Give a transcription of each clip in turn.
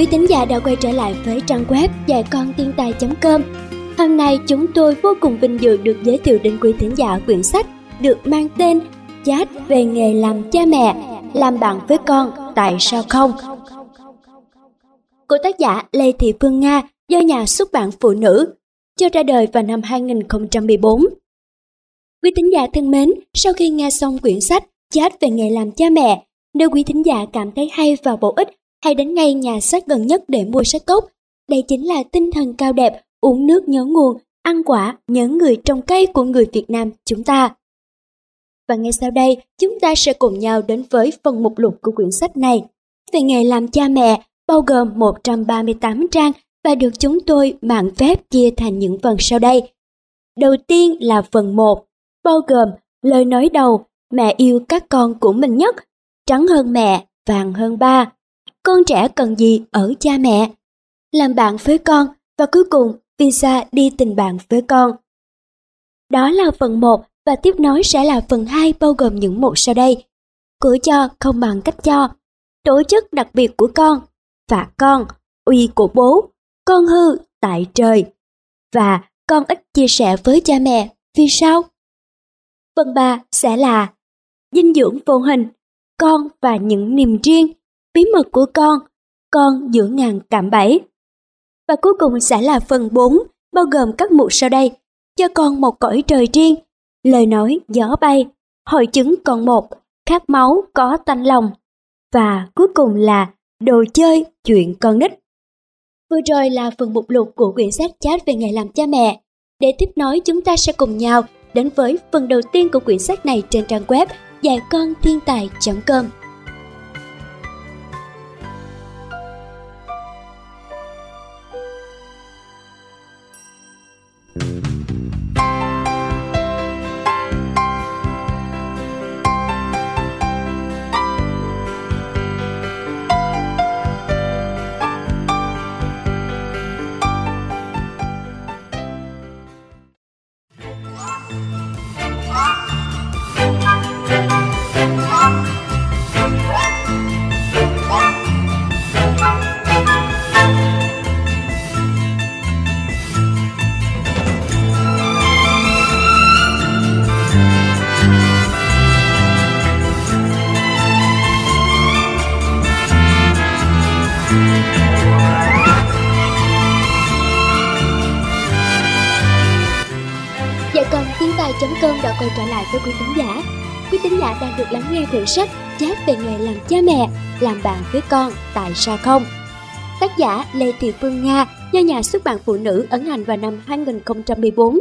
quý thính giả đã quay trở lại với trang web dạy con tiên tài.com Hôm nay chúng tôi vô cùng vinh dự được giới thiệu đến quý thính giả quyển sách được mang tên Chat về nghề làm cha mẹ, làm bạn với con, tại sao không? Của tác giả Lê Thị Phương Nga do nhà xuất bản Phụ Nữ, cho ra đời vào năm 2014. Quý thính giả thân mến, sau khi nghe xong quyển sách Chat về nghề làm cha mẹ, nếu quý thính giả cảm thấy hay và bổ ích hãy đến ngay nhà sách gần nhất để mua sách cốc. Đây chính là tinh thần cao đẹp, uống nước nhớ nguồn, ăn quả nhớ người trồng cây của người Việt Nam chúng ta. Và ngay sau đây, chúng ta sẽ cùng nhau đến với phần mục lục của quyển sách này. Về nghề làm cha mẹ, bao gồm 138 trang và được chúng tôi mạng phép chia thành những phần sau đây. Đầu tiên là phần 1, bao gồm lời nói đầu, mẹ yêu các con của mình nhất, trắng hơn mẹ, vàng hơn ba con trẻ cần gì ở cha mẹ. Làm bạn với con và cuối cùng visa đi tình bạn với con. Đó là phần 1 và tiếp nối sẽ là phần 2 bao gồm những mục sau đây. Của cho không bằng cách cho, tổ chức đặc biệt của con, và con, uy của bố, con hư tại trời, và con ít chia sẻ với cha mẹ, vì sao? Phần 3 sẽ là dinh dưỡng vô hình, con và những niềm riêng, bí mật của con, con giữa ngàn cạm bẫy. Và cuối cùng sẽ là phần 4, bao gồm các mục sau đây, cho con một cõi trời riêng, lời nói gió bay, hội chứng còn một, khát máu có tanh lòng. Và cuối cùng là đồ chơi chuyện con nít. Vừa rồi là phần mục lục của quyển sách chat về ngày làm cha mẹ. Để tiếp nối chúng ta sẽ cùng nhau đến với phần đầu tiên của quyển sách này trên trang web dạy con thiên tài.com. lắng nghe quyển sách Chat về nghề làm cha mẹ, làm bạn với con, tại sao không? Tác giả Lê Thị Phương Nga do nhà xuất bản Phụ nữ ấn hành vào năm 2014.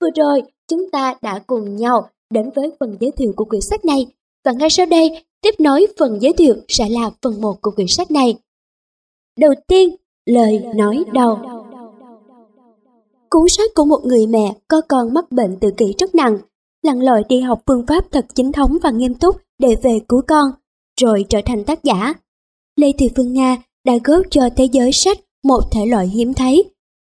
Vừa rồi, chúng ta đã cùng nhau đến với phần giới thiệu của quyển sách này và ngay sau đây, tiếp nối phần giới thiệu sẽ là phần 1 của quyển sách này. Đầu tiên, lời nói đầu. Cuốn sách của một người mẹ có con mắc bệnh tự kỷ rất nặng, lặn lội đi học phương pháp thật chính thống và nghiêm túc để về cứu con, rồi trở thành tác giả. Lê Thị Phương Nga đã góp cho thế giới sách một thể loại hiếm thấy.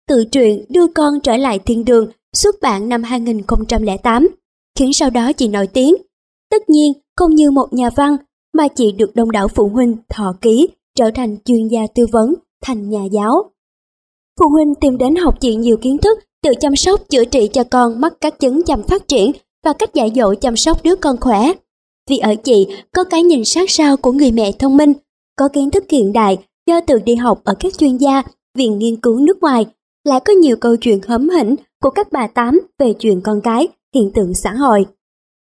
Tự truyện đưa con trở lại thiên đường xuất bản năm 2008, khiến sau đó chị nổi tiếng. Tất nhiên, không như một nhà văn, mà chị được đông đảo phụ huynh thọ ký trở thành chuyên gia tư vấn, thành nhà giáo. Phụ huynh tìm đến học chị nhiều kiến thức, tự chăm sóc chữa trị cho con mắc các chứng chậm phát triển và cách dạy dỗ chăm sóc đứa con khỏe. Vì ở chị có cái nhìn sát sao của người mẹ thông minh, có kiến thức hiện đại do tự đi học ở các chuyên gia, viện nghiên cứu nước ngoài, lại có nhiều câu chuyện hấm hỉnh của các bà tám về chuyện con cái, hiện tượng xã hội.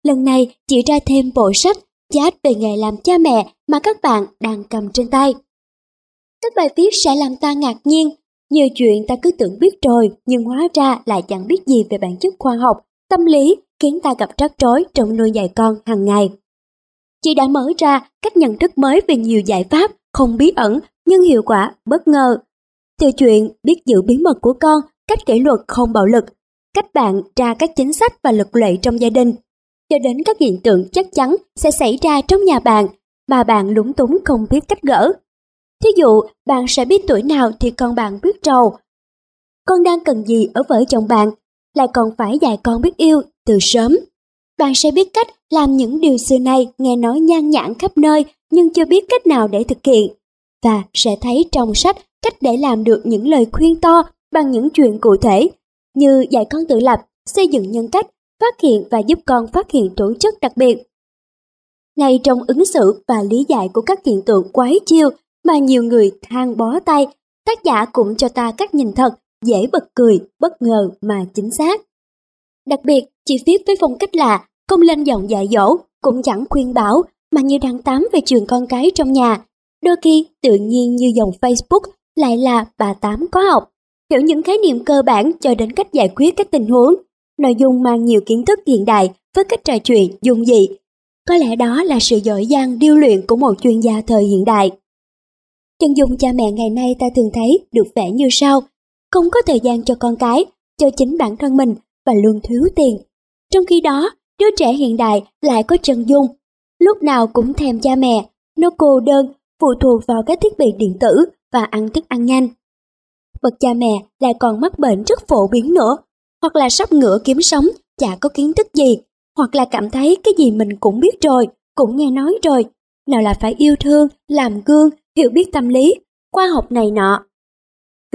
Lần này chị ra thêm bộ sách chat về nghề làm cha mẹ mà các bạn đang cầm trên tay. Các bài viết sẽ làm ta ngạc nhiên nhiều chuyện ta cứ tưởng biết rồi nhưng hóa ra lại chẳng biết gì về bản chất khoa học, tâm lý khiến ta gặp rắc rối trong nuôi dạy con hàng ngày. Chị đã mở ra cách nhận thức mới về nhiều giải pháp không bí ẩn nhưng hiệu quả bất ngờ. Từ chuyện biết giữ bí mật của con, cách kỷ luật không bạo lực, cách bạn ra các chính sách và luật lệ trong gia đình, cho đến các hiện tượng chắc chắn sẽ xảy ra trong nhà bạn mà bạn lúng túng không biết cách gỡ. Thí dụ, bạn sẽ biết tuổi nào thì con bạn biết trầu. Con đang cần gì ở vợ chồng bạn, lại còn phải dạy con biết yêu từ sớm. Bạn sẽ biết cách làm những điều xưa nay nghe nói nhan nhản khắp nơi nhưng chưa biết cách nào để thực hiện. và sẽ thấy trong sách cách để làm được những lời khuyên to bằng những chuyện cụ thể như dạy con tự lập, xây dựng nhân cách, phát hiện và giúp con phát hiện tổ chức đặc biệt. Ngay trong ứng xử và lý giải của các hiện tượng quái chiêu mà nhiều người than bó tay, tác giả cũng cho ta cách nhìn thật, dễ bật cười, bất ngờ mà chính xác. Đặc biệt, chị viết với phong cách là không lên giọng dạy dỗ, cũng chẳng khuyên bảo, mà như đang tám về trường con cái trong nhà. Đôi khi, tự nhiên như dòng Facebook lại là bà Tám có học, hiểu những khái niệm cơ bản cho đến cách giải quyết các tình huống. Nội dung mang nhiều kiến thức hiện đại với cách trò chuyện dung dị. Có lẽ đó là sự giỏi giang điêu luyện của một chuyên gia thời hiện đại. Chân dung cha mẹ ngày nay ta thường thấy được vẽ như sau, không có thời gian cho con cái, cho chính bản thân mình và luôn thiếu tiền. Trong khi đó, đứa trẻ hiện đại lại có chân dung, lúc nào cũng thèm cha mẹ, nó cô đơn, phụ thuộc vào các thiết bị điện tử và ăn thức ăn nhanh. Bậc cha mẹ lại còn mắc bệnh rất phổ biến nữa, hoặc là sắp ngửa kiếm sống, chả có kiến thức gì, hoặc là cảm thấy cái gì mình cũng biết rồi, cũng nghe nói rồi. Nào là phải yêu thương, làm gương, hiểu biết tâm lý, khoa học này nọ.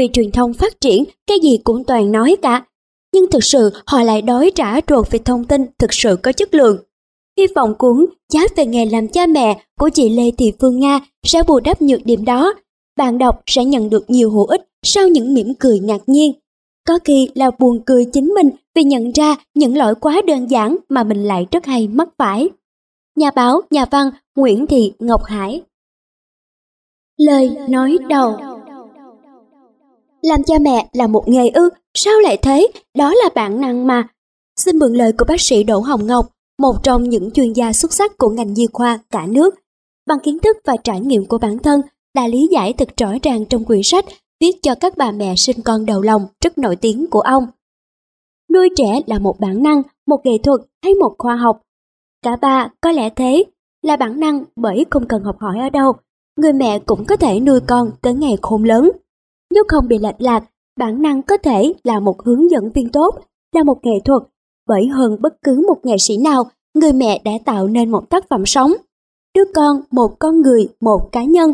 Vì truyền thông phát triển, cái gì cũng toàn nói cả. Nhưng thực sự họ lại đói trả ruột về thông tin thực sự có chất lượng. Hy vọng cuốn Giá về nghề làm cha mẹ của chị Lê Thị Phương Nga sẽ bù đắp nhược điểm đó. Bạn đọc sẽ nhận được nhiều hữu ích sau những mỉm cười ngạc nhiên. Có khi là buồn cười chính mình vì nhận ra những lỗi quá đơn giản mà mình lại rất hay mắc phải. Nhà báo, nhà văn Nguyễn Thị Ngọc Hải Lời nói đầu làm cha mẹ là một nghề ư, sao lại thế? Đó là bản năng mà. Xin mượn lời của bác sĩ Đỗ Hồng Ngọc, một trong những chuyên gia xuất sắc của ngành nhi khoa cả nước. Bằng kiến thức và trải nghiệm của bản thân, đã lý giải thật rõ ràng trong quyển sách viết cho các bà mẹ sinh con đầu lòng rất nổi tiếng của ông. Nuôi trẻ là một bản năng, một nghệ thuật hay một khoa học. Cả ba có lẽ thế, là bản năng bởi không cần học hỏi ở đâu, người mẹ cũng có thể nuôi con tới ngày khôn lớn. Nếu không bị lệch lạc, bản năng có thể là một hướng dẫn viên tốt, là một nghệ thuật, bởi hơn bất cứ một nghệ sĩ nào, người mẹ đã tạo nên một tác phẩm sống. Đứa con, một con người, một cá nhân,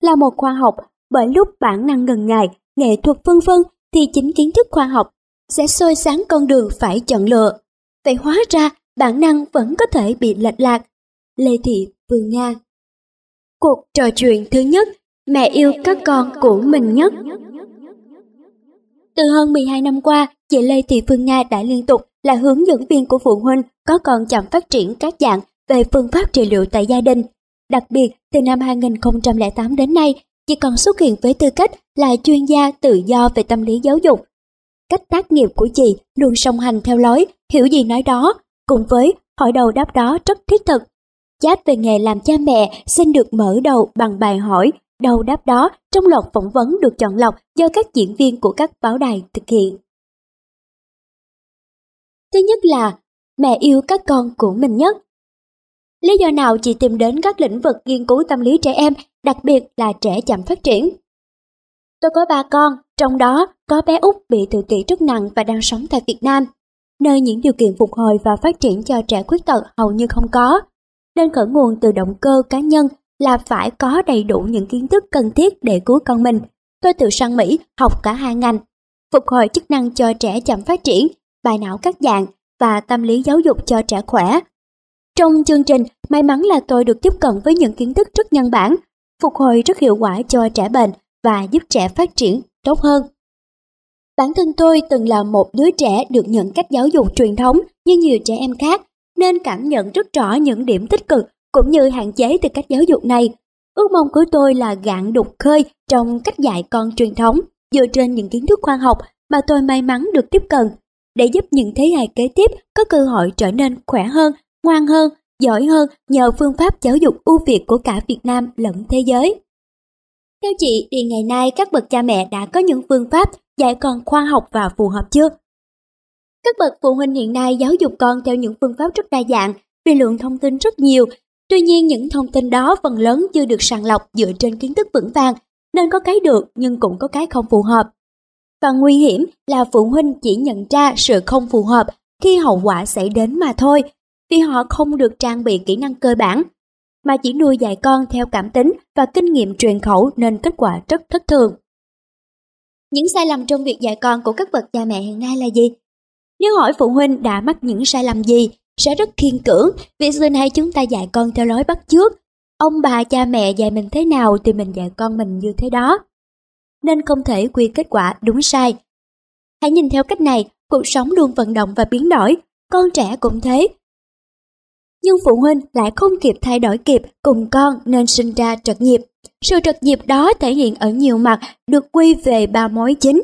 là một khoa học, bởi lúc bản năng ngần ngại, nghệ thuật vân vân thì chính kiến thức khoa học sẽ soi sáng con đường phải chọn lựa. Vậy hóa ra bản năng vẫn có thể bị lệch lạc. Lê Thị Phương Nga Cuộc trò chuyện thứ nhất, mẹ yêu các con của mình nhất. Từ hơn 12 năm qua, chị Lê Thị Phương Nga đã liên tục là hướng dẫn viên của phụ huynh có con chậm phát triển các dạng về phương pháp trị liệu tại gia đình. Đặc biệt, từ năm 2008 đến nay, chị còn xuất hiện với tư cách là chuyên gia tự do về tâm lý giáo dục. Cách tác nghiệp của chị luôn song hành theo lối hiểu gì nói đó, cùng với hỏi đầu đáp đó rất thiết thực Chat về nghề làm cha mẹ xin được mở đầu bằng bài hỏi đầu đáp đó trong loạt phỏng vấn được chọn lọc do các diễn viên của các báo đài thực hiện. Thứ nhất là mẹ yêu các con của mình nhất. Lý do nào chị tìm đến các lĩnh vực nghiên cứu tâm lý trẻ em, đặc biệt là trẻ chậm phát triển? Tôi có ba con, trong đó có bé út bị tự kỷ rất nặng và đang sống tại Việt Nam, nơi những điều kiện phục hồi và phát triển cho trẻ khuyết tật hầu như không có nên khởi nguồn từ động cơ cá nhân là phải có đầy đủ những kiến thức cần thiết để cứu con mình. Tôi tự sang Mỹ học cả hai ngành, phục hồi chức năng cho trẻ chậm phát triển, bài não các dạng và tâm lý giáo dục cho trẻ khỏe. Trong chương trình, may mắn là tôi được tiếp cận với những kiến thức rất nhân bản, phục hồi rất hiệu quả cho trẻ bệnh và giúp trẻ phát triển tốt hơn. Bản thân tôi từng là một đứa trẻ được nhận cách giáo dục truyền thống như nhiều trẻ em khác nên cảm nhận rất rõ những điểm tích cực cũng như hạn chế từ cách giáo dục này. Ước mong của tôi là gạn đục khơi trong cách dạy con truyền thống dựa trên những kiến thức khoa học mà tôi may mắn được tiếp cận để giúp những thế hệ kế tiếp có cơ hội trở nên khỏe hơn, ngoan hơn, giỏi hơn nhờ phương pháp giáo dục ưu việt của cả Việt Nam lẫn thế giới. Theo chị thì ngày nay các bậc cha mẹ đã có những phương pháp dạy con khoa học và phù hợp chưa? Các bậc phụ huynh hiện nay giáo dục con theo những phương pháp rất đa dạng vì lượng thông tin rất nhiều. Tuy nhiên những thông tin đó phần lớn chưa được sàng lọc dựa trên kiến thức vững vàng, nên có cái được nhưng cũng có cái không phù hợp. Và nguy hiểm là phụ huynh chỉ nhận ra sự không phù hợp khi hậu quả xảy đến mà thôi, vì họ không được trang bị kỹ năng cơ bản. mà chỉ nuôi dạy con theo cảm tính và kinh nghiệm truyền khẩu nên kết quả rất thất thường. Những sai lầm trong việc dạy con của các bậc cha mẹ hiện nay là gì? Nếu hỏi phụ huynh đã mắc những sai lầm gì, sẽ rất kiên cưỡng vì xưa nay chúng ta dạy con theo lối bắt chước. Ông bà cha mẹ dạy mình thế nào thì mình dạy con mình như thế đó. Nên không thể quy kết quả đúng sai. Hãy nhìn theo cách này, cuộc sống luôn vận động và biến đổi, con trẻ cũng thế. Nhưng phụ huynh lại không kịp thay đổi kịp cùng con nên sinh ra trật nhịp. Sự trật nhịp đó thể hiện ở nhiều mặt được quy về ba mối chính.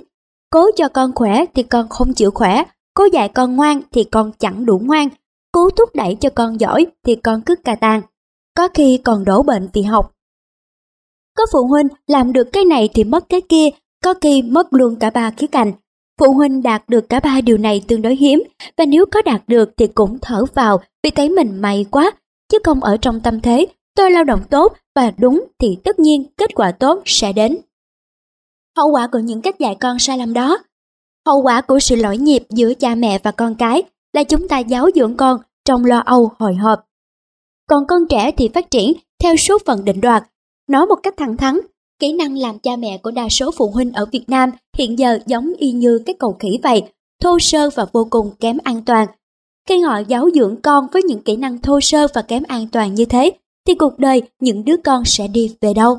Cố cho con khỏe thì con không chịu khỏe, cố dạy con ngoan thì con chẳng đủ ngoan, cố thúc đẩy cho con giỏi thì con cứ cà tàn. Có khi còn đổ bệnh vì học. Có phụ huynh làm được cái này thì mất cái kia, có khi mất luôn cả ba khía cạnh. Phụ huynh đạt được cả ba điều này tương đối hiếm, và nếu có đạt được thì cũng thở vào vì thấy mình may quá, chứ không ở trong tâm thế tôi lao động tốt và đúng thì tất nhiên kết quả tốt sẽ đến. Hậu quả của những cách dạy con sai lầm đó Hậu quả của sự lỗi nhịp giữa cha mẹ và con cái là chúng ta giáo dưỡng con trong lo âu hồi hộp. Còn con trẻ thì phát triển theo số phận định đoạt. Nói một cách thẳng thắn, kỹ năng làm cha mẹ của đa số phụ huynh ở Việt Nam hiện giờ giống y như cái cầu khỉ vậy, thô sơ và vô cùng kém an toàn. Khi họ giáo dưỡng con với những kỹ năng thô sơ và kém an toàn như thế, thì cuộc đời những đứa con sẽ đi về đâu?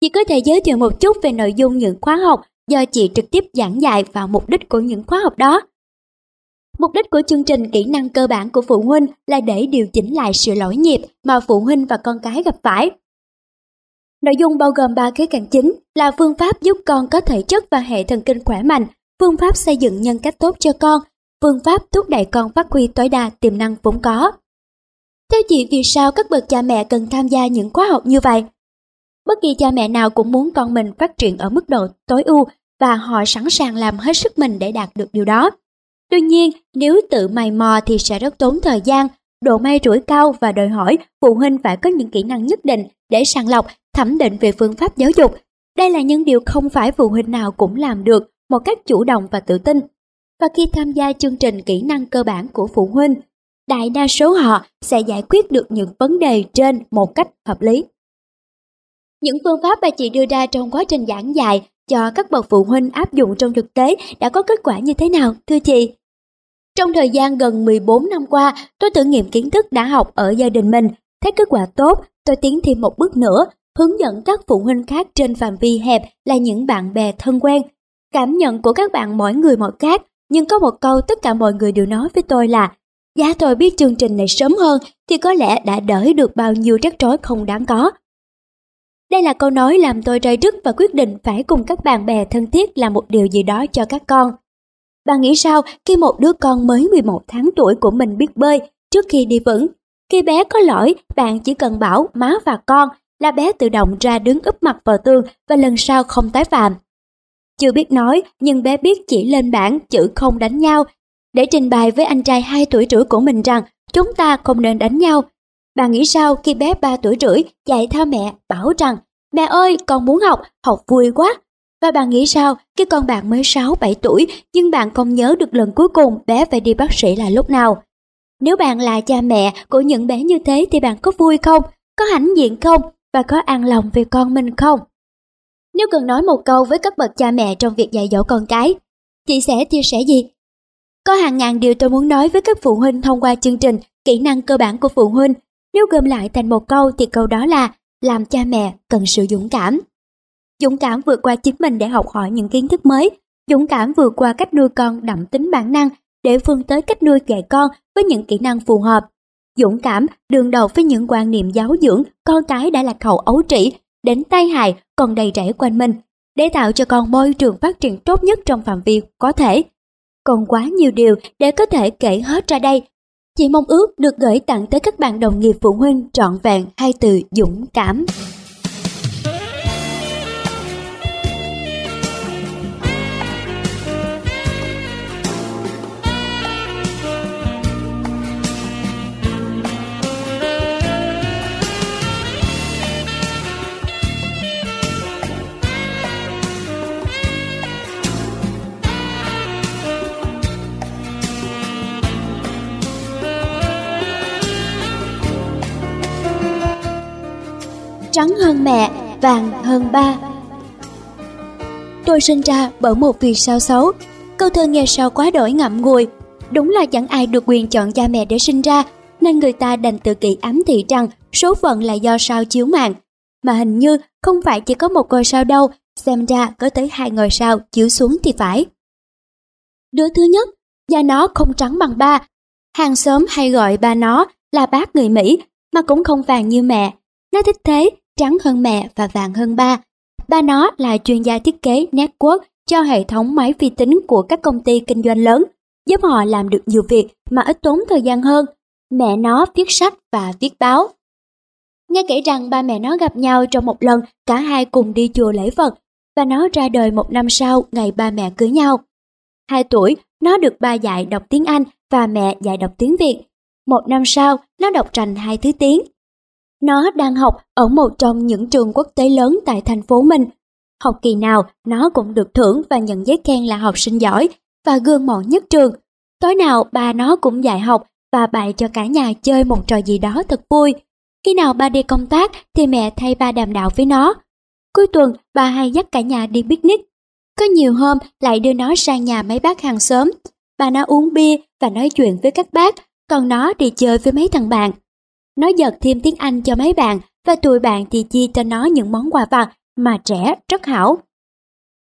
Chị có thể giới thiệu một chút về nội dung những khóa học do chị trực tiếp giảng dạy và mục đích của những khóa học đó. Mục đích của chương trình kỹ năng cơ bản của phụ huynh là để điều chỉnh lại sự lỗi nhịp mà phụ huynh và con cái gặp phải. Nội dung bao gồm 3 khía cạnh chính là phương pháp giúp con có thể chất và hệ thần kinh khỏe mạnh, phương pháp xây dựng nhân cách tốt cho con, phương pháp thúc đẩy con phát huy tối đa tiềm năng vốn có. Theo chị vì sao các bậc cha mẹ cần tham gia những khóa học như vậy? Bất kỳ cha mẹ nào cũng muốn con mình phát triển ở mức độ tối ưu và họ sẵn sàng làm hết sức mình để đạt được điều đó. Tuy nhiên, nếu tự mày mò thì sẽ rất tốn thời gian, độ may rủi cao và đòi hỏi phụ huynh phải có những kỹ năng nhất định để sàng lọc, thẩm định về phương pháp giáo dục. Đây là những điều không phải phụ huynh nào cũng làm được một cách chủ động và tự tin. Và khi tham gia chương trình kỹ năng cơ bản của phụ huynh, đại đa số họ sẽ giải quyết được những vấn đề trên một cách hợp lý. Những phương pháp mà chị đưa ra trong quá trình giảng dạy cho các bậc phụ huynh áp dụng trong thực tế đã có kết quả như thế nào, thưa chị? Trong thời gian gần 14 năm qua, tôi thử nghiệm kiến thức đã học ở gia đình mình, thấy kết quả tốt, tôi tiến thêm một bước nữa, hướng dẫn các phụ huynh khác trên phạm vi hẹp là những bạn bè thân quen. Cảm nhận của các bạn mỗi người mỗi khác, nhưng có một câu tất cả mọi người đều nói với tôi là dạ Giá tôi biết chương trình này sớm hơn thì có lẽ đã đỡ được bao nhiêu rắc rối không đáng có. Đây là câu nói làm tôi rơi rứt và quyết định phải cùng các bạn bè thân thiết làm một điều gì đó cho các con. Bạn nghĩ sao khi một đứa con mới 11 tháng tuổi của mình biết bơi trước khi đi vững? Khi bé có lỗi, bạn chỉ cần bảo má và con là bé tự động ra đứng úp mặt vào tường và lần sau không tái phạm. Chưa biết nói, nhưng bé biết chỉ lên bảng chữ không đánh nhau để trình bày với anh trai 2 tuổi rưỡi của mình rằng chúng ta không nên đánh nhau. Bà nghĩ sao khi bé 3 tuổi rưỡi chạy theo mẹ bảo rằng mẹ ơi con muốn học, học vui quá. Và bà nghĩ sao khi con bạn mới 6-7 tuổi nhưng bạn không nhớ được lần cuối cùng bé phải đi bác sĩ là lúc nào. Nếu bạn là cha mẹ của những bé như thế thì bạn có vui không? Có hãnh diện không? Và có an lòng về con mình không? Nếu cần nói một câu với các bậc cha mẹ trong việc dạy dỗ con cái, chị sẽ chia sẻ gì? Có hàng ngàn điều tôi muốn nói với các phụ huynh thông qua chương trình Kỹ năng cơ bản của phụ huynh. Nếu gom lại thành một câu thì câu đó là làm cha mẹ cần sự dũng cảm. Dũng cảm vượt qua chính mình để học hỏi những kiến thức mới, dũng cảm vượt qua cách nuôi con đậm tính bản năng để phương tới cách nuôi dạy con với những kỹ năng phù hợp. Dũng cảm đường đầu với những quan niệm giáo dưỡng con cái đã lạc hậu ấu trĩ đến tai hại còn đầy rẫy quanh mình để tạo cho con môi trường phát triển tốt nhất trong phạm vi có thể còn quá nhiều điều để có thể kể hết ra đây. Chị mong ước được gửi tặng tới các bạn đồng nghiệp phụ huynh trọn vẹn hai từ dũng cảm. Trắng hơn mẹ, vàng hơn ba. Tôi sinh ra bởi một vì sao xấu. Câu thơ nghe sao quá đổi ngậm ngùi. Đúng là chẳng ai được quyền chọn cha mẹ để sinh ra, nên người ta đành tự kỷ ám thị rằng số phận là do sao chiếu mạng. Mà hình như không phải chỉ có một ngôi sao đâu, xem ra có tới hai ngôi sao chiếu xuống thì phải. Đứa thứ nhất, da nó không trắng bằng ba. Hàng xóm hay gọi ba nó là bác người Mỹ, mà cũng không vàng như mẹ. Nó thích thế, trắng hơn mẹ và vàng hơn ba. Ba nó là chuyên gia thiết kế network cho hệ thống máy vi tính của các công ty kinh doanh lớn, giúp họ làm được nhiều việc mà ít tốn thời gian hơn. Mẹ nó viết sách và viết báo. Nghe kể rằng ba mẹ nó gặp nhau trong một lần, cả hai cùng đi chùa lễ Phật, và nó ra đời một năm sau ngày ba mẹ cưới nhau. Hai tuổi, nó được ba dạy đọc tiếng Anh và mẹ dạy đọc tiếng Việt. Một năm sau, nó đọc trành hai thứ tiếng. Nó đang học ở một trong những trường quốc tế lớn tại thành phố mình. Học kỳ nào, nó cũng được thưởng và nhận giấy khen là học sinh giỏi và gương mẫu nhất trường. Tối nào ba nó cũng dạy học và bày cho cả nhà chơi một trò gì đó thật vui. Khi nào ba đi công tác thì mẹ thay ba đàm đạo với nó. Cuối tuần ba hay dắt cả nhà đi picnic. Có nhiều hôm lại đưa nó sang nhà mấy bác hàng xóm. Bà nó uống bia và nói chuyện với các bác, còn nó đi chơi với mấy thằng bạn. Nó giật thêm tiếng Anh cho mấy bạn và tụi bạn thì chia cho nó những món quà vặt mà trẻ rất hảo.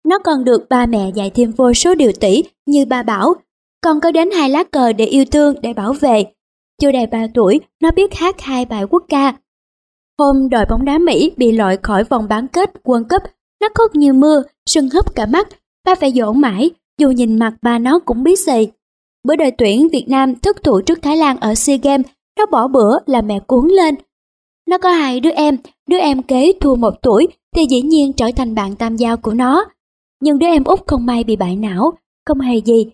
Nó còn được ba mẹ dạy thêm vô số điều tỉ như ba bảo, còn có đến hai lá cờ để yêu thương để bảo vệ. Chưa đầy 3 tuổi, nó biết hát hai bài quốc ca. Hôm đội bóng đá Mỹ bị loại khỏi vòng bán kết World Cup, nó khóc như mưa, sưng húp cả mắt, ba phải dỗ mãi, dù nhìn mặt ba nó cũng biết gì. Bữa đội tuyển Việt Nam thất thủ trước Thái Lan ở SEA Games, nó bỏ bữa là mẹ cuốn lên. Nó có hai đứa em, đứa em kế thua một tuổi thì dĩ nhiên trở thành bạn tam giao của nó. Nhưng đứa em út không may bị bại não, không hề gì.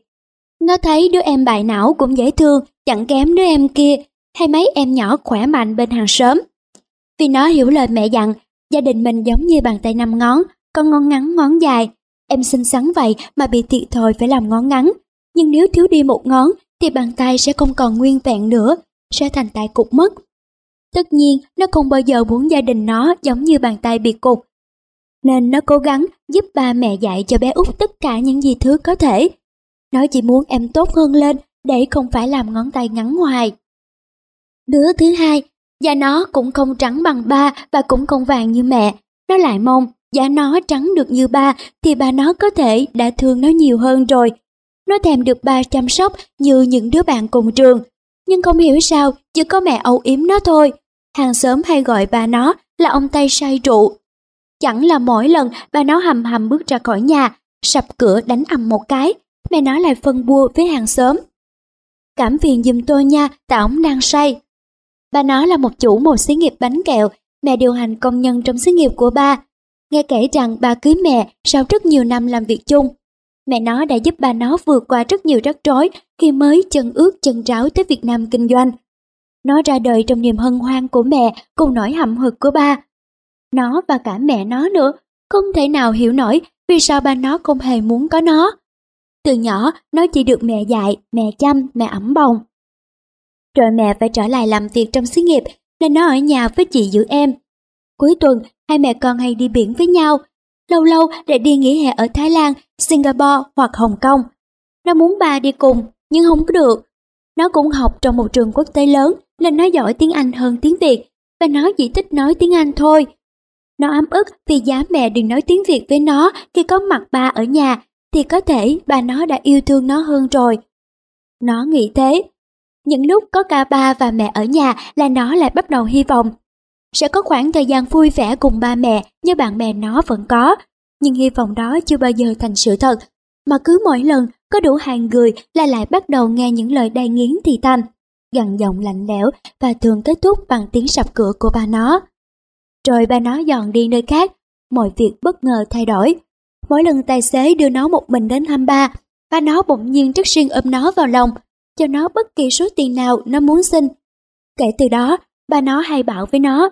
Nó thấy đứa em bại não cũng dễ thương, chẳng kém đứa em kia, hay mấy em nhỏ khỏe mạnh bên hàng xóm. Vì nó hiểu lời mẹ dặn, gia đình mình giống như bàn tay năm ngón, con ngón ngắn ngón dài. Em xinh xắn vậy mà bị thiệt thòi phải làm ngón ngắn. Nhưng nếu thiếu đi một ngón thì bàn tay sẽ không còn nguyên vẹn nữa, sẽ thành tay cục mất. Tất nhiên, nó không bao giờ muốn gia đình nó giống như bàn tay bị cục. Nên nó cố gắng giúp ba mẹ dạy cho bé út tất cả những gì thứ có thể. Nó chỉ muốn em tốt hơn lên để không phải làm ngón tay ngắn hoài. Đứa thứ hai, da nó cũng không trắng bằng ba và cũng không vàng như mẹ. Nó lại mong da nó trắng được như ba thì ba nó có thể đã thương nó nhiều hơn rồi. Nó thèm được ba chăm sóc như những đứa bạn cùng trường. Nhưng không hiểu sao chỉ có mẹ âu yếm nó thôi. Hàng xóm hay gọi bà nó là ông tay say rượu. Chẳng là mỗi lần bà nó hầm hầm bước ra khỏi nhà, sập cửa đánh ầm một cái, mẹ nó lại phân bua với hàng xóm. Cảm phiền giùm tôi nha, tại ổng đang say. bà nó là một chủ một xí nghiệp bánh kẹo, mẹ điều hành công nhân trong xí nghiệp của ba. Nghe kể rằng ba cưới mẹ sau rất nhiều năm làm việc chung. Mẹ nó đã giúp bà nó vượt qua rất nhiều rắc rối khi mới chân ướt chân ráo tới Việt Nam kinh doanh. Nó ra đời trong niềm hân hoan của mẹ cùng nỗi hậm hực của ba. Nó và cả mẹ nó nữa không thể nào hiểu nổi vì sao ba nó không hề muốn có nó. Từ nhỏ, nó chỉ được mẹ dạy, mẹ chăm, mẹ ẩm bồng. Rồi mẹ phải trở lại làm việc trong xí nghiệp, nên nó ở nhà với chị giữ em. Cuối tuần, hai mẹ con hay đi biển với nhau. Lâu lâu lại đi nghỉ hè ở Thái Lan, Singapore hoặc Hồng Kông. Nó muốn ba đi cùng, nhưng không có được. Nó cũng học trong một trường quốc tế lớn, nên nó giỏi tiếng Anh hơn tiếng Việt, và nó chỉ thích nói tiếng Anh thôi. Nó ấm ức vì giá mẹ đừng nói tiếng Việt với nó khi có mặt ba ở nhà thì có thể bà nó đã yêu thương nó hơn rồi. Nó nghĩ thế. Những lúc có cả ba và mẹ ở nhà là nó lại bắt đầu hy vọng. Sẽ có khoảng thời gian vui vẻ cùng ba mẹ như bạn bè nó vẫn có. Nhưng hy vọng đó chưa bao giờ thành sự thật. Mà cứ mỗi lần có đủ hàng người là lại bắt đầu nghe những lời đầy nghiến thì thầm. Gần giọng lạnh lẽo và thường kết thúc bằng tiếng sập cửa của ba nó. Rồi ba nó dọn đi nơi khác, mọi việc bất ngờ thay đổi. Mỗi lần tài xế đưa nó một mình đến thăm ba, ba nó bỗng nhiên rất xin ôm nó vào lòng, cho nó bất kỳ số tiền nào nó muốn xin. Kể từ đó, ba nó hay bảo với nó.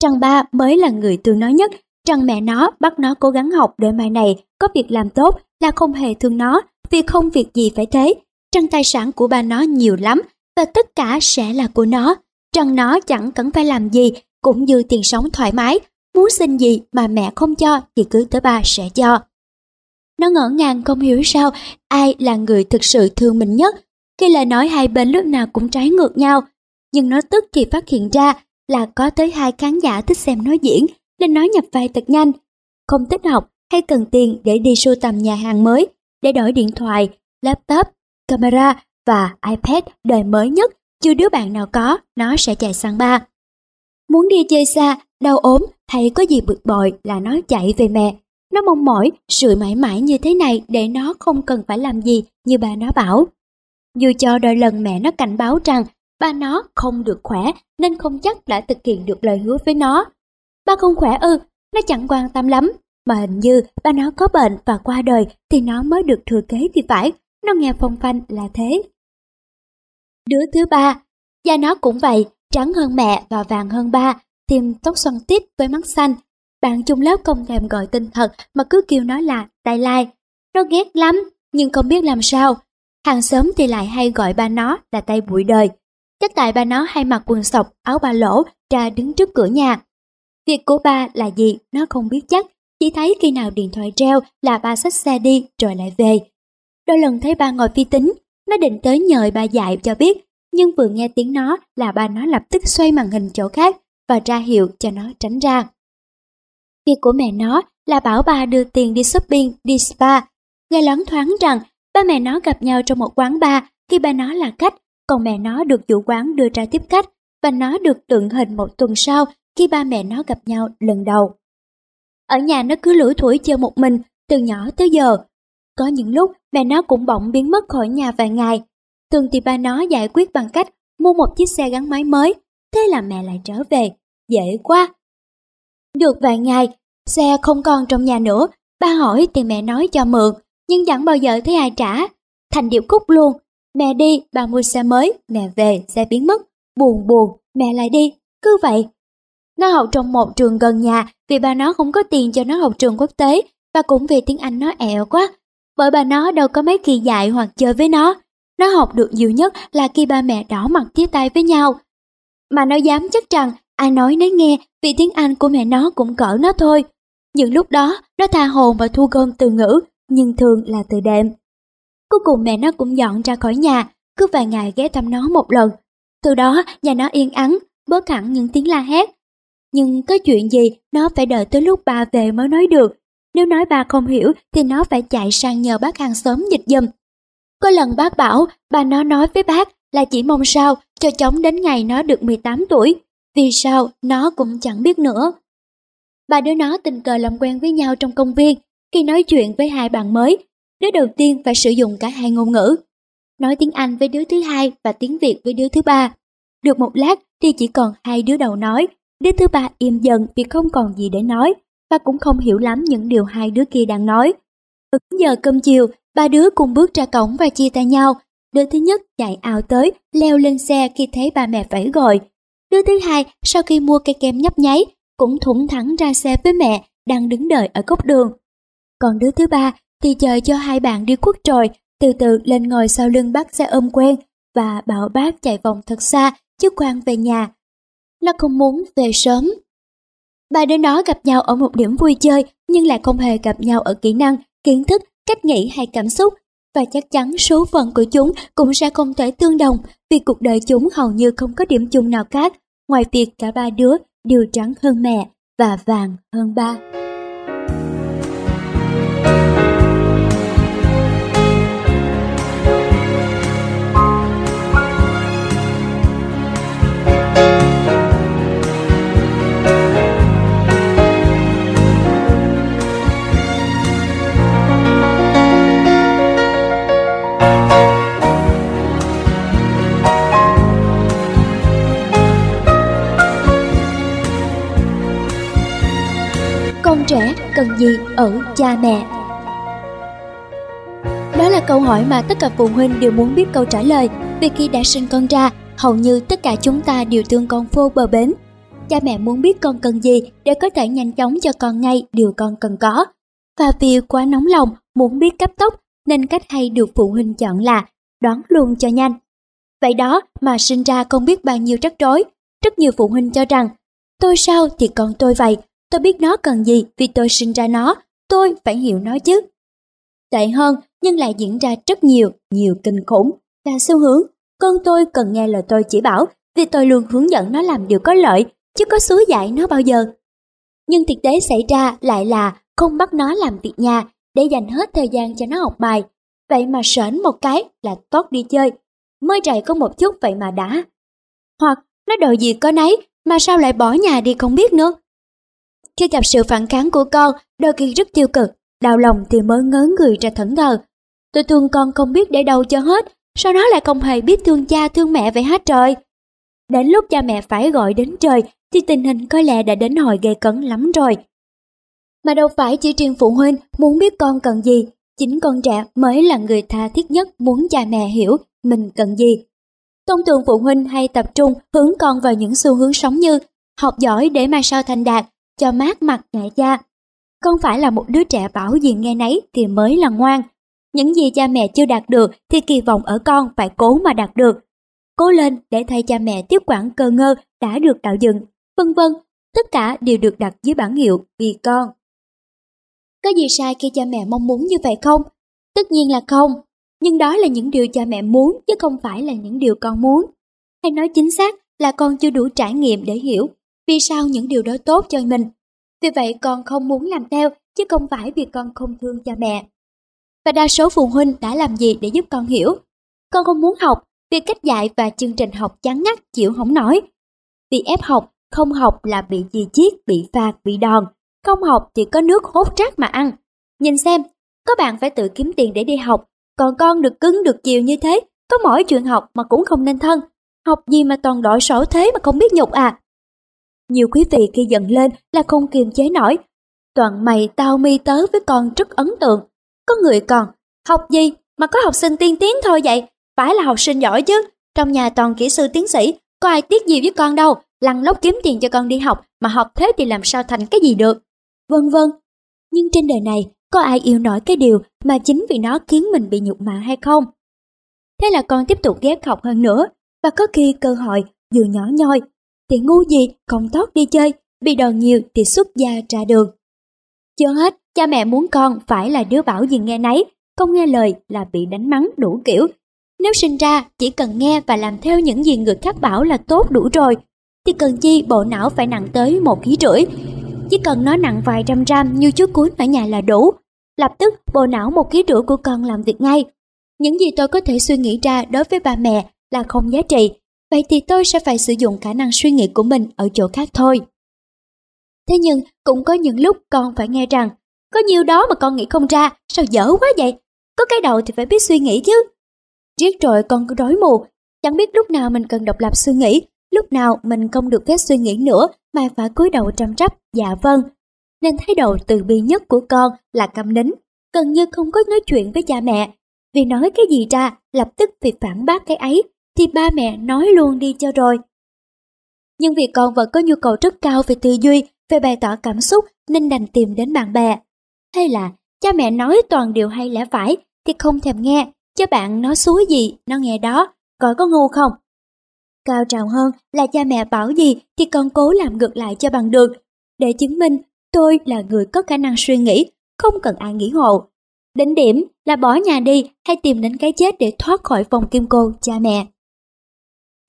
Trăng ba mới là người thương nó nhất, trăng mẹ nó bắt nó cố gắng học để mai này có việc làm tốt là không hề thương nó, vì không việc gì phải thế. Trăng tài sản của ba nó nhiều lắm và tất cả sẽ là của nó. Trăng nó chẳng cần phải làm gì cũng như tiền sống thoải mái, muốn xin gì mà mẹ không cho thì cứ tới ba sẽ cho. Nó ngỡ ngàng không hiểu sao ai là người thực sự thương mình nhất khi lời nói hai bên lúc nào cũng trái ngược nhau. Nhưng nó tức thì phát hiện ra là có tới hai khán giả thích xem nó diễn nên nói nhập vai thật nhanh. Không thích học hay cần tiền để đi sưu tầm nhà hàng mới, để đổi điện thoại, laptop, camera và iPad đời mới nhất, chưa đứa bạn nào có, nó sẽ chạy sang ba. Muốn đi chơi xa, đau ốm hay có gì bực bội là nó chạy về mẹ. Nó mong mỏi sự mãi mãi như thế này để nó không cần phải làm gì như bà nó bảo. Dù cho đôi lần mẹ nó cảnh báo rằng ba nó không được khỏe nên không chắc đã thực hiện được lời hứa với nó. Ba không khỏe ư, nó chẳng quan tâm lắm, mà hình như ba nó có bệnh và qua đời thì nó mới được thừa kế thì phải, nó nghe phong phanh là thế. Đứa thứ ba, da nó cũng vậy, trắng hơn mẹ và vàng hơn ba, tim tóc xoăn tít với mắt xanh. Bạn chung lớp không thèm gọi tên thật mà cứ kêu nó là tay lai. Nó ghét lắm, nhưng không biết làm sao. Hàng xóm thì lại hay gọi ba nó là tay bụi đời. Chắc tại ba nó hay mặc quần sọc, áo ba lỗ, ra đứng trước cửa nhà. Việc của ba là gì nó không biết chắc, chỉ thấy khi nào điện thoại treo là ba xách xe đi rồi lại về. Đôi lần thấy ba ngồi phi tính, nó định tới nhờ ba dạy cho biết, nhưng vừa nghe tiếng nó là ba nó lập tức xoay màn hình chỗ khác và ra hiệu cho nó tránh ra. Việc của mẹ nó là bảo ba đưa tiền đi shopping, đi spa. Nghe loáng thoáng rằng ba mẹ nó gặp nhau trong một quán bar khi ba nó là khách, còn mẹ nó được chủ quán đưa ra tiếp khách và nó được tượng hình một tuần sau khi ba mẹ nó gặp nhau lần đầu. Ở nhà nó cứ lủi thủi chơi một mình từ nhỏ tới giờ. Có những lúc mẹ nó cũng bỗng biến mất khỏi nhà vài ngày. Thường thì ba nó giải quyết bằng cách mua một chiếc xe gắn máy mới, thế là mẹ lại trở về. Dễ quá! Được vài ngày, xe không còn trong nhà nữa, ba hỏi thì mẹ nói cho mượn, nhưng chẳng bao giờ thấy ai trả. Thành điệu khúc luôn, mẹ đi, bà mua xe mới, mẹ về, xe biến mất. Buồn buồn, mẹ lại đi, cứ vậy nó học trong một trường gần nhà vì bà nó không có tiền cho nó học trường quốc tế và cũng vì tiếng Anh nó ẹo quá. Bởi bà nó đâu có mấy kỳ dạy hoặc chơi với nó. Nó học được nhiều nhất là khi ba mẹ đỏ mặt chia tay với nhau. Mà nó dám chắc rằng ai nói nấy nghe vì tiếng Anh của mẹ nó cũng cỡ nó thôi. Những lúc đó nó tha hồn và thu gom từ ngữ nhưng thường là từ đệm. Cuối cùng mẹ nó cũng dọn ra khỏi nhà, cứ vài ngày ghé thăm nó một lần. Từ đó nhà nó yên ắng, bớt hẳn những tiếng la hét nhưng có chuyện gì nó phải đợi tới lúc bà về mới nói được. Nếu nói bà không hiểu thì nó phải chạy sang nhờ bác hàng xóm dịch dùm. Có lần bác bảo bà nó nói với bác là chỉ mong sao cho chóng đến ngày nó được 18 tuổi. Vì sao nó cũng chẳng biết nữa. Ba đứa nó tình cờ làm quen với nhau trong công viên. Khi nói chuyện với hai bạn mới, đứa đầu tiên phải sử dụng cả hai ngôn ngữ. Nói tiếng Anh với đứa thứ hai và tiếng Việt với đứa thứ ba. Được một lát thì chỉ còn hai đứa đầu nói Đứa thứ ba im dần vì không còn gì để nói và cũng không hiểu lắm những điều hai đứa kia đang nói. Ứng giờ cơm chiều, ba đứa cùng bước ra cổng và chia tay nhau. Đứa thứ nhất chạy ao tới, leo lên xe khi thấy ba mẹ phải gọi. Đứa thứ hai, sau khi mua cây kem nhấp nháy, cũng thủng thẳng ra xe với mẹ đang đứng đợi ở góc đường. Còn đứa thứ ba thì chờ cho hai bạn đi khuất trồi, từ từ lên ngồi sau lưng bác xe ôm quen và bảo bác chạy vòng thật xa chứ khoan về nhà nó không muốn về sớm. Ba đứa nó gặp nhau ở một điểm vui chơi nhưng lại không hề gặp nhau ở kỹ năng, kiến thức, cách nghĩ hay cảm xúc. Và chắc chắn số phận của chúng cũng sẽ không thể tương đồng vì cuộc đời chúng hầu như không có điểm chung nào khác ngoài việc cả ba đứa đều trắng hơn mẹ và vàng hơn ba. Con trẻ cần gì ở cha mẹ? Đó là câu hỏi mà tất cả phụ huynh đều muốn biết câu trả lời vì khi đã sinh con ra, hầu như tất cả chúng ta đều thương con vô bờ bến. Cha mẹ muốn biết con cần gì để có thể nhanh chóng cho con ngay điều con cần có. Và vì quá nóng lòng muốn biết cấp tốc nên cách hay được phụ huynh chọn là đoán luôn cho nhanh. Vậy đó mà sinh ra không biết bao nhiêu rắc rối. Rất nhiều phụ huynh cho rằng Tôi sao thì con tôi vậy, tôi biết nó cần gì vì tôi sinh ra nó, tôi phải hiểu nó chứ. Tệ hơn nhưng lại diễn ra rất nhiều, nhiều kinh khủng, là xu hướng. Con tôi cần nghe lời tôi chỉ bảo vì tôi luôn hướng dẫn nó làm điều có lợi, chứ có xúi dạy nó bao giờ. Nhưng thực tế xảy ra lại là không bắt nó làm việc nhà để dành hết thời gian cho nó học bài. Vậy mà sởn một cái là tốt đi chơi, mới rầy có một chút vậy mà đã. Hoặc nó đòi gì có nấy mà sao lại bỏ nhà đi không biết nữa. Khi gặp sự phản kháng của con, đôi khi rất tiêu cực, đau lòng thì mới ngớ người ra thẫn thờ. Tôi thương con không biết để đâu cho hết, sau đó lại không hề biết thương cha thương mẹ vậy hết trời. Đến lúc cha mẹ phải gọi đến trời thì tình hình có lẽ đã đến hồi gây cấn lắm rồi. Mà đâu phải chỉ riêng phụ huynh muốn biết con cần gì, chính con trẻ mới là người tha thiết nhất muốn cha mẹ hiểu mình cần gì. Thông thường phụ huynh hay tập trung hướng con vào những xu hướng sống như học giỏi để mai sau thành đạt, cho mát mặt ngại cha. Không phải là một đứa trẻ bảo gì nghe nấy thì mới là ngoan. Những gì cha mẹ chưa đạt được thì kỳ vọng ở con phải cố mà đạt được. Cố lên để thay cha mẹ tiếp quản cơ ngơ đã được tạo dựng, vân vân. Tất cả đều được đặt dưới bản hiệu vì con. Có gì sai khi cha mẹ mong muốn như vậy không? Tất nhiên là không. Nhưng đó là những điều cha mẹ muốn chứ không phải là những điều con muốn. Hay nói chính xác là con chưa đủ trải nghiệm để hiểu vì sao những điều đó tốt cho mình. Vì vậy con không muốn làm theo chứ không phải vì con không thương cha mẹ. Và đa số phụ huynh đã làm gì để giúp con hiểu? Con không muốn học vì cách dạy và chương trình học chán ngắt chịu không nổi. Vì ép học, không học là bị gì chiết, bị phạt, bị đòn. Không học thì có nước hốt rác mà ăn. Nhìn xem, có bạn phải tự kiếm tiền để đi học, còn con được cứng được chiều như thế, có mỗi chuyện học mà cũng không nên thân. Học gì mà toàn đội sổ thế mà không biết nhục à. Nhiều quý vị khi giận lên là không kiềm chế nổi. Toàn mày tao mi tớ với con rất ấn tượng. Có người còn, học gì mà có học sinh tiên tiến thôi vậy, phải là học sinh giỏi chứ. Trong nhà toàn kỹ sư tiến sĩ, có ai tiếc gì với con đâu, lăn lóc kiếm tiền cho con đi học mà học thế thì làm sao thành cái gì được. Vân vân. Nhưng trên đời này có ai yêu nổi cái điều mà chính vì nó khiến mình bị nhục mạ hay không? Thế là con tiếp tục ghép học hơn nữa, và có khi cơ hội dù nhỏ nhoi, thì ngu gì không tốt đi chơi, bị đòn nhiều thì xuất gia ra đường. Chưa hết, cha mẹ muốn con phải là đứa bảo gì nghe nấy, không nghe lời là bị đánh mắng đủ kiểu. Nếu sinh ra chỉ cần nghe và làm theo những gì người khác bảo là tốt đủ rồi, thì cần chi bộ não phải nặng tới một ký rưỡi chỉ cần nó nặng vài trăm gram như chú cuốn ở nhà là đủ. Lập tức bộ não một ký rưỡi của con làm việc ngay. Những gì tôi có thể suy nghĩ ra đối với ba mẹ là không giá trị, vậy thì tôi sẽ phải sử dụng khả năng suy nghĩ của mình ở chỗ khác thôi. Thế nhưng cũng có những lúc con phải nghe rằng có nhiều đó mà con nghĩ không ra, sao dở quá vậy? Có cái đầu thì phải biết suy nghĩ chứ. Riết rồi con cứ rối mù, chẳng biết lúc nào mình cần độc lập suy nghĩ, lúc nào mình không được phép suy nghĩ nữa mà phải cúi đầu trầm trắp dạ vâng. Nên thái độ từ bi nhất của con là câm nín, gần như không có nói chuyện với cha mẹ. Vì nói cái gì ra, lập tức việc phản bác cái ấy, thì ba mẹ nói luôn đi cho rồi. Nhưng vì con vẫn có nhu cầu rất cao về tư duy, về bày tỏ cảm xúc nên đành tìm đến bạn bè. Hay là cha mẹ nói toàn điều hay lẽ phải thì không thèm nghe, cho bạn nói suối gì nó nghe đó, coi có ngu không. Cao trào hơn là cha mẹ bảo gì thì con cố làm ngược lại cho bằng được, để chứng minh tôi là người có khả năng suy nghĩ, không cần ai nghĩ hộ. Đến điểm là bỏ nhà đi hay tìm đến cái chết để thoát khỏi vòng kim cô cha mẹ.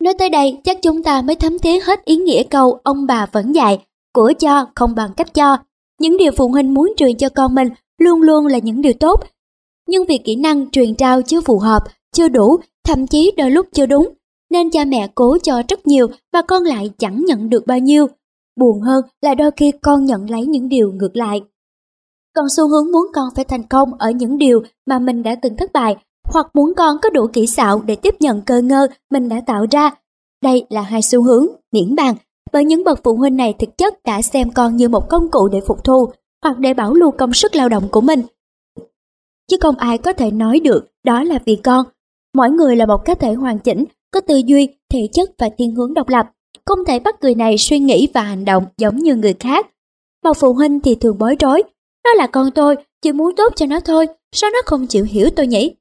Nói tới đây chắc chúng ta mới thấm thía hết ý nghĩa câu ông bà vẫn dạy, của cho không bằng cách cho. Những điều phụ huynh muốn truyền cho con mình luôn luôn là những điều tốt. Nhưng vì kỹ năng truyền trao chưa phù hợp, chưa đủ, thậm chí đôi lúc chưa đúng, nên cha mẹ cố cho rất nhiều và con lại chẳng nhận được bao nhiêu. Buồn hơn là đôi khi con nhận lấy những điều ngược lại. Còn xu hướng muốn con phải thành công ở những điều mà mình đã từng thất bại, hoặc muốn con có đủ kỹ xảo để tiếp nhận cơ ngơ mình đã tạo ra. Đây là hai xu hướng, miễn bàn, bởi những bậc phụ huynh này thực chất đã xem con như một công cụ để phục thu, hoặc để bảo lưu công sức lao động của mình. Chứ không ai có thể nói được đó là vì con. Mỗi người là một cá thể hoàn chỉnh có tư duy, thể chất và thiên hướng độc lập, không thể bắt người này suy nghĩ và hành động giống như người khác. Mà phụ huynh thì thường bối rối, nó là con tôi, chỉ muốn tốt cho nó thôi, sao nó không chịu hiểu tôi nhỉ?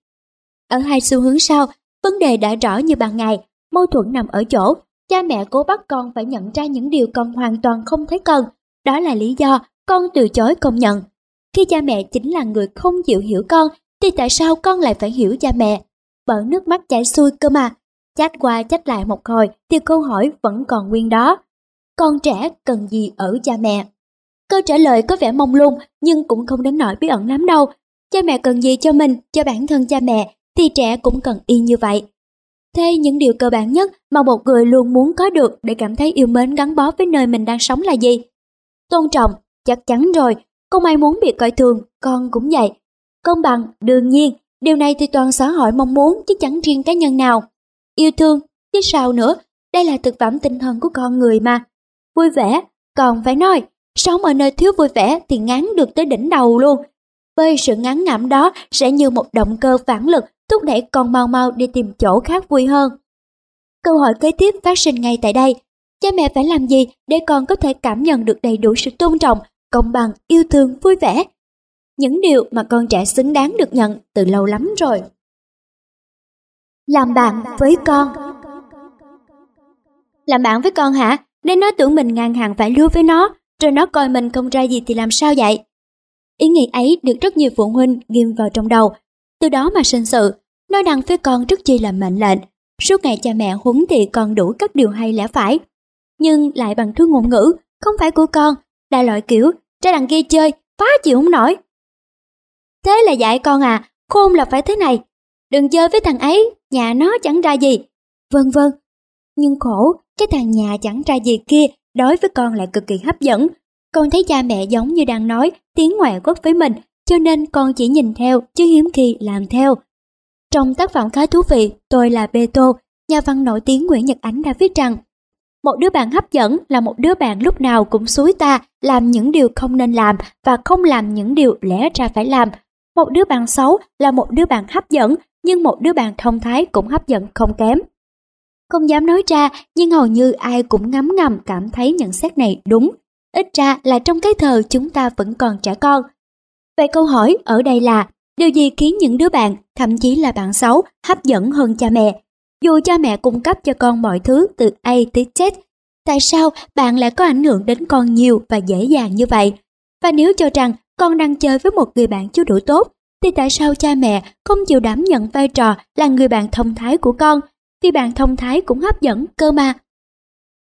Ở hai xu hướng sau, vấn đề đã rõ như ban ngày, mâu thuẫn nằm ở chỗ, Cha mẹ cố bắt con phải nhận ra những điều con hoàn toàn không thấy cần. Đó là lý do con từ chối công nhận. Khi cha mẹ chính là người không chịu hiểu con, thì tại sao con lại phải hiểu cha mẹ? Bởi nước mắt chảy xuôi cơ mà. Chát qua chát lại một hồi thì câu hỏi vẫn còn nguyên đó. Con trẻ cần gì ở cha mẹ? Câu trả lời có vẻ mông lung nhưng cũng không đến nỗi bí ẩn lắm đâu. Cha mẹ cần gì cho mình, cho bản thân cha mẹ thì trẻ cũng cần y như vậy. Thế những điều cơ bản nhất mà một người luôn muốn có được để cảm thấy yêu mến gắn bó với nơi mình đang sống là gì? Tôn trọng, chắc chắn rồi, không ai muốn bị coi thường, con cũng vậy. Công bằng, đương nhiên, điều này thì toàn xã hội mong muốn chứ chẳng riêng cá nhân nào. Yêu thương, chứ sao nữa, đây là thực phẩm tinh thần của con người mà. Vui vẻ, còn phải nói, sống ở nơi thiếu vui vẻ thì ngán được tới đỉnh đầu luôn. Bởi sự ngắn ngẩm đó sẽ như một động cơ phản lực thúc đẩy con mau mau đi tìm chỗ khác vui hơn. Câu hỏi kế tiếp phát sinh ngay tại đây. Cha mẹ phải làm gì để con có thể cảm nhận được đầy đủ sự tôn trọng, công bằng, yêu thương, vui vẻ? Những điều mà con trẻ xứng đáng được nhận từ lâu lắm rồi. Làm bạn với con Làm bạn với con hả? Nên nó tưởng mình ngang hàng phải lưu với nó, rồi nó coi mình không ra gì thì làm sao vậy? Ý nghĩ ấy được rất nhiều phụ huynh ghim vào trong đầu, từ đó mà sinh sự, nói năng với con rất chi là mệnh lệnh, suốt ngày cha mẹ huấn thì con đủ các điều hay lẽ phải. Nhưng lại bằng thứ ngôn ngữ, không phải của con, là loại kiểu, ra đằng kia chơi, phá chịu không nổi. Thế là dạy con à, khôn là phải thế này, đừng chơi với thằng ấy, nhà nó chẳng ra gì. Vân vân, nhưng khổ, cái thằng nhà chẳng ra gì kia đối với con lại cực kỳ hấp dẫn. Con thấy cha mẹ giống như đang nói tiếng ngoại quốc với mình, cho nên con chỉ nhìn theo chứ hiếm khi làm theo. Trong tác phẩm khá thú vị Tôi là Bê Tô, nhà văn nổi tiếng Nguyễn Nhật Ánh đã viết rằng Một đứa bạn hấp dẫn là một đứa bạn lúc nào cũng xúi ta làm những điều không nên làm và không làm những điều lẽ ra phải làm. Một đứa bạn xấu là một đứa bạn hấp dẫn nhưng một đứa bạn thông thái cũng hấp dẫn không kém. Không dám nói ra nhưng hầu như ai cũng ngấm ngầm cảm thấy nhận xét này đúng. Ít ra là trong cái thờ chúng ta vẫn còn trẻ con. Vậy câu hỏi ở đây là điều gì khiến những đứa bạn, thậm chí là bạn xấu, hấp dẫn hơn cha mẹ? Dù cha mẹ cung cấp cho con mọi thứ từ A tới Z, tại sao bạn lại có ảnh hưởng đến con nhiều và dễ dàng như vậy? Và nếu cho rằng con đang chơi với một người bạn chưa đủ tốt, thì tại sao cha mẹ không chịu đảm nhận vai trò là người bạn thông thái của con? Vì bạn thông thái cũng hấp dẫn cơ mà.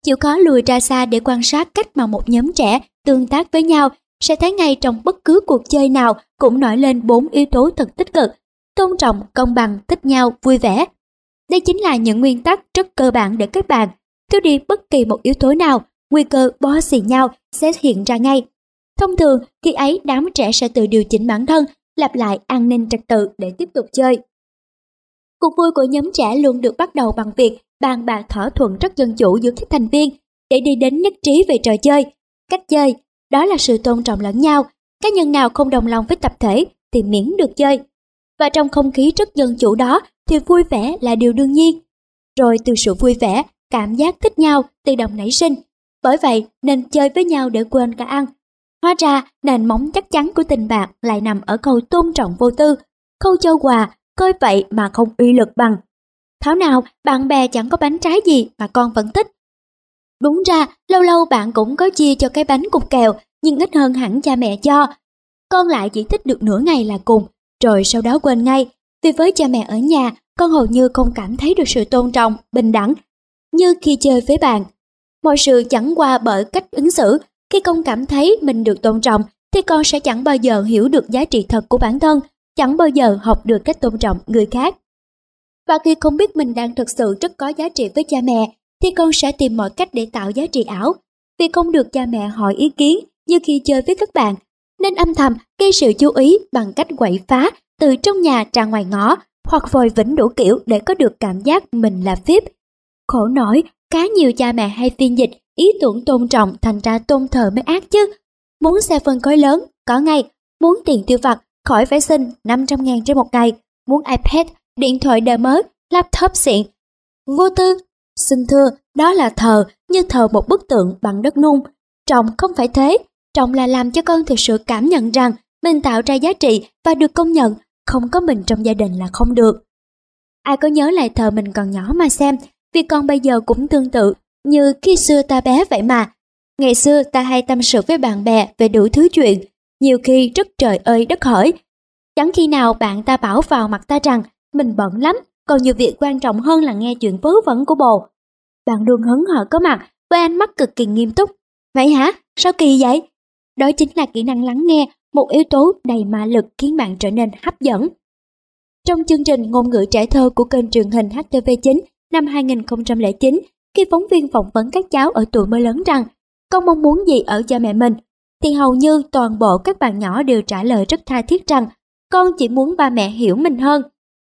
Chịu khó lùi ra xa để quan sát cách mà một nhóm trẻ tương tác với nhau sẽ thấy ngay trong bất cứ cuộc chơi nào cũng nổi lên bốn yếu tố thật tích cực, tôn trọng, công bằng, thích nhau, vui vẻ. Đây chính là những nguyên tắc rất cơ bản để các bạn thiếu đi bất kỳ một yếu tố nào, nguy cơ bó xì nhau sẽ hiện ra ngay. Thông thường, khi ấy đám trẻ sẽ tự điều chỉnh bản thân, lặp lại an ninh trật tự để tiếp tục chơi. Cuộc vui của nhóm trẻ luôn được bắt đầu bằng việc bàn bạc thỏa thuận rất dân chủ giữa các thành viên để đi đến nhất trí về trò chơi, cách chơi, đó là sự tôn trọng lẫn nhau. Cá nhân nào không đồng lòng với tập thể thì miễn được chơi. Và trong không khí rất dân chủ đó thì vui vẻ là điều đương nhiên. Rồi từ sự vui vẻ, cảm giác thích nhau tự động nảy sinh. Bởi vậy nên chơi với nhau để quên cả ăn. Hóa ra nền móng chắc chắn của tình bạn lại nằm ở câu tôn trọng vô tư, câu châu quà, coi vậy mà không uy lực bằng. Thảo nào bạn bè chẳng có bánh trái gì mà con vẫn thích, Đúng ra, lâu lâu bạn cũng có chia cho cái bánh cục kẹo, nhưng ít hơn hẳn cha mẹ cho. Con lại chỉ thích được nửa ngày là cùng, rồi sau đó quên ngay. Vì với cha mẹ ở nhà, con hầu như không cảm thấy được sự tôn trọng, bình đẳng, như khi chơi với bạn. Mọi sự chẳng qua bởi cách ứng xử, khi con cảm thấy mình được tôn trọng, thì con sẽ chẳng bao giờ hiểu được giá trị thật của bản thân, chẳng bao giờ học được cách tôn trọng người khác. Và khi không biết mình đang thực sự rất có giá trị với cha mẹ, thì con sẽ tìm mọi cách để tạo giá trị ảo. Vì không được cha mẹ hỏi ý kiến như khi chơi với các bạn, nên âm thầm gây sự chú ý bằng cách quậy phá từ trong nhà ra ngoài ngõ hoặc vòi vĩnh đủ kiểu để có được cảm giác mình là phíp Khổ nổi, khá nhiều cha mẹ hay phiên dịch ý tưởng tôn trọng thành ra tôn thờ mới ác chứ. Muốn xe phân khối lớn, có ngay. Muốn tiền tiêu vặt, khỏi phải xin 500 ngàn trên một ngày. Muốn iPad, điện thoại đời mới, laptop xịn. Vô tư, Xin thưa, đó là thờ, như thờ một bức tượng bằng đất nung. Trọng không phải thế, trọng là làm cho con thực sự cảm nhận rằng mình tạo ra giá trị và được công nhận, không có mình trong gia đình là không được. Ai có nhớ lại thờ mình còn nhỏ mà xem, vì con bây giờ cũng tương tự, như khi xưa ta bé vậy mà. Ngày xưa ta hay tâm sự với bạn bè về đủ thứ chuyện, nhiều khi rất trời ơi đất hỡi. Chẳng khi nào bạn ta bảo vào mặt ta rằng mình bận lắm, còn nhiều việc quan trọng hơn là nghe chuyện vớ vẩn của bồ. Bạn luôn hứng hở có mặt với ánh mắt cực kỳ nghiêm túc. Vậy hả? Sao kỳ vậy? Đó chính là kỹ năng lắng nghe, một yếu tố đầy ma lực khiến bạn trở nên hấp dẫn. Trong chương trình ngôn ngữ trẻ thơ của kênh truyền hình HTV9 năm 2009, khi phóng viên phỏng vấn các cháu ở tuổi mới lớn rằng con mong muốn gì ở cha mẹ mình, thì hầu như toàn bộ các bạn nhỏ đều trả lời rất tha thiết rằng con chỉ muốn ba mẹ hiểu mình hơn.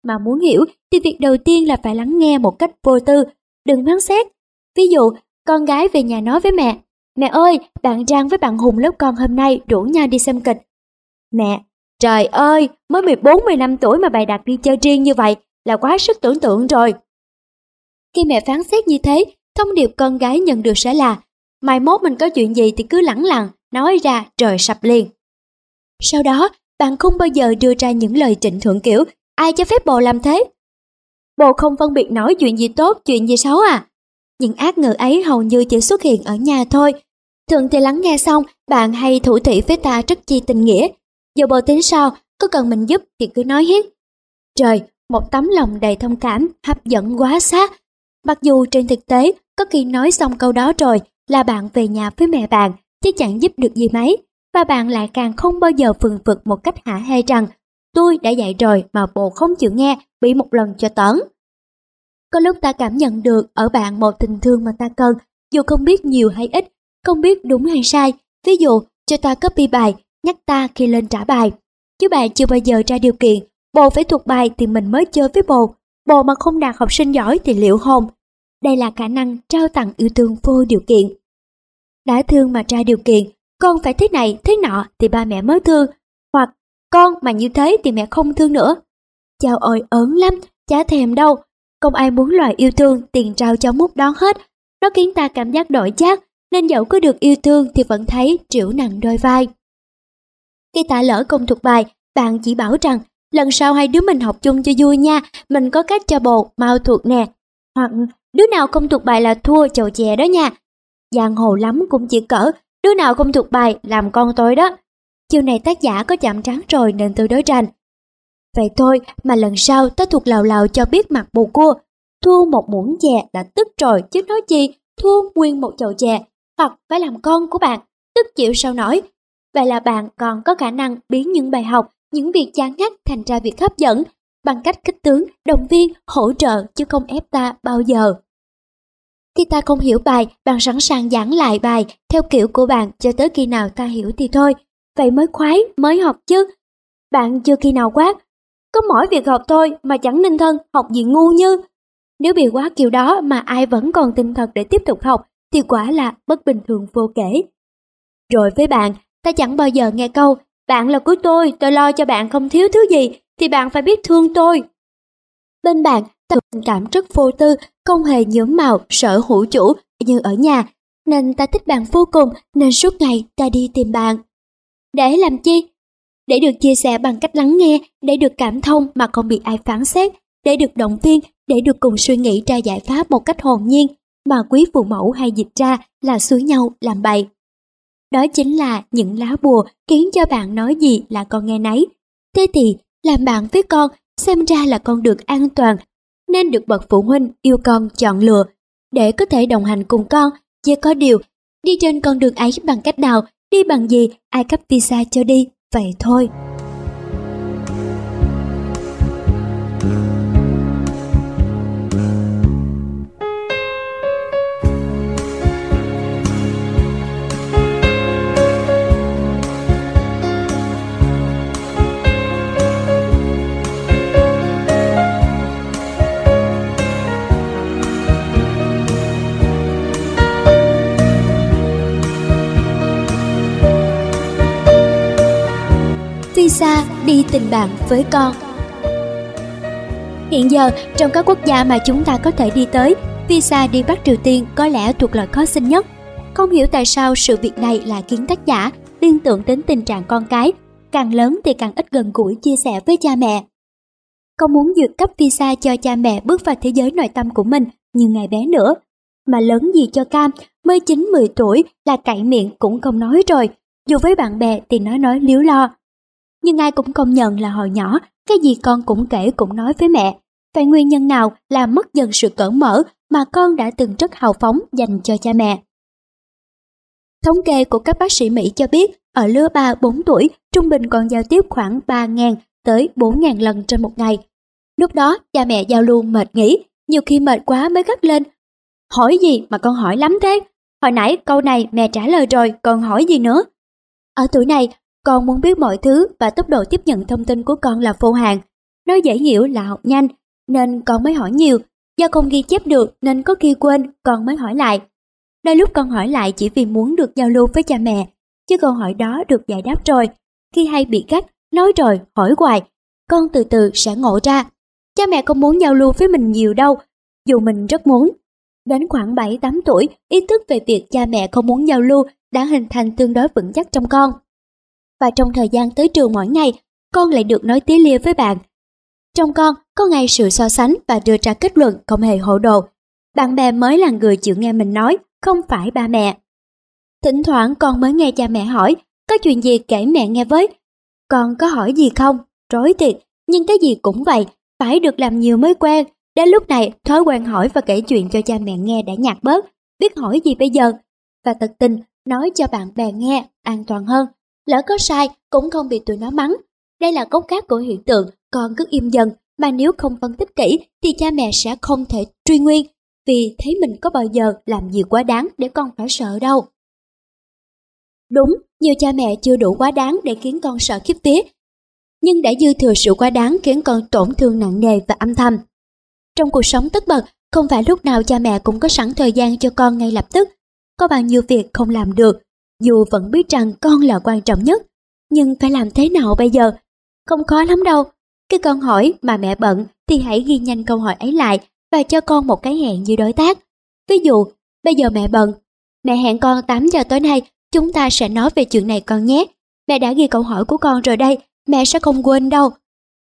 Mà muốn hiểu thì việc đầu tiên là phải lắng nghe một cách vô tư, đừng phán xét. Ví dụ, con gái về nhà nói với mẹ, Mẹ ơi, bạn Trang với bạn Hùng lớp con hôm nay rủ nhau đi xem kịch. Mẹ, trời ơi, mới 14-15 tuổi mà bày đặt đi chơi riêng như vậy là quá sức tưởng tượng rồi. Khi mẹ phán xét như thế, thông điệp con gái nhận được sẽ là mai mốt mình có chuyện gì thì cứ lẳng lặng, nói ra trời sập liền. Sau đó, bạn không bao giờ đưa ra những lời trịnh thượng kiểu ai cho phép bồ làm thế. Bồ không phân biệt nói chuyện gì tốt, chuyện gì xấu à. Những ác ngữ ấy hầu như chỉ xuất hiện ở nhà thôi. Thường thì lắng nghe xong, bạn hay thủ thủy với ta rất chi tình nghĩa. Dù bồ tính sao, có cần mình giúp thì cứ nói hết. Trời, một tấm lòng đầy thông cảm, hấp dẫn quá sát. Mặc dù trên thực tế, có khi nói xong câu đó rồi là bạn về nhà với mẹ bạn, chứ chẳng giúp được gì mấy. Và bạn lại càng không bao giờ phừng phực một cách hả hê rằng tôi đã dạy rồi mà bồ không chịu nghe, bị một lần cho tấn. Có lúc ta cảm nhận được ở bạn một tình thương mà ta cần, dù không biết nhiều hay ít, không biết đúng hay sai. Ví dụ, cho ta copy bài, nhắc ta khi lên trả bài. Chứ bạn chưa bao giờ ra điều kiện, bồ phải thuộc bài thì mình mới chơi với bồ. Bồ mà không đạt học sinh giỏi thì liệu hồn. Đây là khả năng trao tặng yêu thương vô điều kiện. Đã thương mà ra điều kiện, con phải thế này, thế nọ thì ba mẹ mới thương. Con mà như thế thì mẹ không thương nữa. Chào ơi ớn lắm, chả thèm đâu. Không ai muốn loài yêu thương tiền trao cho mút đón hết. Nó khiến ta cảm giác đổi chát, nên dẫu có được yêu thương thì vẫn thấy triểu nặng đôi vai. Khi ta lỡ công thuộc bài, bạn chỉ bảo rằng lần sau hai đứa mình học chung cho vui nha, mình có cách cho bồ mau thuộc nè. Hoặc đứa nào không thuộc bài là thua chầu chè đó nha. Giang hồ lắm cũng chỉ cỡ, đứa nào không thuộc bài làm con tôi đó. Chiều này tác giả có chạm trắng rồi nên tôi đối tranh. Vậy thôi mà lần sau ta thuộc lào lào cho biết mặt bồ cua. Thua một muỗng chè đã tức rồi chứ nói chi, thua nguyên một chậu chè. Hoặc phải làm con của bạn, tức chịu sao nổi. Vậy là bạn còn có khả năng biến những bài học, những việc chán ngắt thành ra việc hấp dẫn bằng cách kích tướng, động viên, hỗ trợ chứ không ép ta bao giờ. Khi ta không hiểu bài, bạn sẵn sàng giảng lại bài theo kiểu của bạn cho tới khi nào ta hiểu thì thôi. Vậy mới khoái, mới học chứ. Bạn chưa khi nào quát, có mỗi việc học thôi mà chẳng nên thân, học gì ngu như. Nếu bị quá kiểu đó mà ai vẫn còn tinh thần để tiếp tục học thì quả là bất bình thường vô kể. Rồi với bạn, ta chẳng bao giờ nghe câu bạn là của tôi, tôi lo cho bạn không thiếu thứ gì thì bạn phải biết thương tôi. Bên bạn, ta tình cảm rất vô tư, không hề nhuốm màu, sở hữu chủ như ở nhà, nên ta thích bạn vô cùng nên suốt ngày ta đi tìm bạn. Để làm chi? để được chia sẻ bằng cách lắng nghe, để được cảm thông mà không bị ai phán xét, để được động viên, để được cùng suy nghĩ ra giải pháp một cách hồn nhiên, mà quý phụ mẫu hay dịch ra là suối nhau làm bậy. Đó chính là những lá bùa khiến cho bạn nói gì là con nghe nấy. Thế thì, làm bạn với con xem ra là con được an toàn, nên được bậc phụ huynh yêu con chọn lựa để có thể đồng hành cùng con. Chỉ có điều, đi trên con đường ấy bằng cách nào, đi bằng gì, ai cấp visa cho đi? Vậy thôi. Tình bạn với con. Hiện giờ, trong các quốc gia mà chúng ta có thể đi tới, visa đi Bắc Triều Tiên có lẽ thuộc loại khó xin nhất. Không hiểu tại sao sự việc này là khiến tác giả liên tưởng đến tình trạng con cái, càng lớn thì càng ít gần gũi chia sẻ với cha mẹ. Không muốn duyệt cấp visa cho cha mẹ bước vào thế giới nội tâm của mình như ngày bé nữa. mà lớn gì cho cam, mới 9-10 tuổi là cậy miệng cũng không nói rồi, dù với bạn bè thì nói nói liếu lo. Nhưng ai cũng công nhận là hồi nhỏ, cái gì con cũng kể cũng nói với mẹ. Vậy nguyên nhân nào làm mất dần sự cởi mở mà con đã từng rất hào phóng dành cho cha mẹ? Thống kê của các bác sĩ Mỹ cho biết, ở lứa 3-4 tuổi, trung bình còn giao tiếp khoảng 3.000 tới 4.000 lần trên một ngày. Lúc đó, cha mẹ giao lưu mệt nghỉ, nhiều khi mệt quá mới gắt lên. Hỏi gì mà con hỏi lắm thế? Hồi nãy câu này mẹ trả lời rồi, còn hỏi gì nữa? Ở tuổi này, con muốn biết mọi thứ và tốc độ tiếp nhận thông tin của con là vô hạn. Nó dễ hiểu là học nhanh, nên con mới hỏi nhiều. Do không ghi chép được nên có khi quên, con mới hỏi lại. Đôi lúc con hỏi lại chỉ vì muốn được giao lưu với cha mẹ, chứ câu hỏi đó được giải đáp rồi. Khi hay bị gắt, nói rồi, hỏi hoài, con từ từ sẽ ngộ ra. Cha mẹ không muốn giao lưu với mình nhiều đâu, dù mình rất muốn. Đến khoảng 7-8 tuổi, ý thức về việc cha mẹ không muốn giao lưu đã hình thành tương đối vững chắc trong con. Và trong thời gian tới trường mỗi ngày, con lại được nói tí lia với bạn. Trong con có ngay sự so sánh và đưa ra kết luận không hề hộ đồ. Bạn bè mới là người chịu nghe mình nói, không phải ba mẹ. Thỉnh thoảng con mới nghe cha mẹ hỏi, có chuyện gì kể mẹ nghe với. Con có hỏi gì không? Rối thiệt, nhưng cái gì cũng vậy, phải được làm nhiều mới quen. Đến lúc này, thói quen hỏi và kể chuyện cho cha mẹ nghe đã nhạt bớt, biết hỏi gì bây giờ. Và thật tình, nói cho bạn bè nghe, an toàn hơn. Lỡ có sai, cũng không bị tụi nó mắng. Đây là gốc gác của hiện tượng, con cứ im dần, mà nếu không phân tích kỹ thì cha mẹ sẽ không thể truy nguyên, vì thấy mình có bao giờ làm gì quá đáng để con phải sợ đâu. Đúng, nhiều cha mẹ chưa đủ quá đáng để khiến con sợ khiếp tía, nhưng đã dư thừa sự quá đáng khiến con tổn thương nặng nề và âm thầm. Trong cuộc sống tất bật, không phải lúc nào cha mẹ cũng có sẵn thời gian cho con ngay lập tức. Có bao nhiêu việc không làm được, dù vẫn biết rằng con là quan trọng nhất. Nhưng phải làm thế nào bây giờ? Không khó lắm đâu. Cái con hỏi mà mẹ bận thì hãy ghi nhanh câu hỏi ấy lại và cho con một cái hẹn như đối tác. Ví dụ, bây giờ mẹ bận, mẹ hẹn con 8 giờ tối nay, chúng ta sẽ nói về chuyện này con nhé. Mẹ đã ghi câu hỏi của con rồi đây, mẹ sẽ không quên đâu.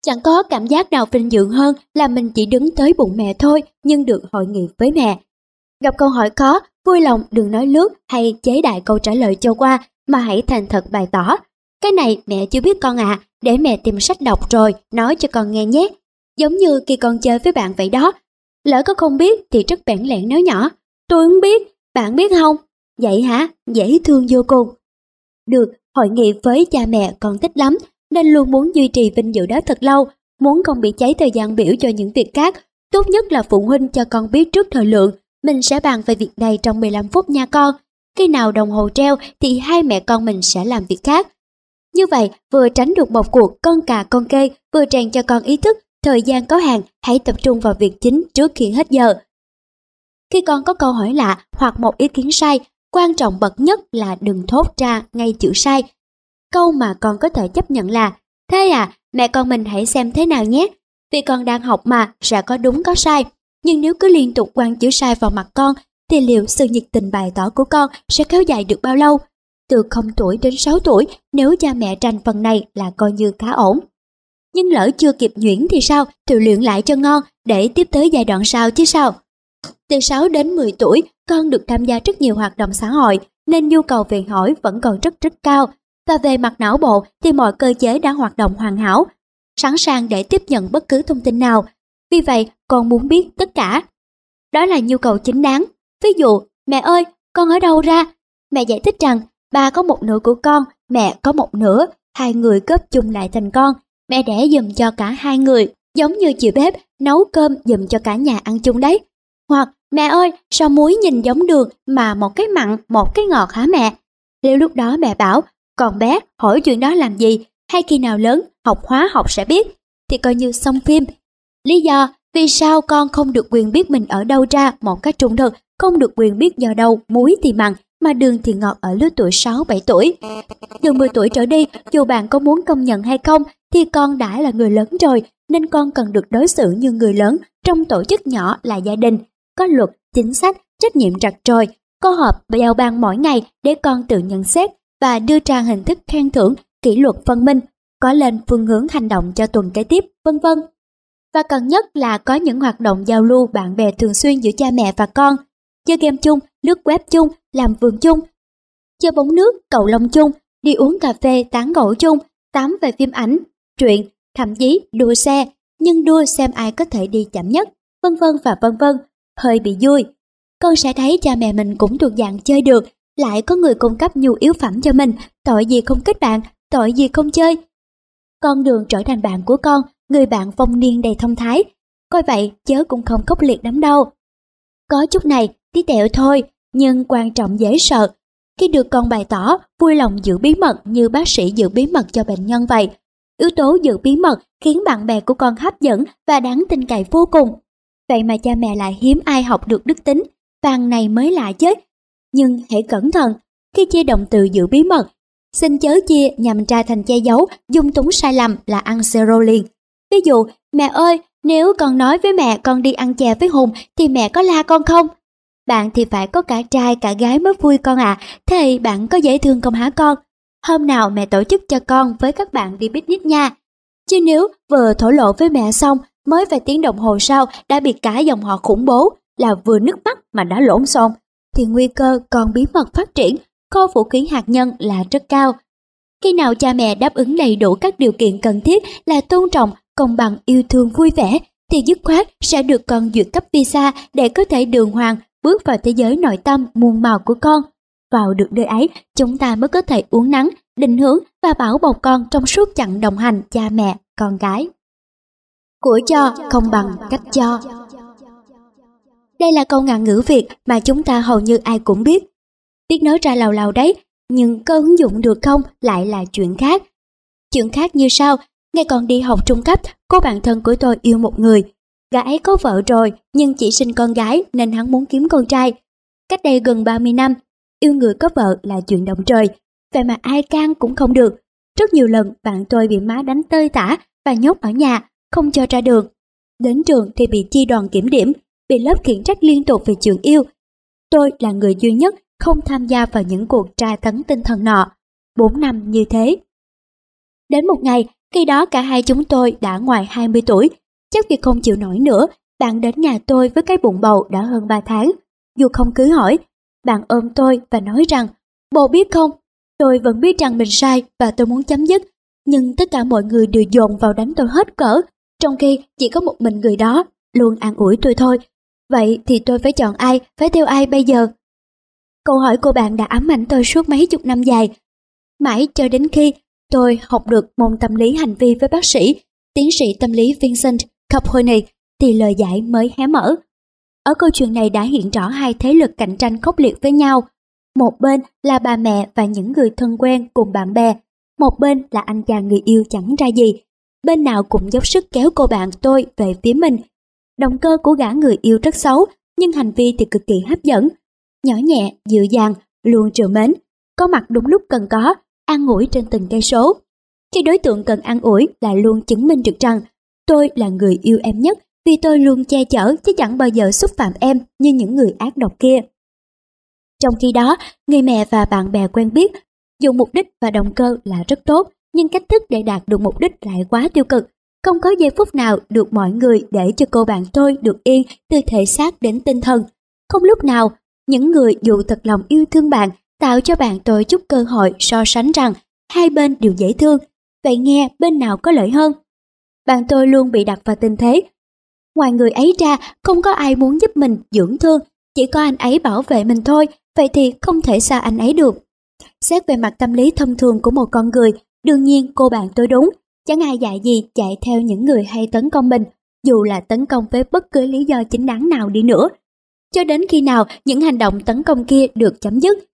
Chẳng có cảm giác nào vinh dự hơn là mình chỉ đứng tới bụng mẹ thôi nhưng được hội nghị với mẹ. Gặp câu hỏi khó, vui lòng đừng nói lướt hay chế đại câu trả lời cho qua mà hãy thành thật bày tỏ. Cái này mẹ chưa biết con à, để mẹ tìm sách đọc rồi nói cho con nghe nhé. Giống như khi con chơi với bạn vậy đó. Lỡ có không biết thì rất bẽn lẽn nói nhỏ. Tôi không biết, bạn biết không? Vậy hả? Dễ thương vô cùng. Được, hội nghị với cha mẹ con thích lắm, nên luôn muốn duy trì vinh dự đó thật lâu, muốn không bị cháy thời gian biểu cho những việc khác. Tốt nhất là phụ huynh cho con biết trước thời lượng, mình sẽ bàn về việc này trong 15 phút nha con. Khi nào đồng hồ treo thì hai mẹ con mình sẽ làm việc khác. Như vậy, vừa tránh được một cuộc con cà con kê, vừa rèn cho con ý thức, thời gian có hạn, hãy tập trung vào việc chính trước khi hết giờ. Khi con có câu hỏi lạ hoặc một ý kiến sai, quan trọng bậc nhất là đừng thốt ra ngay chữ sai. Câu mà con có thể chấp nhận là, thế à, mẹ con mình hãy xem thế nào nhé, vì con đang học mà, sẽ có đúng có sai. Nhưng nếu cứ liên tục quăng chữ sai vào mặt con, thì liệu sự nhiệt tình bày tỏ của con sẽ kéo dài được bao lâu? Từ 0 tuổi đến 6 tuổi, nếu cha mẹ tranh phần này là coi như khá ổn. Nhưng lỡ chưa kịp nhuyễn thì sao, tự luyện lại cho ngon để tiếp tới giai đoạn sau chứ sao. Từ 6 đến 10 tuổi, con được tham gia rất nhiều hoạt động xã hội, nên nhu cầu về hỏi vẫn còn rất rất cao. Và về mặt não bộ thì mọi cơ chế đã hoạt động hoàn hảo, sẵn sàng để tiếp nhận bất cứ thông tin nào. Vì vậy, con muốn biết tất cả. Đó là nhu cầu chính đáng. Ví dụ, mẹ ơi, con ở đâu ra? Mẹ giải thích rằng, ba có một nửa của con, mẹ có một nửa, hai người kết chung lại thành con. Mẹ đẻ dùm cho cả hai người, giống như chị bếp nấu cơm dùm cho cả nhà ăn chung đấy. Hoặc, mẹ ơi, sao muối nhìn giống đường mà một cái mặn, một cái ngọt hả mẹ? Nếu lúc đó mẹ bảo, còn bé hỏi chuyện đó làm gì, hay khi nào lớn học hóa học sẽ biết, thì coi như xong phim. Lý do vì sao con không được quyền biết mình ở đâu ra một cách trung thực, không được quyền biết do đâu muối thì mặn, mà đường thì ngọt ở lứa tuổi 6-7 tuổi. Từ 10 tuổi trở đi, dù bạn có muốn công nhận hay không, thì con đã là người lớn rồi, nên con cần được đối xử như người lớn trong tổ chức nhỏ là gia đình. Có luật, chính sách, trách nhiệm rặt ròi, có họp giao ban mỗi ngày để con tự nhận xét và đưa ra hình thức khen thưởng, kỷ luật phân minh, có lên phương hướng hành động cho tuần kế tiếp, vân vân. Và cần nhất là có những hoạt động giao lưu bạn bè thường xuyên giữa cha mẹ và con. chơi game chung, lướt web chung, làm vườn chung, chơi bóng nước, cầu lông chung, đi uống cà phê tán gẫu chung, tám về phim ảnh, truyện, thậm chí đua xe, nhưng đua xem ai có thể đi chậm nhất, vân vân và vân vân, hơi bị vui. Con sẽ thấy cha mẹ mình cũng thuộc dạng chơi được, lại có người cung cấp nhu yếu phẩm cho mình, tội gì không kết bạn, tội gì không chơi. Con đường trở thành bạn của con, người bạn phong niên đầy thông thái, coi vậy chớ cũng không khốc liệt lắm đâu. Có chút này, tí tẹo thôi, nhưng quan trọng dễ sợ. Khi được con bày tỏ, vui lòng giữ bí mật như bác sĩ giữ bí mật cho bệnh nhân vậy. Yếu tố giữ bí mật khiến bạn bè của con hấp dẫn và đáng tin cậy vô cùng. Vậy mà cha mẹ lại hiếm ai học được đức tính, vàng này mới lạ chứ. Nhưng hãy cẩn thận, khi chia động từ giữ bí mật, xin chớ chia nhằm tra thành che giấu, dung túng sai lầm là ăn zero liền. Ví dụ, mẹ ơi, nếu con nói với mẹ con đi ăn chè với Hùng thì mẹ có la con không? Bạn thì phải có cả trai cả gái mới vui con à, thế bạn có dễ thương không hả con? Hôm nào mẹ tổ chức cho con với các bạn đi picnic nha. Chứ nếu vừa thổ lộ với mẹ xong, mới vài tiếng đồng hồ sau đã bị cả dòng họ khủng bố là vừa nước mắt mà đã lộn xộn, thì nguy cơ con bí mật phát triển, kho vũ khí hạt nhân là rất cao. Khi nào cha mẹ đáp ứng đầy đủ các điều kiện cần thiết là tôn trọng, công bằng, yêu thương, vui vẻ, thì dứt khoát sẽ được con duyệt cấp visa để có thể đường hoàng bước vào thế giới nội tâm muôn màu của con. Vào được nơi ấy, chúng ta mới có thể uống nắng, định hướng và bảo bọc con trong suốt chặng đồng hành cha mẹ, con gái. Của cho không bằng cách cho. Đây là câu ngạn ngữ Việt mà chúng ta hầu như ai cũng biết. Biết nói ra lầu lầu đấy, nhưng có ứng dụng được không lại là chuyện khác. Chuyện khác như sau, ngay còn đi học trung cấp, cô bạn thân của tôi yêu một người. Gã ấy có vợ rồi, nhưng chỉ sinh con gái nên hắn muốn kiếm con trai. Cách đây gần 30 năm, yêu người có vợ là chuyện động trời, vậy mà ai can cũng không được. Rất nhiều lần bạn tôi bị má đánh tơi tả và nhốt ở nhà, không cho ra đường. Đến trường thì bị chi đoàn kiểm điểm, bị lớp khiển trách liên tục về chuyện yêu. Tôi là người duy nhất không tham gia vào những cuộc tra tấn tinh thần nọ. Bốn năm như thế. Đến một ngày, khi đó cả hai chúng tôi đã ngoài 20 tuổi, chắc vì không chịu nổi nữa, bạn đến nhà tôi với cái bụng bầu đã hơn 3 tháng. Dù không cứ hỏi, bạn ôm tôi và nói rằng, bồ biết không, tôi vẫn biết rằng mình sai và tôi muốn chấm dứt, nhưng tất cả mọi người đều dồn vào đánh tôi hết cỡ, trong khi chỉ có một mình người đó luôn an ủi tôi thôi. Vậy thì tôi phải chọn ai, phải theo ai bây giờ? Câu hỏi của bạn đã ám ảnh tôi suốt mấy chục năm dài. Mãi cho đến khi tôi học được môn tâm lý hành vi với bác sĩ, tiến sĩ tâm lý Vincent Capone thì lời giải mới hé mở. Ở câu chuyện này đã hiện rõ hai thế lực cạnh tranh khốc liệt với nhau. Một bên là bà mẹ và những người thân quen cùng bạn bè, một bên là anh chàng người yêu chẳng ra gì. Bên nào cũng dốc sức kéo cô bạn tôi về phía mình. Động cơ của gã người yêu rất xấu, nhưng hành vi thì cực kỳ hấp dẫn. Nhỏ nhẹ, dịu dàng, luôn trừ mến, có mặt đúng lúc cần có, an ủi trên từng cây số. Khi đối tượng cần an ủi là luôn chứng minh được rằng tôi là người yêu em nhất vì tôi luôn che chở chứ chẳng bao giờ xúc phạm em như những người ác độc kia. Trong khi đó, người mẹ và bạn bè quen biết dùng mục đích và động cơ là rất tốt, nhưng cách thức để đạt được mục đích lại quá tiêu cực. Không có giây phút nào được mọi người để cho cô bạn tôi được yên từ thể xác đến tinh thần. Không lúc nào, những người dù thật lòng yêu thương bạn tạo cho bạn tôi chút cơ hội so sánh rằng hai bên đều dễ thương. Vậy nghe bên nào có lợi hơn? Bạn tôi luôn bị đặt vào tình thế. Ngoài người ấy ra, không có ai muốn giúp mình dưỡng thương, chỉ có anh ấy bảo vệ mình thôi, vậy thì không thể xa anh ấy được. Xét về mặt tâm lý thông thường của một con người, đương nhiên cô bạn tôi đúng, chẳng ai dạy gì chạy theo những người hay tấn công mình, dù là tấn công với bất cứ lý do chính đáng nào đi nữa. Cho đến khi nào những hành động tấn công kia được chấm dứt.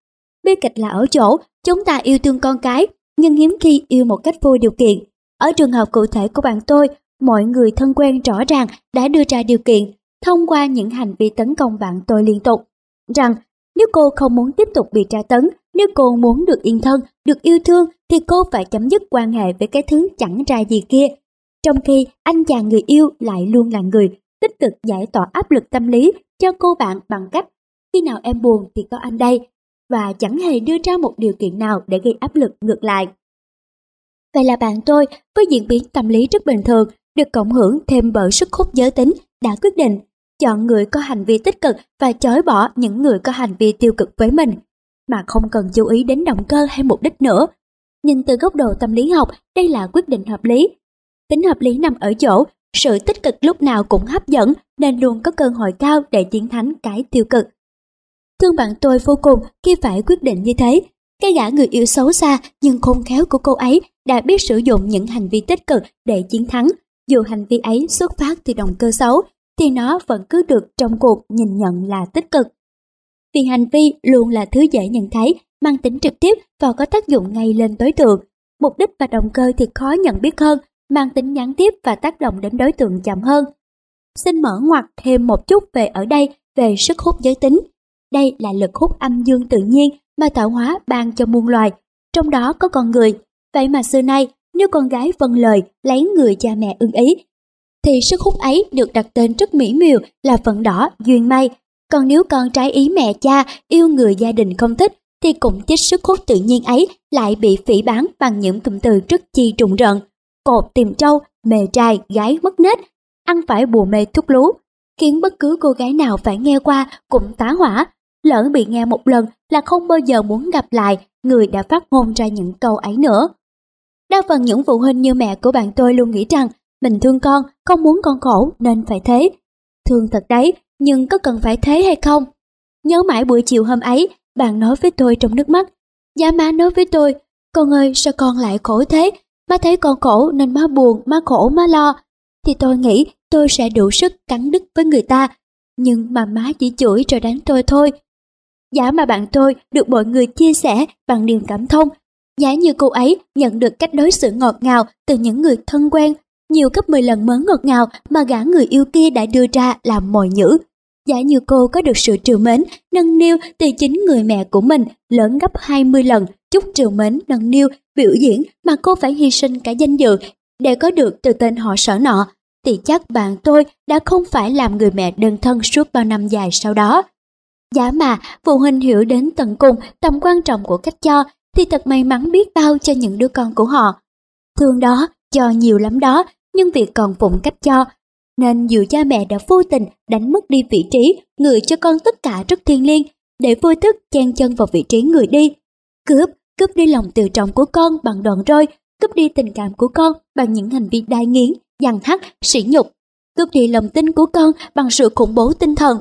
Bi kịch là ở chỗ, chúng ta yêu thương con cái, nhưng hiếm khi yêu một cách vô điều kiện. Ở trường hợp cụ thể của bạn tôi, mọi người thân quen rõ ràng đã đưa ra điều kiện thông qua những hành vi tấn công bạn tôi liên tục, rằng nếu cô không muốn tiếp tục bị tra tấn, nếu cô muốn được yên thân, được yêu thương thì cô phải chấm dứt quan hệ với cái thứ chẳng ra gì kia. Trong khi anh chàng người yêu lại luôn là người tích cực giải tỏa áp lực tâm lý cho cô bạn bằng cách khi nào em buồn thì có anh đây và chẳng hề đưa ra một điều kiện nào để gây áp lực ngược lại. Vậy là bạn tôi với diễn biến tâm lý rất bình thường được cộng hưởng thêm bởi sức hút giới tính đã quyết định chọn người có hành vi tích cực và chối bỏ những người có hành vi tiêu cực với mình, mà không cần chú ý đến động cơ hay mục đích nữa. Nhìn từ góc độ tâm lý học, đây là quyết định hợp lý. Tính hợp lý nằm ở chỗ, sự tích cực lúc nào cũng hấp dẫn nên luôn có cơ hội cao để chiến thắng cái tiêu cực. Thương bạn tôi vô cùng khi phải quyết định như thế. Cái gã người yêu xấu xa nhưng khôn khéo của cô ấy đã biết sử dụng những hành vi tích cực để chiến thắng. Dù hành vi ấy xuất phát từ động cơ xấu, thì nó vẫn cứ được trong cuộc nhìn nhận là tích cực. Vì hành vi luôn là thứ dễ nhận thấy, mang tính trực tiếp và có tác dụng ngay lên đối tượng. Mục đích và động cơ thì khó nhận biết hơn, mang tính gián tiếp và tác động đến đối tượng chậm hơn. Xin mở ngoặt thêm một chút về ở đây về sức hút giới tính. Đây là lực hút âm dương tự nhiên mà tạo hóa ban cho muôn loài, trong đó có con người. Vậy mà xưa nay, nếu con gái vâng lời lấy người cha mẹ ưng ý, thì sức hút ấy được đặt tên rất mỹ miều là phận đỏ duyên may. Còn nếu con trái ý mẹ cha yêu người gia đình không thích, thì cũng chích sức hút tự nhiên ấy lại bị phỉ bán bằng những cụm từ rất chi trùng rợn. Cột tìm trâu, mề trai, gái mất nết, ăn phải bùa mê thuốc lú, khiến bất cứ cô gái nào phải nghe qua cũng tá hỏa. Lỡ bị nghe một lần là không bao giờ muốn gặp lại người đã phát ngôn ra những câu ấy nữa. Đa phần những phụ huynh như mẹ của bạn tôi luôn nghĩ rằng mình thương con, không muốn con khổ nên phải thế. Thương thật đấy, nhưng có cần phải thế hay không? Nhớ mãi buổi chiều hôm ấy, bạn nói với tôi trong nước mắt. Dạ má nói với tôi, con ơi sao con lại khổ thế? Má thấy con khổ nên má buồn, má khổ, má lo. Thì tôi nghĩ tôi sẽ đủ sức cắn đứt với người ta. Nhưng mà má chỉ chửi rồi đánh tôi thôi. Giả mà bạn tôi được mọi người chia sẻ bằng niềm cảm thông. Giả như cô ấy nhận được cách đối xử ngọt ngào từ những người thân quen nhiều gấp 10 lần mớ ngọt ngào mà gã người yêu kia đã đưa ra làm mồi nhữ. Giả như cô có được sự trìu mến, nâng niu từ chính người mẹ của mình lớn gấp 20 lần chút trìu mến nâng niu biểu diễn mà cô phải hy sinh cả danh dự để có được từ tên họ sở nọ, thì chắc bạn tôi đã không phải làm người mẹ đơn thân suốt bao năm dài sau đó. Giả mà phụ huynh hiểu đến tận cùng tầm quan trọng của cách cho thì thật may mắn biết bao cho những đứa con của họ. Thương đó, cho nhiều lắm đó, nhưng việc còn phụng cách cho, nên dù cha mẹ đã vô tình đánh mất đi vị trí người cho con tất cả rất thiêng liêng, để vô thức chen chân vào vị trí người đi. Cướp, cướp đi lòng tự trọng của con bằng đòn roi, cướp đi tình cảm của con bằng những hành vi đai nghiến, dằn hắt, sỉ nhục, cướp đi lòng tin của con bằng sự khủng bố tinh thần.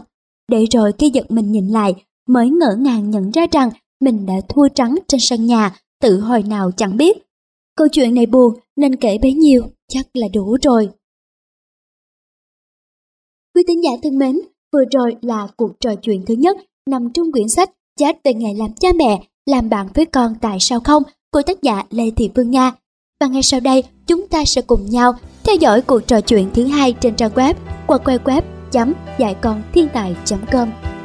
Để rồi khi giật mình nhìn lại, mới ngỡ ngàng nhận ra rằng mình đã thua trắng trên sân nhà, tự hồi nào chẳng biết. Câu chuyện này buồn nên kể bấy nhiêu chắc là đủ rồi. Quý tín giả thân mến, vừa rồi là cuộc trò chuyện thứ nhất nằm trong quyển sách Chat về ngày làm cha mẹ, làm bạn với con tại sao không của tác giả Lê Thị Phương Nga. Và ngay sau đây, chúng ta sẽ cùng nhau theo dõi cuộc trò chuyện thứ hai trên trang web qua quay web chấm dạy con thiên tài.com.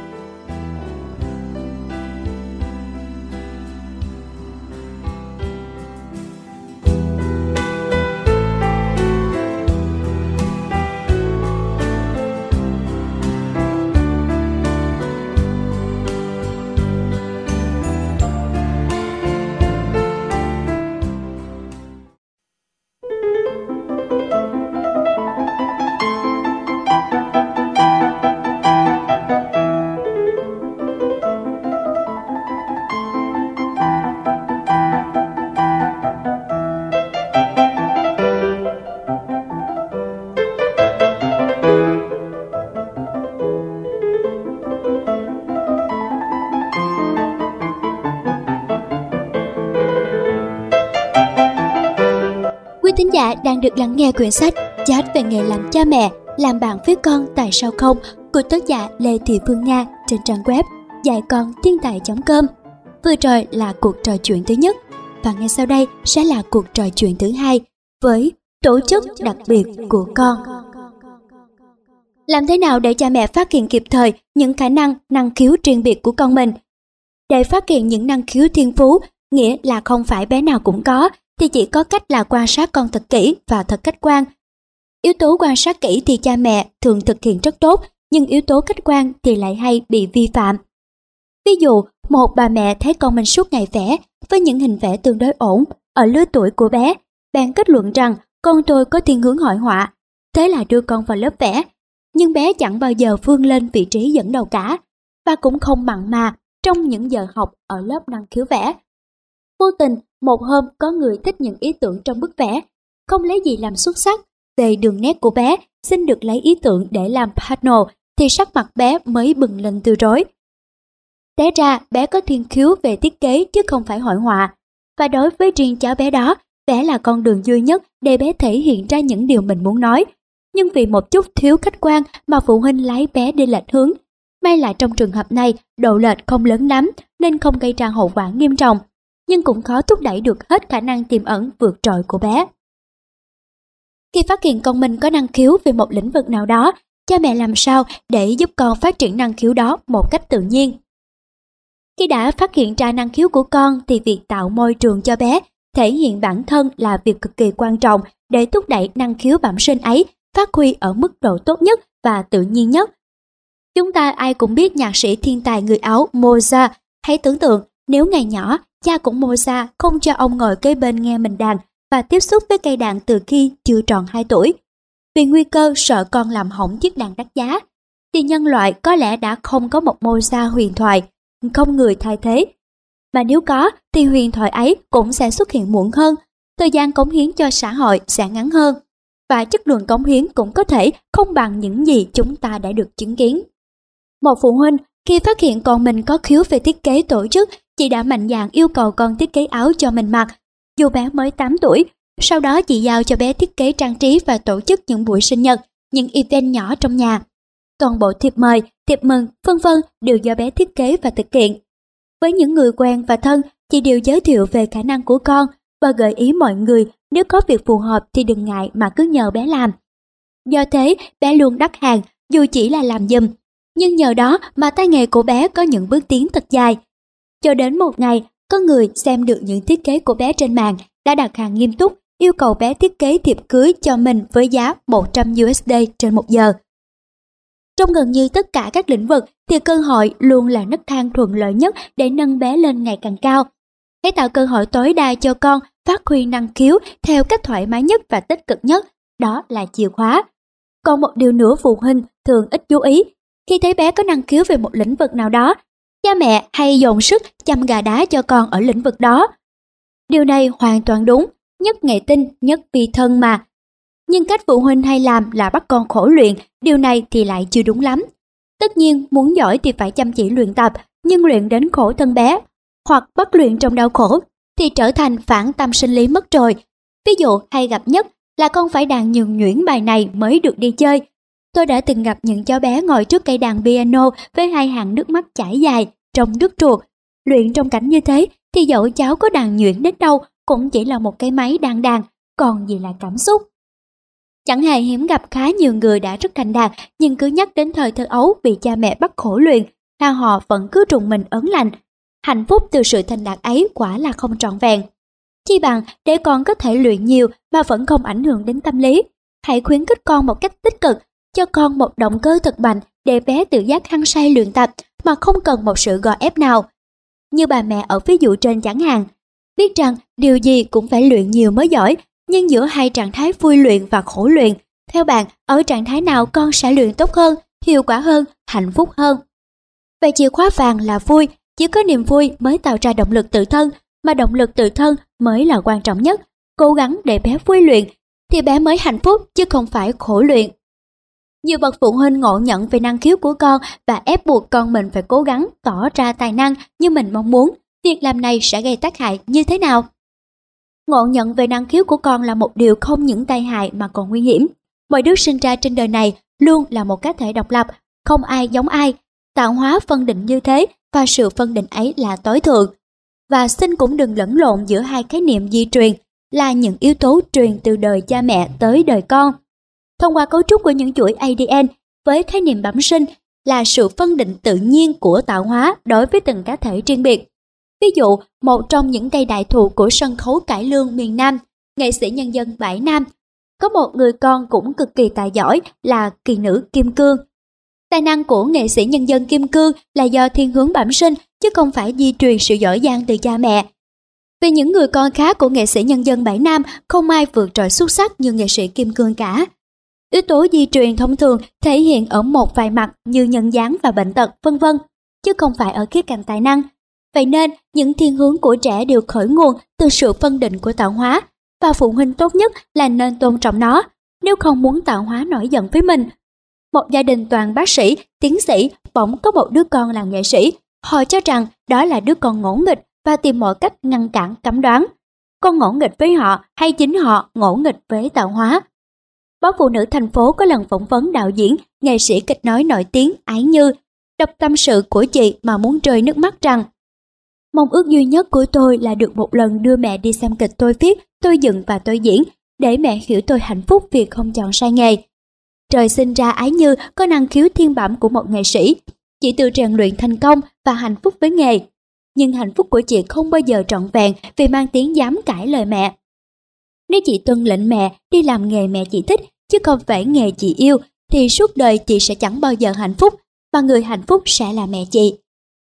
được lắng nghe quyển sách Chat về nghề làm cha mẹ, làm bạn với con tại sao không của tác giả Lê Thị Phương Nga trên trang web dạy con thiên tài.com. Vừa rồi là cuộc trò chuyện thứ nhất và ngay sau đây sẽ là cuộc trò chuyện thứ hai với tổ chức đặc biệt của con. Làm thế nào để cha mẹ phát hiện kịp thời những khả năng, năng khiếu riêng biệt của con mình? Để phát hiện những năng khiếu thiên phú, nghĩa là không phải bé nào cũng có, thì chỉ có cách là quan sát con thật kỹ và thật khách quan. Yếu tố quan sát kỹ thì cha mẹ thường thực hiện rất tốt, nhưng yếu tố khách quan thì lại hay bị vi phạm. Ví dụ, một bà mẹ thấy con mình suốt ngày vẽ với những hình vẽ tương đối ổn ở lứa tuổi của bé, bèn kết luận rằng con tôi có thiên hướng hội họa. Thế là đưa con vào lớp vẽ. nhưng bé chẳng bao giờ vươn lên vị trí dẫn đầu cả, và cũng không mặn mà trong những giờ học ở lớp năng khiếu vẽ. Vô tình, một hôm có người thích những ý tưởng trong bức vẽ, không lấy gì làm xuất sắc, về đường nét của bé, xin được lấy ý tưởng để làm panel, thì sắc mặt bé mới bừng lên từ rối. Té ra bé có thiên khiếu về thiết kế chứ không phải hội họa, và đối với riêng cháu bé đó, vẽ là con đường duy nhất để bé thể hiện ra những điều mình muốn nói. Nhưng vì một chút thiếu khách quan mà phụ huynh lái bé đi lệch hướng. May là trong trường hợp này, độ lệch không lớn lắm nên không gây ra hậu quả nghiêm trọng, nhưng cũng khó thúc đẩy được hết khả năng tiềm ẩn vượt trội của bé. Khi phát hiện con mình có năng khiếu về một lĩnh vực nào đó, cha mẹ làm sao để giúp con phát triển năng khiếu đó một cách tự nhiên. Khi đã phát hiện ra năng khiếu của con thì việc tạo môi trường cho bé thể hiện bản thân là việc cực kỳ quan trọng để thúc đẩy năng khiếu bẩm sinh ấy phát huy ở mức độ tốt nhất và tự nhiên nhất. Chúng ta ai cũng biết nhạc sĩ thiên tài người Áo Mozart. Hãy tưởng tượng nếu ngày nhỏ cha cũng Mozart không cho ông ngồi kế bên nghe mình đàn và tiếp xúc với cây đàn từ khi chưa tròn 2 tuổi. Vì nguy cơ sợ con làm hỏng chiếc đàn đắt giá, thì nhân loại có lẽ đã không có một Mozart huyền thoại, không người thay thế mà nếu có thì huyền thoại ấy cũng sẽ xuất hiện muộn hơn, thời gian cống hiến cho xã hội sẽ ngắn hơn. Và chất lượng cống hiến cũng có thể không bằng những gì chúng ta đã được chứng kiến. Một phụ huynh khi phát hiện con mình có khiếu về thiết kế tổ chức, chị đã mạnh dạn yêu cầu con thiết kế áo cho mình mặc. Dù bé mới 8 tuổi, sau đó chị giao cho bé thiết kế trang trí và tổ chức những buổi sinh nhật, những event nhỏ trong nhà. Toàn bộ thiệp mời, thiệp mừng, vân vân đều do bé thiết kế và thực hiện. Với những người quen và thân, chị đều giới thiệu về khả năng của con và gợi ý mọi người nếu có việc phù hợp thì đừng ngại mà cứ nhờ bé làm. Do thế, bé luôn đắt hàng dù chỉ là làm giùm. Nhưng nhờ đó mà tay nghề của bé có những bước tiến thật dài. Cho đến một ngày, có người xem được những thiết kế của bé trên mạng đã đặt hàng nghiêm túc yêu cầu bé thiết kế thiệp cưới cho mình với giá 100 USD trên một giờ. Trong gần như tất cả các lĩnh vực thì cơ hội luôn là nấc thang thuận lợi nhất để nâng bé lên ngày càng cao. Hãy tạo cơ hội tối đa cho con phát huy năng khiếu theo cách thoải mái nhất và tích cực nhất, đó là chìa khóa. Còn một điều nữa phụ huynh thường ít chú ý, khi thấy bé có năng khiếu về một lĩnh vực nào đó, cha mẹ hay dồn sức chăm gà đá cho con ở lĩnh vực đó. Điều này hoàn toàn đúng, nhất nghệ tinh, nhất vì thân mà, nhưng cách phụ huynh hay làm là bắt con khổ luyện, điều này thì lại chưa đúng lắm. Tất nhiên, muốn giỏi thì phải chăm chỉ luyện tập, nhưng luyện đến khổ thân bé, hoặc bắt luyện trong đau khổ, thì trở thành phản tâm sinh lý mất rồi. Ví dụ hay gặp nhất là con phải đàn nhường nhuyễn bài này mới được đi chơi. Tôi đã từng gặp những cháu bé ngồi trước cây đàn piano với hai hàng nước mắt chảy dài, trong nước ruột. Luyện trong cảnh như thế thì dẫu cháu có đàn nhuyễn đến đâu cũng chỉ là một cái máy đàn đàn, còn gì là cảm xúc. Chẳng hề hiếm gặp khá nhiều người đã rất thành đạt nhưng cứ nhắc đến thời thơ ấu bị cha mẹ bắt khổ luyện, là họ vẫn cứ trùng mình ấn lành. Hạnh phúc từ sự thành đạt ấy quả là không trọn vẹn. Chi bằng để con có thể luyện nhiều mà vẫn không ảnh hưởng đến tâm lý. Hãy khuyến khích con một cách tích cực, cho con một động cơ thật mạnh để bé tự giác hăng say luyện tập mà không cần một sự gò ép nào. Như bà mẹ ở ví dụ trên chẳng hạn, biết rằng điều gì cũng phải luyện nhiều mới giỏi nhưng giữa hai trạng thái vui luyện và khổ luyện, theo bạn, ở trạng thái nào con sẽ luyện tốt hơn, hiệu quả hơn, hạnh phúc hơn? Vậy chìa khóa vàng là vui, chỉ có niềm vui mới tạo ra động lực tự thân, mà động lực tự thân mới là quan trọng nhất. Cố gắng để bé vui luyện, thì bé mới hạnh phúc chứ không phải khổ luyện. Nhiều bậc phụ huynh ngộ nhận về năng khiếu của con và ép buộc con mình phải cố gắng tỏ ra tài năng như mình mong muốn. Việc làm này sẽ gây tác hại như thế nào? Ngộ nhận về năng khiếu của con là một điều không những tai hại mà còn nguy hiểm. Mọi đứa sinh ra trên đời này luôn là một cá thể độc lập, không ai giống ai. Tạo hóa phân định như thế và sự phân định ấy là tối thượng. Và xin cũng đừng lẫn lộn giữa hai khái niệm di truyền là những yếu tố truyền từ đời cha mẹ tới đời con. Thông qua cấu trúc của những chuỗi ADN với khái niệm bẩm sinh là sự phân định tự nhiên của tạo hóa đối với từng cá thể riêng biệt. Ví dụ, một trong những cây đại thụ của sân khấu cải lương miền Nam, nghệ sĩ nhân dân Bãi Nam, có một người con cũng cực kỳ tài giỏi là kỳ nữ Kim Cương. Tài năng của nghệ sĩ nhân dân Kim Cương là do thiên hướng bẩm sinh chứ không phải di truyền sự giỏi giang từ cha mẹ. Vì những người con khác của nghệ sĩ nhân dân Bãi Nam không ai vượt trội xuất sắc như nghệ sĩ Kim Cương cả. Yếu tố di truyền thông thường thể hiện ở một vài mặt như nhân dáng và bệnh tật, vân vân, chứ không phải ở khía cạnh tài năng. Vậy nên, những thiên hướng của trẻ đều khởi nguồn từ sự phân định của tạo hóa, và phụ huynh tốt nhất là nên tôn trọng nó, nếu không muốn tạo hóa nổi giận với mình. Một gia đình toàn bác sĩ, tiến sĩ, bỗng có một đứa con là nghệ sĩ. Họ cho rằng đó là đứa con ngỗ nghịch và tìm mọi cách ngăn cản cấm đoán. Con ngỗ nghịch với họ hay chính họ ngỗ nghịch với tạo hóa. Báo Phụ nữ thành phố có lần phỏng vấn đạo diễn, nghệ sĩ kịch nói nổi tiếng Ái Như, đọc tâm sự của chị mà muốn rơi nước mắt rằng Mong ước duy nhất của tôi là được một lần đưa mẹ đi xem kịch tôi viết, tôi dựng và tôi diễn, để mẹ hiểu tôi hạnh phúc vì không chọn sai nghề. Trời sinh ra ái như có năng khiếu thiên bẩm của một nghệ sĩ, chị tự rèn luyện thành công và hạnh phúc với nghề. Nhưng hạnh phúc của chị không bao giờ trọn vẹn vì mang tiếng dám cãi lời mẹ. Nếu chị tuân lệnh mẹ đi làm nghề mẹ chị thích chứ không phải nghề chị yêu thì suốt đời chị sẽ chẳng bao giờ hạnh phúc và người hạnh phúc sẽ là mẹ chị.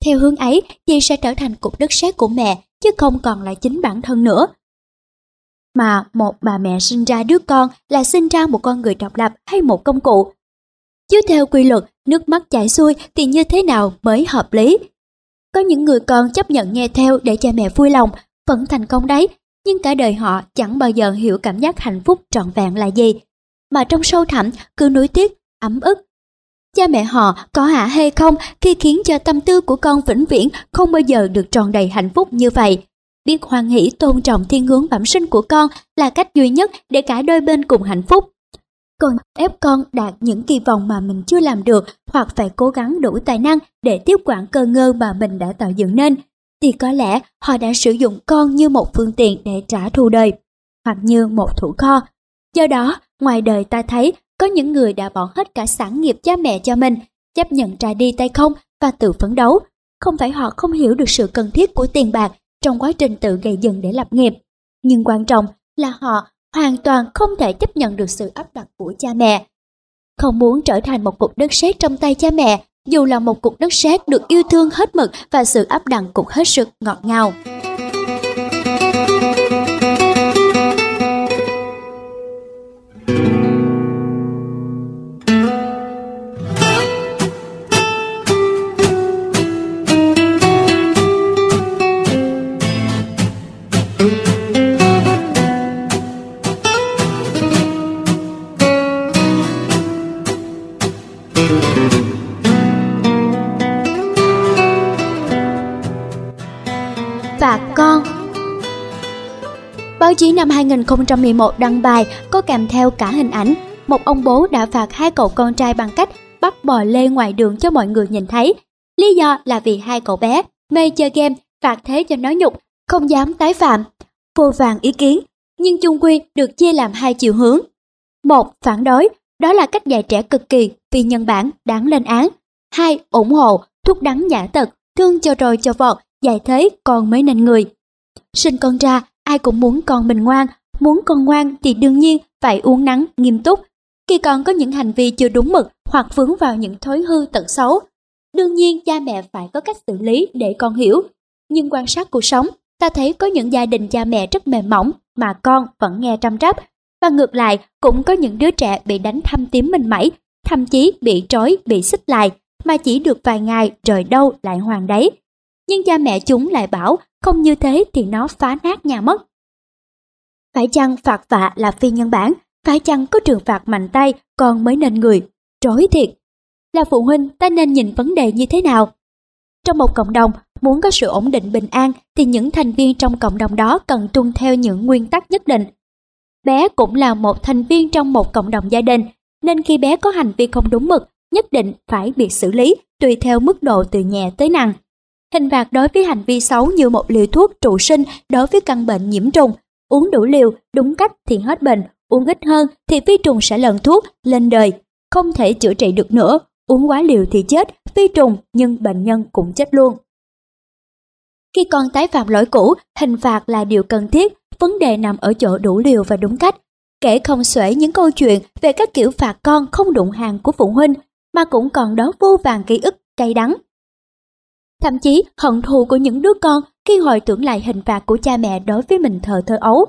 Theo hướng ấy, chị sẽ trở thành cục đất sét của mẹ chứ không còn là chính bản thân nữa. Mà một bà mẹ sinh ra đứa con là sinh ra một con người độc lập hay một công cụ. Chứ theo quy luật, nước mắt chảy xuôi thì như thế nào mới hợp lý? Có những người con chấp nhận nghe theo để cha mẹ vui lòng, vẫn thành công đấy, nhưng cả đời họ chẳng bao giờ hiểu cảm giác hạnh phúc trọn vẹn là gì. Mà trong sâu thẳm cứ nuối tiếc, ấm ức. Cha mẹ họ có hả hay không khi khiến cho tâm tư của con vĩnh viễn không bao giờ được tròn đầy hạnh phúc như vậy. Biết hoan hỷ tôn trọng thiên hướng bẩm sinh của con là cách duy nhất để cả đôi bên cùng hạnh phúc. Còn ép con đạt những kỳ vọng mà mình chưa làm được hoặc phải cố gắng đủ tài năng để tiếp quản cơ ngơ mà mình đã tạo dựng nên, thì có lẽ họ đã sử dụng con như một phương tiện để trả thù đời, hoặc như một thủ kho. Do đó, ngoài đời ta thấy có những người đã bỏ hết cả sản nghiệp cha mẹ cho mình, chấp nhận trả đi tay không và tự phấn đấu. Không phải họ không hiểu được sự cần thiết của tiền bạc trong quá trình tự gây dựng để lập nghiệp. Nhưng quan trọng là họ hoàn toàn không thể chấp nhận được sự áp đặt của cha mẹ. Không muốn trở thành một cục đất sét trong tay cha mẹ, dù là một cục đất sét được yêu thương hết mực và sự áp đặt cũng hết sức ngọt ngào. Báo chí năm 2011 đăng bài có kèm theo cả hình ảnh một ông bố đã phạt hai cậu con trai bằng cách bắt bò lê ngoài đường cho mọi người nhìn thấy. Lý do là vì hai cậu bé mê chơi game phạt thế cho nói nhục, không dám tái phạm. Vô vàng ý kiến, nhưng chung quy được chia làm hai chiều hướng. Một, phản đối, đó là cách dạy trẻ cực kỳ vì nhân bản đáng lên án. Hai, ủng hộ, thúc đắng nhã tật, thương cho rồi cho vọt, dạy thế còn mới nên người. Sinh con ra ai cũng muốn con mình ngoan, muốn con ngoan thì đương nhiên phải uống nắng nghiêm túc. Khi con có những hành vi chưa đúng mực hoặc vướng vào những thói hư tật xấu, đương nhiên cha mẹ phải có cách xử lý để con hiểu. Nhưng quan sát cuộc sống, ta thấy có những gia đình cha mẹ rất mềm mỏng mà con vẫn nghe trăm trắp. Và ngược lại, cũng có những đứa trẻ bị đánh thăm tím mình mẩy, thậm chí bị trói, bị xích lại, mà chỉ được vài ngày rồi đâu lại hoàng đấy. Nhưng cha mẹ chúng lại bảo không như thế thì nó phá nát nhà mất. Phải chăng phạt vạ là phi nhân bản, phải chăng có trường phạt mạnh tay còn mới nên người, trối thiệt. Là phụ huynh ta nên nhìn vấn đề như thế nào? Trong một cộng đồng, muốn có sự ổn định bình an thì những thành viên trong cộng đồng đó cần tuân theo những nguyên tắc nhất định. Bé cũng là một thành viên trong một cộng đồng gia đình, nên khi bé có hành vi không đúng mực, nhất định phải bị xử lý tùy theo mức độ từ nhẹ tới nặng. Hình phạt đối với hành vi xấu như một liều thuốc trụ sinh đối với căn bệnh nhiễm trùng. Uống đủ liều, đúng cách thì hết bệnh, uống ít hơn thì vi trùng sẽ lần thuốc, lên đời. Không thể chữa trị được nữa, uống quá liều thì chết, vi trùng nhưng bệnh nhân cũng chết luôn. Khi con tái phạm lỗi cũ, hình phạt là điều cần thiết, vấn đề nằm ở chỗ đủ liều và đúng cách. Kể không xuể những câu chuyện về các kiểu phạt con không đụng hàng của phụ huynh, mà cũng còn đó vô vàng ký ức cay đắng thậm chí hận thù của những đứa con khi hồi tưởng lại hình phạt của cha mẹ đối với mình thờ thơ ấu.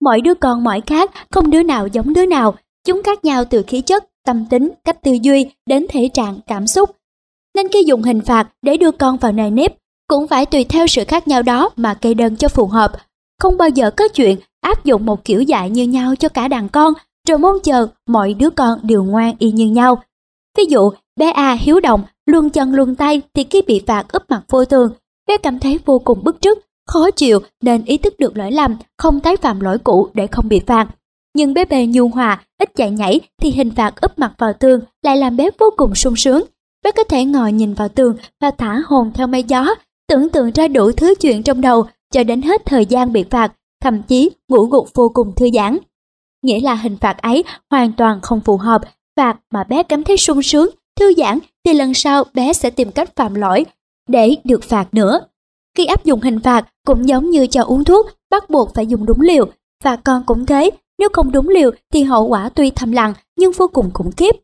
Mỗi đứa con mỗi khác, không đứa nào giống đứa nào, Chúng khác nhau từ khí chất, tâm tính, cách tư duy đến thể trạng, cảm xúc. Nên khi dùng hình phạt để đưa con vào nề nếp, cũng phải tùy theo sự khác nhau đó mà cây đơn cho phù hợp. Không bao giờ có chuyện áp dụng một kiểu dạy như nhau cho cả đàn con, rồi mong chờ mọi đứa con đều ngoan y như nhau. Ví dụ, bé A hiếu động, luôn chân luôn tay thì khi bị phạt úp mặt vô thường, bé cảm thấy vô cùng bức trước khó chịu nên ý thức được lỗi lầm, không tái phạm lỗi cũ để không bị phạt. Nhưng bé B nhu hòa, ít chạy nhảy thì hình phạt úp mặt vào tường lại làm bé vô cùng sung sướng. Bé có thể ngồi nhìn vào tường và thả hồn theo mây gió, tưởng tượng ra đủ thứ chuyện trong đầu cho đến hết thời gian bị phạt, thậm chí ngủ gục vô cùng thư giãn. Nghĩa là hình phạt ấy hoàn toàn không phù hợp, phạt mà bé cảm thấy sung sướng, thư giãn thì lần sau bé sẽ tìm cách phạm lỗi để được phạt nữa. Khi áp dụng hình phạt cũng giống như cho uống thuốc, bắt buộc phải dùng đúng liều, và con cũng thế, nếu không đúng liều thì hậu quả tuy thầm lặng nhưng vô cùng khủng khiếp.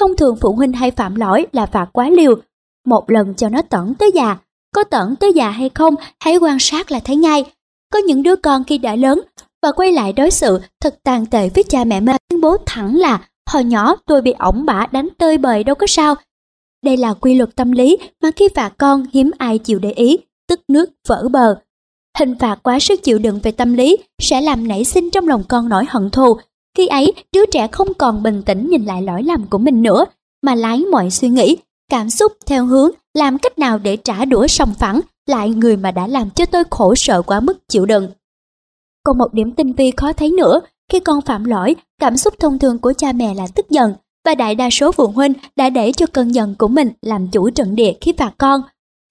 Thông thường phụ huynh hay phạm lỗi là phạt quá liều, một lần cho nó tẩn tới già. Có tẩn tới già hay không, hãy quan sát là thấy ngay. Có những đứa con khi đã lớn và quay lại đối xử thật tàn tệ với cha mẹ mình tuyên bố thẳng là hồi nhỏ tôi bị ổng bả đánh tơi bời đâu có sao. Đây là quy luật tâm lý mà khi phạt con hiếm ai chịu để ý, tức nước vỡ bờ. Hình phạt quá sức chịu đựng về tâm lý sẽ làm nảy sinh trong lòng con nỗi hận thù. Khi ấy, đứa trẻ không còn bình tĩnh nhìn lại lỗi lầm của mình nữa, mà lái mọi suy nghĩ, cảm xúc theo hướng làm cách nào để trả đũa sòng phẳng lại người mà đã làm cho tôi khổ sợ quá mức chịu đựng. Còn một điểm tinh vi khó thấy nữa, khi con phạm lỗi, cảm xúc thông thường của cha mẹ là tức giận, và đại đa số phụ huynh đã để cho cơn giận của mình làm chủ trận địa khi phạt con.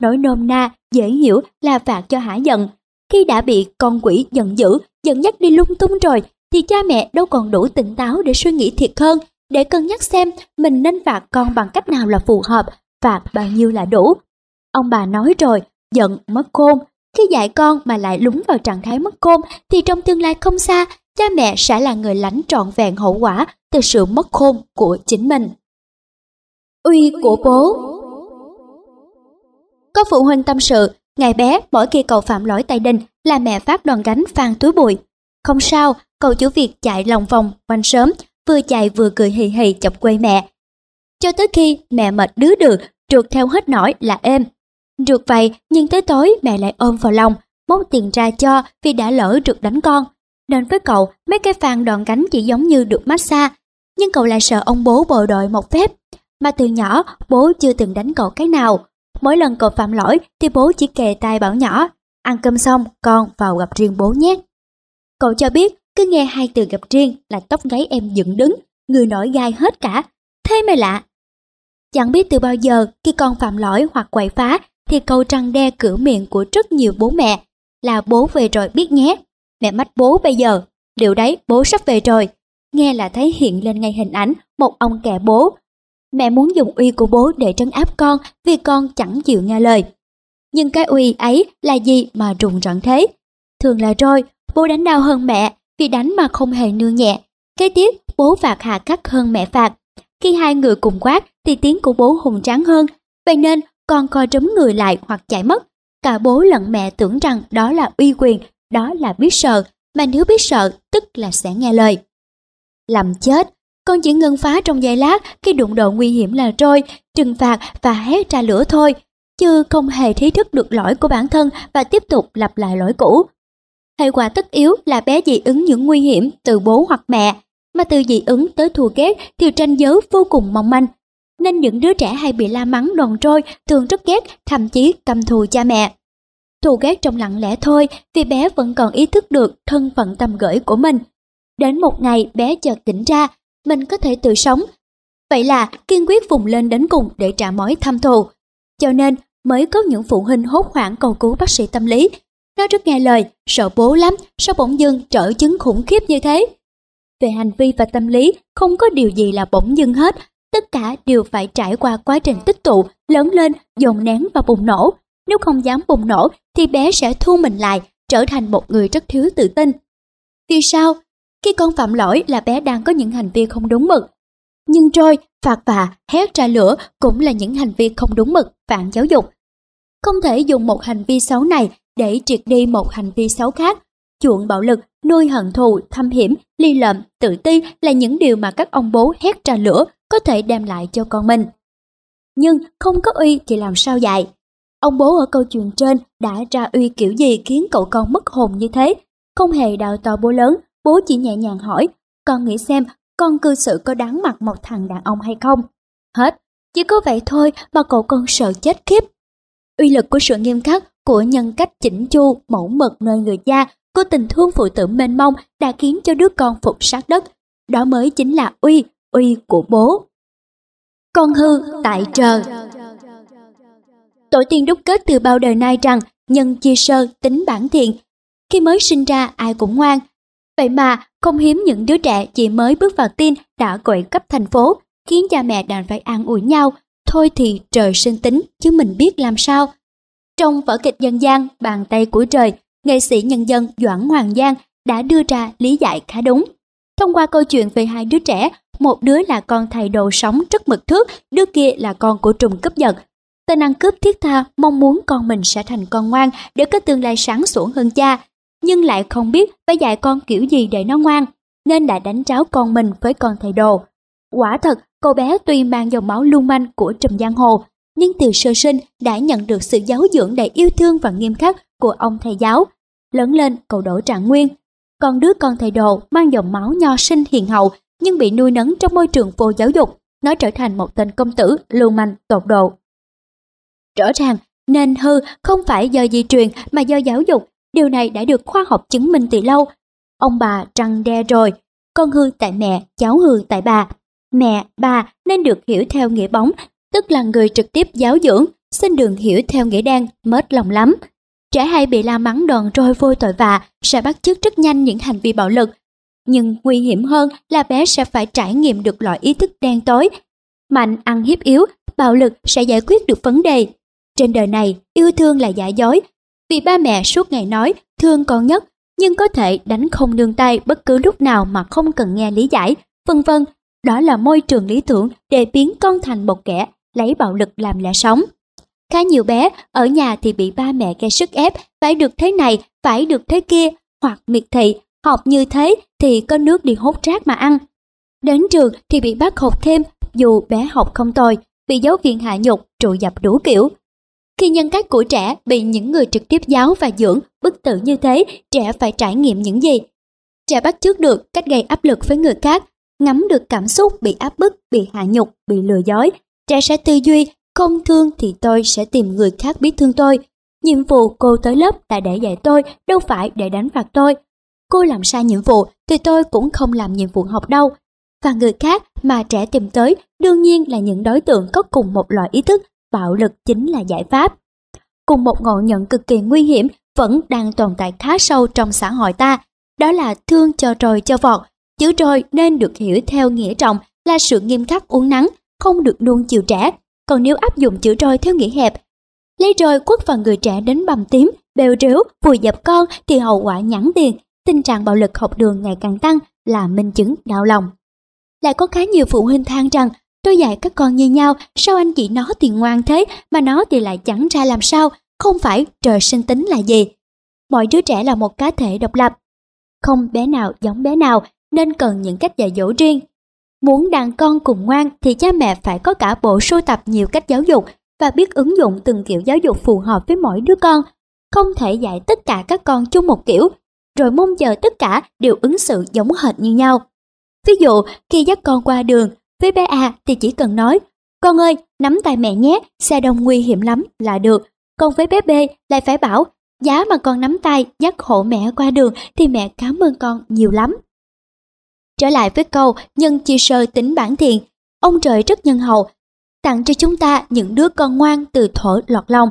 Nói nôm na, dễ hiểu là phạt cho hả giận, khi đã bị con quỷ giận dữ, giận nhắc đi lung tung rồi, thì cha mẹ đâu còn đủ tỉnh táo để suy nghĩ thiệt hơn, để cân nhắc xem mình nên phạt con bằng cách nào là phù hợp, phạt bao nhiêu là đủ. Ông bà nói rồi, giận mất khôn. Khi dạy con mà lại lúng vào trạng thái mất khôn, thì trong tương lai không xa, cha mẹ sẽ là người lãnh trọn vẹn hậu quả từ sự mất khôn của chính mình. Uy của bố Có phụ huynh tâm sự, Ngày bé, mỗi khi cậu phạm lỗi tay đình là mẹ phát đòn gánh phan túi bụi. Không sao, cậu chủ việc chạy lòng vòng quanh sớm, vừa chạy vừa cười hì hì chọc quê mẹ. Cho tới khi mẹ mệt đứa được, trượt theo hết nổi là êm. được vậy, nhưng tới tối mẹ lại ôm vào lòng, móc tiền ra cho vì đã lỡ trượt đánh con. Nên với cậu, mấy cái phàn đòn gánh chỉ giống như được massage, nhưng cậu lại sợ ông bố bồi đội một phép. Mà từ nhỏ, bố chưa từng đánh cậu cái nào, Mỗi lần cậu phạm lỗi thì bố chỉ kề tay bảo nhỏ, ăn cơm xong con vào gặp riêng bố nhé. Cậu cho biết cứ nghe hai từ gặp riêng là tóc gáy em dựng đứng, người nổi gai hết cả. Thế mới lạ. Chẳng biết từ bao giờ khi con phạm lỗi hoặc quậy phá thì câu trăng đe cửa miệng của rất nhiều bố mẹ là bố về rồi biết nhé. Mẹ mách bố bây giờ, liệu đấy bố sắp về rồi. Nghe là thấy hiện lên ngay hình ảnh một ông kẻ bố Mẹ muốn dùng uy của bố để trấn áp con vì con chẳng chịu nghe lời. Nhưng cái uy ấy là gì mà rùng rợn thế? Thường là rồi, bố đánh đau hơn mẹ vì đánh mà không hề nương nhẹ. Kế tiếp, bố phạt hà khắc hơn mẹ phạt. Khi hai người cùng quát thì tiếng của bố hùng tráng hơn. Vậy nên con co trống người lại hoặc chạy mất. Cả bố lẫn mẹ tưởng rằng đó là uy quyền, đó là biết sợ, mà nếu biết sợ tức là sẽ nghe lời. Làm chết, con chỉ ngưng phá trong giây lát khi đụng độ nguy hiểm là trôi, trừng phạt và hét ra lửa thôi, chứ không hề ý thức được lỗi của bản thân và tiếp tục lặp lại lỗi cũ. Hệ quả tất yếu là bé dị ứng những nguy hiểm từ bố hoặc mẹ, mà từ dị ứng tới thù ghét thì tranh giới vô cùng mong manh. Nên những đứa trẻ hay bị la mắng đòn trôi thường rất ghét, thậm chí cầm thù cha mẹ. Thù ghét trong lặng lẽ thôi vì bé vẫn còn ý thức được thân phận tầm gửi của mình. Đến một ngày bé chợt tỉnh ra mình có thể tự sống. Vậy là kiên quyết vùng lên đến cùng để trả mối thăm thù. Cho nên mới có những phụ huynh hốt hoảng cầu cứu bác sĩ tâm lý. Nó rất nghe lời, sợ bố lắm, sao bỗng dưng trở chứng khủng khiếp như thế. Về hành vi và tâm lý, không có điều gì là bỗng dưng hết. Tất cả đều phải trải qua quá trình tích tụ, lớn lên, dồn nén và bùng nổ. Nếu không dám bùng nổ thì bé sẽ thu mình lại, trở thành một người rất thiếu tự tin. Vì sao? Khi con phạm lỗi là bé đang có những hành vi không đúng mực. Nhưng trôi, phạt vạ, hét ra lửa cũng là những hành vi không đúng mực, phản giáo dục. Không thể dùng một hành vi xấu này để triệt đi một hành vi xấu khác. chuộng bạo lực, nuôi hận thù, thâm hiểm, ly lợm, tự ti là những điều mà các ông bố hét ra lửa có thể đem lại cho con mình. Nhưng không có uy thì làm sao dạy? Ông bố ở câu chuyện trên đã ra uy kiểu gì khiến cậu con mất hồn như thế? Không hề đào to bố lớn, bố chỉ nhẹ nhàng hỏi, con nghĩ xem con cư xử có đáng mặt một thằng đàn ông hay không? Hết, chỉ có vậy thôi mà cậu con sợ chết khiếp. Uy lực của sự nghiêm khắc, của nhân cách chỉnh chu, mẫu mực nơi người cha, của tình thương phụ tử mênh mông đã khiến cho đứa con phục sát đất. Đó mới chính là uy, uy của bố. Con hư tại trời Tổ tiên đúc kết từ bao đời nay rằng nhân chia sơ tính bản thiện. Khi mới sinh ra ai cũng ngoan. Vậy mà không hiếm những đứa trẻ chỉ mới bước vào tin đã gọi cấp thành phố, khiến cha mẹ đành phải an ủi nhau. Thôi thì trời sinh tính chứ mình biết làm sao. Trong vở kịch dân gian Bàn tay của trời, nghệ sĩ nhân dân Doãn Hoàng Giang đã đưa ra lý giải khá đúng. Thông qua câu chuyện về hai đứa trẻ, một đứa là con thầy đồ sống rất mực thước, đứa kia là con của trùng cướp giật. Tên ăn cướp thiết tha mong muốn con mình sẽ thành con ngoan để có tương lai sáng sủa hơn cha, nhưng lại không biết phải dạy con kiểu gì để nó ngoan, nên đã đánh tráo con mình với con thầy đồ. Quả thật, cô bé tuy mang dòng máu lưu manh của trùm giang hồ, nhưng từ sơ sinh đã nhận được sự giáo dưỡng đầy yêu thương và nghiêm khắc của ông thầy giáo. Lớn lên, cậu đổ trạng nguyên. Còn đứa con thầy đồ mang dòng máu nho sinh hiền hậu nhưng bị nuôi nấng trong môi trường vô giáo dục, nó trở thành một tên công tử lưu manh tột độ. Rõ ràng, nên hư không phải do di truyền mà do giáo dục, điều này đã được khoa học chứng minh từ lâu. Ông bà trăng đe rồi, con hư tại mẹ, cháu hư tại bà. Mẹ, bà nên được hiểu theo nghĩa bóng, tức là người trực tiếp giáo dưỡng, xin đừng hiểu theo nghĩa đen, mết lòng lắm. Trẻ hay bị la mắng đòn roi vô tội vạ sẽ bắt chước rất nhanh những hành vi bạo lực. Nhưng nguy hiểm hơn là bé sẽ phải trải nghiệm được loại ý thức đen tối. Mạnh ăn hiếp yếu, bạo lực sẽ giải quyết được vấn đề. Trên đời này, yêu thương là giả dối. Vì ba mẹ suốt ngày nói thương con nhất, nhưng có thể đánh không nương tay bất cứ lúc nào mà không cần nghe lý giải, vân vân. Đó là môi trường lý tưởng để biến con thành một kẻ lấy bạo lực làm lẽ sống. Khá nhiều bé ở nhà thì bị ba mẹ gây sức ép phải được thế này, phải được thế kia, hoặc miệt thị, học như thế thì có nước đi hốt rác mà ăn. Đến trường thì bị bắt học thêm dù bé học không tồi, bị giáo viên hạ nhục, trụ dập đủ kiểu. Khi nhân cách của trẻ bị những người trực tiếp giáo và dưỡng bức tử như thế, trẻ phải trải nghiệm những gì? Trẻ bắt chước được cách gây áp lực với người khác, ngắm được cảm xúc bị áp bức, bị hạ nhục, bị lừa dối. Trẻ sẽ tư duy, không thương thì tôi sẽ tìm người khác biết thương tôi. Nhiệm vụ cô tới lớp là để dạy tôi, đâu phải để đánh phạt tôi. Cô làm sai nhiệm vụ thì tôi cũng không làm nhiệm vụ học đâu. Và người khác mà trẻ tìm tới đương nhiên là những đối tượng có cùng một loại ý thức, bạo lực chính là giải pháp. Cùng một ngộ nhận cực kỳ nguy hiểm vẫn đang tồn tại khá sâu trong xã hội ta, đó là thương cho rồi cho vọt. Chữ rồi nên được hiểu theo nghĩa trọng là sự nghiêm khắc uống nắng, không được nuông chiều trẻ. Còn nếu áp dụng chữ rồi theo nghĩa hẹp, lấy rồi quất vào người trẻ đến bầm tím, bèo rếu, vùi dập con thì hậu quả nhẵn tiền. Tình trạng bạo lực học đường ngày càng tăng là minh chứng đau lòng. Lại có khá nhiều phụ huynh than rằng tôi dạy các con như nhau, sao anh chị nó thì ngoan thế mà nó thì lại chẳng ra làm sao, không phải trời sinh tính là gì. Mọi đứa trẻ là một cá thể độc lập, không bé nào giống bé nào nên cần những cách dạy dỗ riêng. Muốn đàn con cùng ngoan thì cha mẹ phải có cả bộ sưu tập nhiều cách giáo dục và biết ứng dụng từng kiểu giáo dục phù hợp với mỗi đứa con. Không thể dạy tất cả các con chung một kiểu, rồi mong chờ tất cả đều ứng xử giống hệt như nhau. Ví dụ, khi dắt con qua đường, với bé A thì chỉ cần nói, con ơi, nắm tay mẹ nhé, xe đông nguy hiểm lắm là được. Còn với bé B lại phải bảo, giá mà con nắm tay dắt hộ mẹ qua đường thì mẹ cảm ơn con nhiều lắm. Trở lại với câu nhân chi sơ tính bản thiện, ông trời rất nhân hậu, tặng cho chúng ta những đứa con ngoan từ thổ lọt lòng.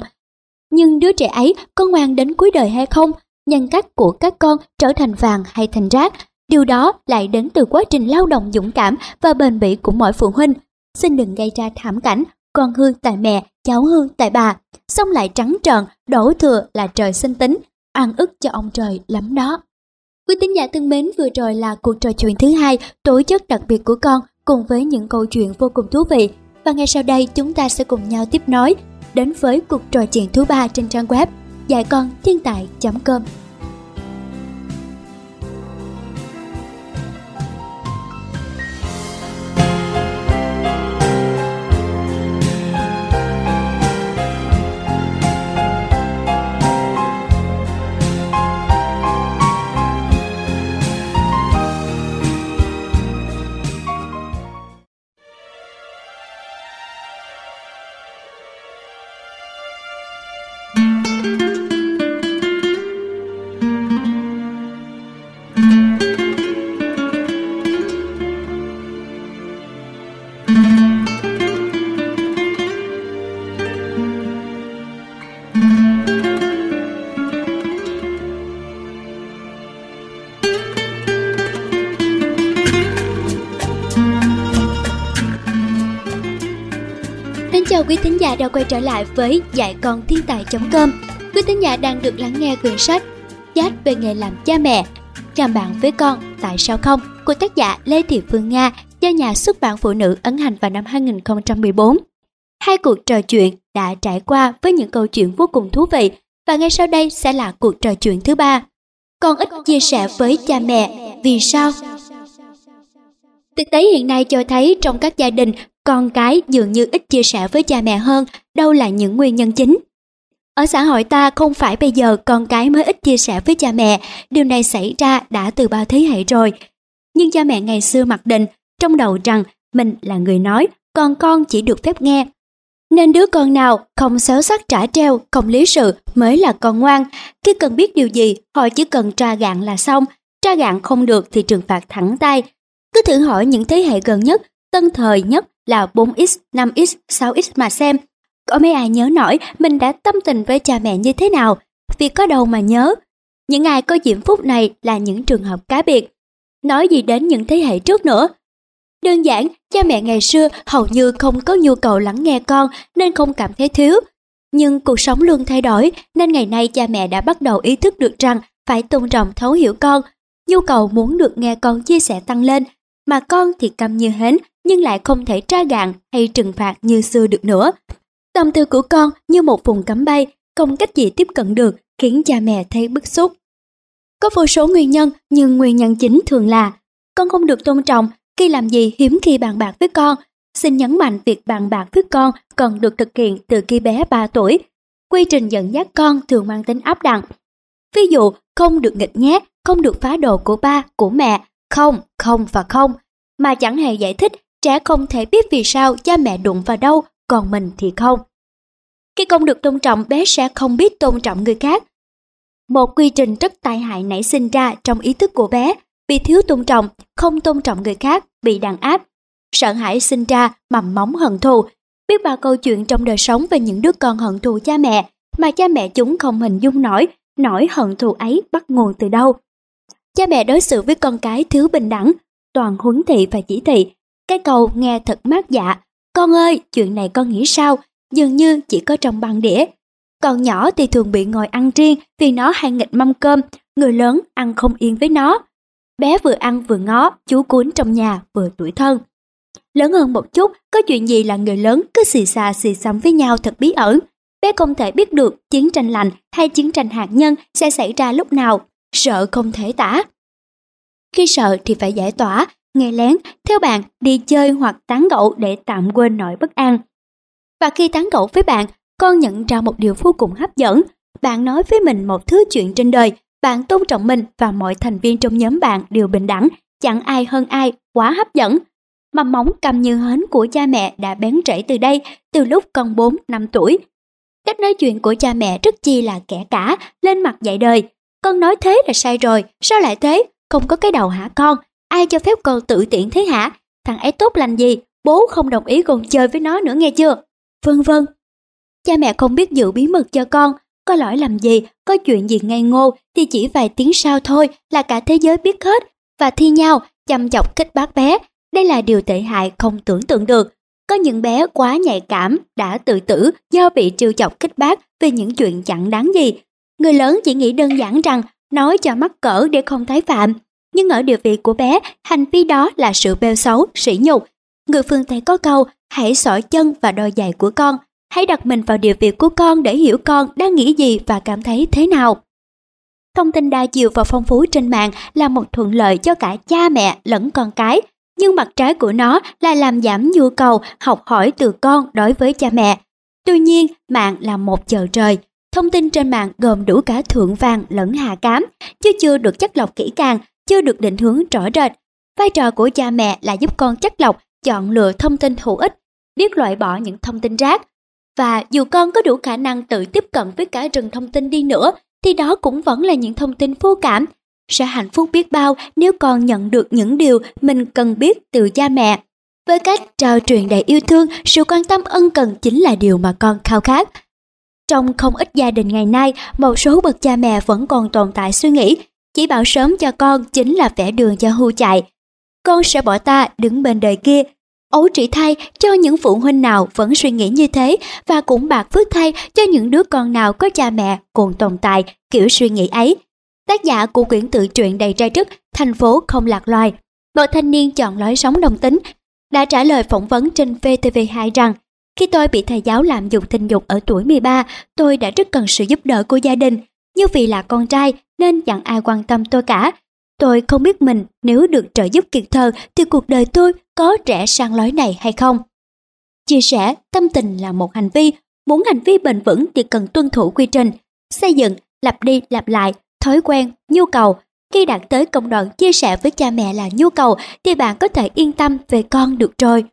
Nhưng đứa trẻ ấy có ngoan đến cuối đời hay không? Nhân cách của các con trở thành vàng hay thành rác Điều đó lại đến từ quá trình lao động dũng cảm và bền bỉ của mỗi phụ huynh. Xin đừng gây ra thảm cảnh, con hư tại mẹ, cháu hư tại bà, xong lại trắng trợn, đổ thừa là trời sinh tính, ăn ức cho ông trời lắm đó. Quý tín giả thân mến, vừa rồi là cuộc trò chuyện thứ hai tổ chức đặc biệt của con cùng với những câu chuyện vô cùng thú vị. Và ngay sau đây chúng ta sẽ cùng nhau tiếp nối đến với cuộc trò chuyện thứ ba trên trang web dạy con thiên tài.com. quý thính giả đã quay trở lại với dạy con thiên tài.com. Quý thính giả đang được lắng nghe quyển sách Chat về nghề làm cha mẹ, làm bạn với con, tại sao không của tác giả Lê Thị Phương Nga do nhà xuất bản phụ nữ ấn hành vào năm 2014. Hai cuộc trò chuyện đã trải qua với những câu chuyện vô cùng thú vị và ngay sau đây sẽ là cuộc trò chuyện thứ ba. Con ít chia sẻ với cha mẹ, vì sao? Thực tế hiện nay cho thấy trong các gia đình, con cái dường như ít chia sẻ với cha mẹ hơn, đâu là những nguyên nhân chính. Ở xã hội ta không phải bây giờ con cái mới ít chia sẻ với cha mẹ, điều này xảy ra đã từ bao thế hệ rồi. Nhưng cha mẹ ngày xưa mặc định trong đầu rằng mình là người nói, còn con chỉ được phép nghe. Nên đứa con nào không xéo sắc trả treo, không lý sự mới là con ngoan. Khi cần biết điều gì, họ chỉ cần tra gạn là xong. Tra gạn không được thì trừng phạt thẳng tay. Cứ thử hỏi những thế hệ gần nhất, tân thời nhất là 4X, 5X, 6X mà xem. Có mấy ai nhớ nổi mình đã tâm tình với cha mẹ như thế nào? Vì có đâu mà nhớ. Những ai có diễm phúc này là những trường hợp cá biệt. Nói gì đến những thế hệ trước nữa, Đơn giản, cha mẹ ngày xưa hầu như không có nhu cầu lắng nghe con nên không cảm thấy thiếu. Nhưng cuộc sống luôn thay đổi nên ngày nay cha mẹ đã bắt đầu ý thức được rằng phải tôn trọng thấu hiểu con. Nhu cầu muốn được nghe con chia sẻ tăng lên, mà con thì câm như hến nhưng lại không thể tra gạn hay trừng phạt như xưa được nữa. Tâm tư của con như một vùng cấm bay, không cách gì tiếp cận được khiến cha mẹ thấy bức xúc. Có vô số nguyên nhân nhưng nguyên nhân chính thường là con không được tôn trọng khi làm gì hiếm khi bàn bạc với con. Xin nhấn mạnh việc bàn bạc với con cần được thực hiện từ khi bé 3 tuổi. Quy trình dẫn dắt con thường mang tính áp đặt. Ví dụ, không được nghịch nhát, không được phá đồ của ba, của mẹ, không, không và không. Mà chẳng hề giải thích, trẻ không thể biết vì sao cha mẹ đụng vào đâu, còn mình thì không. Khi không được tôn trọng, bé sẽ không biết tôn trọng người khác. Một quy trình rất tai hại nảy sinh ra trong ý thức của bé bị thiếu tôn trọng, không tôn trọng người khác, bị đàn áp. Sợ hãi sinh ra mầm móng hận thù. Biết bao câu chuyện trong đời sống về những đứa con hận thù cha mẹ mà cha mẹ chúng không hình dung nổi, nỗi hận thù ấy bắt nguồn từ đâu. Cha mẹ đối xử với con cái thiếu bình đẳng, toàn huấn thị và chỉ thị. Cái câu nghe thật mát dạ, con ơi, chuyện này con nghĩ sao, dường như chỉ có trong băng đĩa. Còn nhỏ thì thường bị ngồi ăn riêng vì nó hay nghịch mâm cơm, người lớn ăn không yên với nó. Bé vừa ăn vừa ngó, chú cuốn trong nhà vừa tuổi thân. Lớn hơn một chút, có chuyện gì là người lớn cứ xì xà xì xăm với nhau thật bí ẩn. Bé không thể biết được chiến tranh lạnh hay chiến tranh hạt nhân sẽ xảy ra lúc nào, sợ không thể tả. Khi sợ thì phải giải tỏa, nghe lén, theo bạn đi chơi hoặc tán gẫu để tạm quên nỗi bất an. Và khi tán gẫu với bạn, con nhận ra một điều vô cùng hấp dẫn. Bạn nói với mình một thứ chuyện trên đời bạn tôn trọng mình và mọi thành viên trong nhóm bạn đều bình đẳng, chẳng ai hơn ai, quá hấp dẫn. Mầm móng cầm như hến của cha mẹ đã bén rễ từ đây, từ lúc con 4 năm tuổi. Cách nói chuyện của cha mẹ rất chi là kẻ cả, lên mặt dạy đời. Con nói thế là sai rồi, sao lại thế? Không có cái đầu hả con? Ai cho phép con tự tiện thế hả? Thằng ấy tốt lành gì? Bố không đồng ý con chơi với nó nữa nghe chưa? Vân vân. Cha mẹ không biết giữ bí mật cho con, có lỗi làm gì, có chuyện gì ngây ngô thì chỉ vài tiếng sau thôi là cả thế giới biết hết và thi nhau chăm chọc kích bác bé. Đây là điều tệ hại không tưởng tượng được. Có những bé quá nhạy cảm đã tự tử do bị trêu chọc kích bác về những chuyện chẳng đáng gì. Người lớn chỉ nghĩ đơn giản rằng nói cho mắc cỡ để không tái phạm. Nhưng ở địa vị của bé, hành vi đó là sự bêu xấu, sỉ nhục. Người phương Tây có câu, hãy xỏ chân và đôi giày của con, Hãy đặt mình vào địa vị của con để hiểu con đang nghĩ gì và cảm thấy thế nào. Thông tin đa chiều và phong phú trên mạng là một thuận lợi cho cả cha mẹ lẫn con cái, nhưng mặt trái của nó là làm giảm nhu cầu học hỏi từ con đối với cha mẹ. Tuy nhiên, mạng là một chợ trời. Thông tin trên mạng gồm đủ cả thượng vàng lẫn hạ cám, chứ chưa được chất lọc kỹ càng, chưa được định hướng rõ rệt. Vai trò của cha mẹ là giúp con chất lọc, chọn lựa thông tin hữu ích, biết loại bỏ những thông tin rác, và dù con có đủ khả năng tự tiếp cận với cả rừng thông tin đi nữa, thì đó cũng vẫn là những thông tin vô cảm. Sẽ hạnh phúc biết bao nếu con nhận được những điều mình cần biết từ cha mẹ. Với cách trao truyền đầy yêu thương, sự quan tâm ân cần chính là điều mà con khao khát. Trong không ít gia đình ngày nay, một số bậc cha mẹ vẫn còn tồn tại suy nghĩ, chỉ bảo sớm cho con chính là vẽ đường cho hưu chạy. Con sẽ bỏ ta đứng bên đời kia, Ấu chỉ thay cho những phụ huynh nào vẫn suy nghĩ như thế và cũng bạc phước thay cho những đứa con nào có cha mẹ cùng tồn tại kiểu suy nghĩ ấy. Tác giả của quyển tự truyện đầy trai trức Thành phố không lạc loài, một thanh niên chọn lối sống đồng tính, đã trả lời phỏng vấn trên VTV2 rằng khi tôi bị thầy giáo lạm dụng tình dục ở tuổi 13, tôi đã rất cần sự giúp đỡ của gia đình. như vì là con trai nên chẳng ai quan tâm tôi cả. Tôi không biết mình nếu được trợ giúp kịp thời thì cuộc đời tôi có rẽ sang lối này hay không. Chia sẻ tâm tình là một hành vi, muốn hành vi bền vững thì cần tuân thủ quy trình, xây dựng, lặp đi lặp lại, thói quen, nhu cầu. Khi đạt tới công đoạn chia sẻ với cha mẹ là nhu cầu thì bạn có thể yên tâm về con được rồi.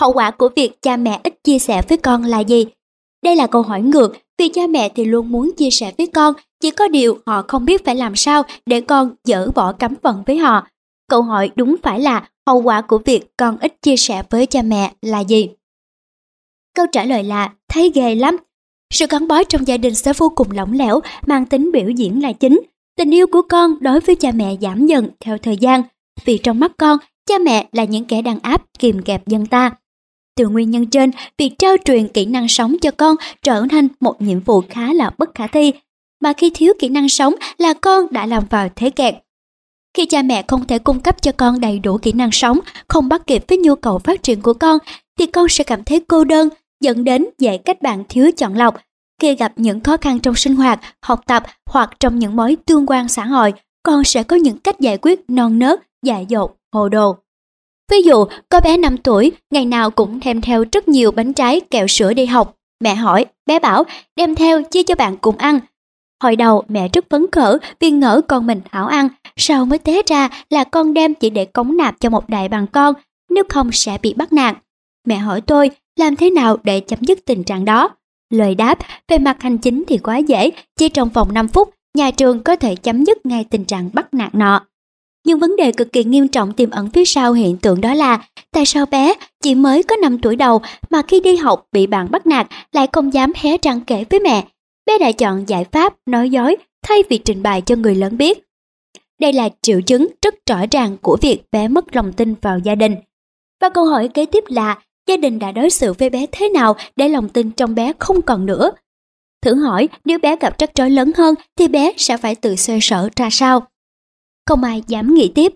Hậu quả của việc cha mẹ ít chia sẻ với con là gì? Đây là câu hỏi ngược, vì cha mẹ thì luôn muốn chia sẻ với con, chỉ có điều họ không biết phải làm sao để con dỡ bỏ cấm vận với họ. Câu hỏi đúng phải là hậu quả của việc con ít chia sẻ với cha mẹ là gì? Câu trả lời là thấy ghê lắm. Sự gắn bó trong gia đình sẽ vô cùng lỏng lẻo, mang tính biểu diễn là chính. Tình yêu của con đối với cha mẹ giảm dần theo thời gian, vì trong mắt con, cha mẹ là những kẻ đàn áp kìm kẹp dân ta. Từ nguyên nhân trên, việc trao truyền kỹ năng sống cho con trở thành một nhiệm vụ khá là bất khả thi, mà khi thiếu kỹ năng sống là con đã làm vào thế kẹt. Khi cha mẹ không thể cung cấp cho con đầy đủ kỹ năng sống, không bắt kịp với nhu cầu phát triển của con, thì con sẽ cảm thấy cô đơn, dẫn đến dễ cách bạn thiếu chọn lọc. Khi gặp những khó khăn trong sinh hoạt, học tập hoặc trong những mối tương quan xã hội, con sẽ có những cách giải quyết non nớt, dại dột, hồ đồ. Ví dụ, có bé 5 tuổi, ngày nào cũng đem theo rất nhiều bánh trái, kẹo sữa đi học. Mẹ hỏi, bé bảo, đem theo chia cho bạn cùng ăn. Hồi đầu mẹ rất phấn khởi vì ngỡ con mình hảo ăn, sau mới té ra là con đem chỉ để cống nạp cho một đại bằng con, nếu không sẽ bị bắt nạt. Mẹ hỏi tôi làm thế nào để chấm dứt tình trạng đó. Lời đáp, về mặt hành chính thì quá dễ, chỉ trong vòng 5 phút, nhà trường có thể chấm dứt ngay tình trạng bắt nạt nọ. Nhưng vấn đề cực kỳ nghiêm trọng tiềm ẩn phía sau hiện tượng đó là, tại sao bé chỉ mới có 5 tuổi đầu mà khi đi học bị bạn bắt nạt lại không dám hé răng kể với mẹ. Bé đã chọn giải pháp nói dối, thay vì trình bày cho người lớn biết. Đây là triệu chứng rất rõ ràng của việc bé mất lòng tin vào gia đình. Và câu hỏi kế tiếp là, gia đình đã đối xử với bé thế nào để lòng tin trong bé không còn nữa? Thử hỏi, nếu bé gặp rắc rối lớn hơn thì bé sẽ phải tự xoay sở ra sao? Không ai dám nghĩ tiếp.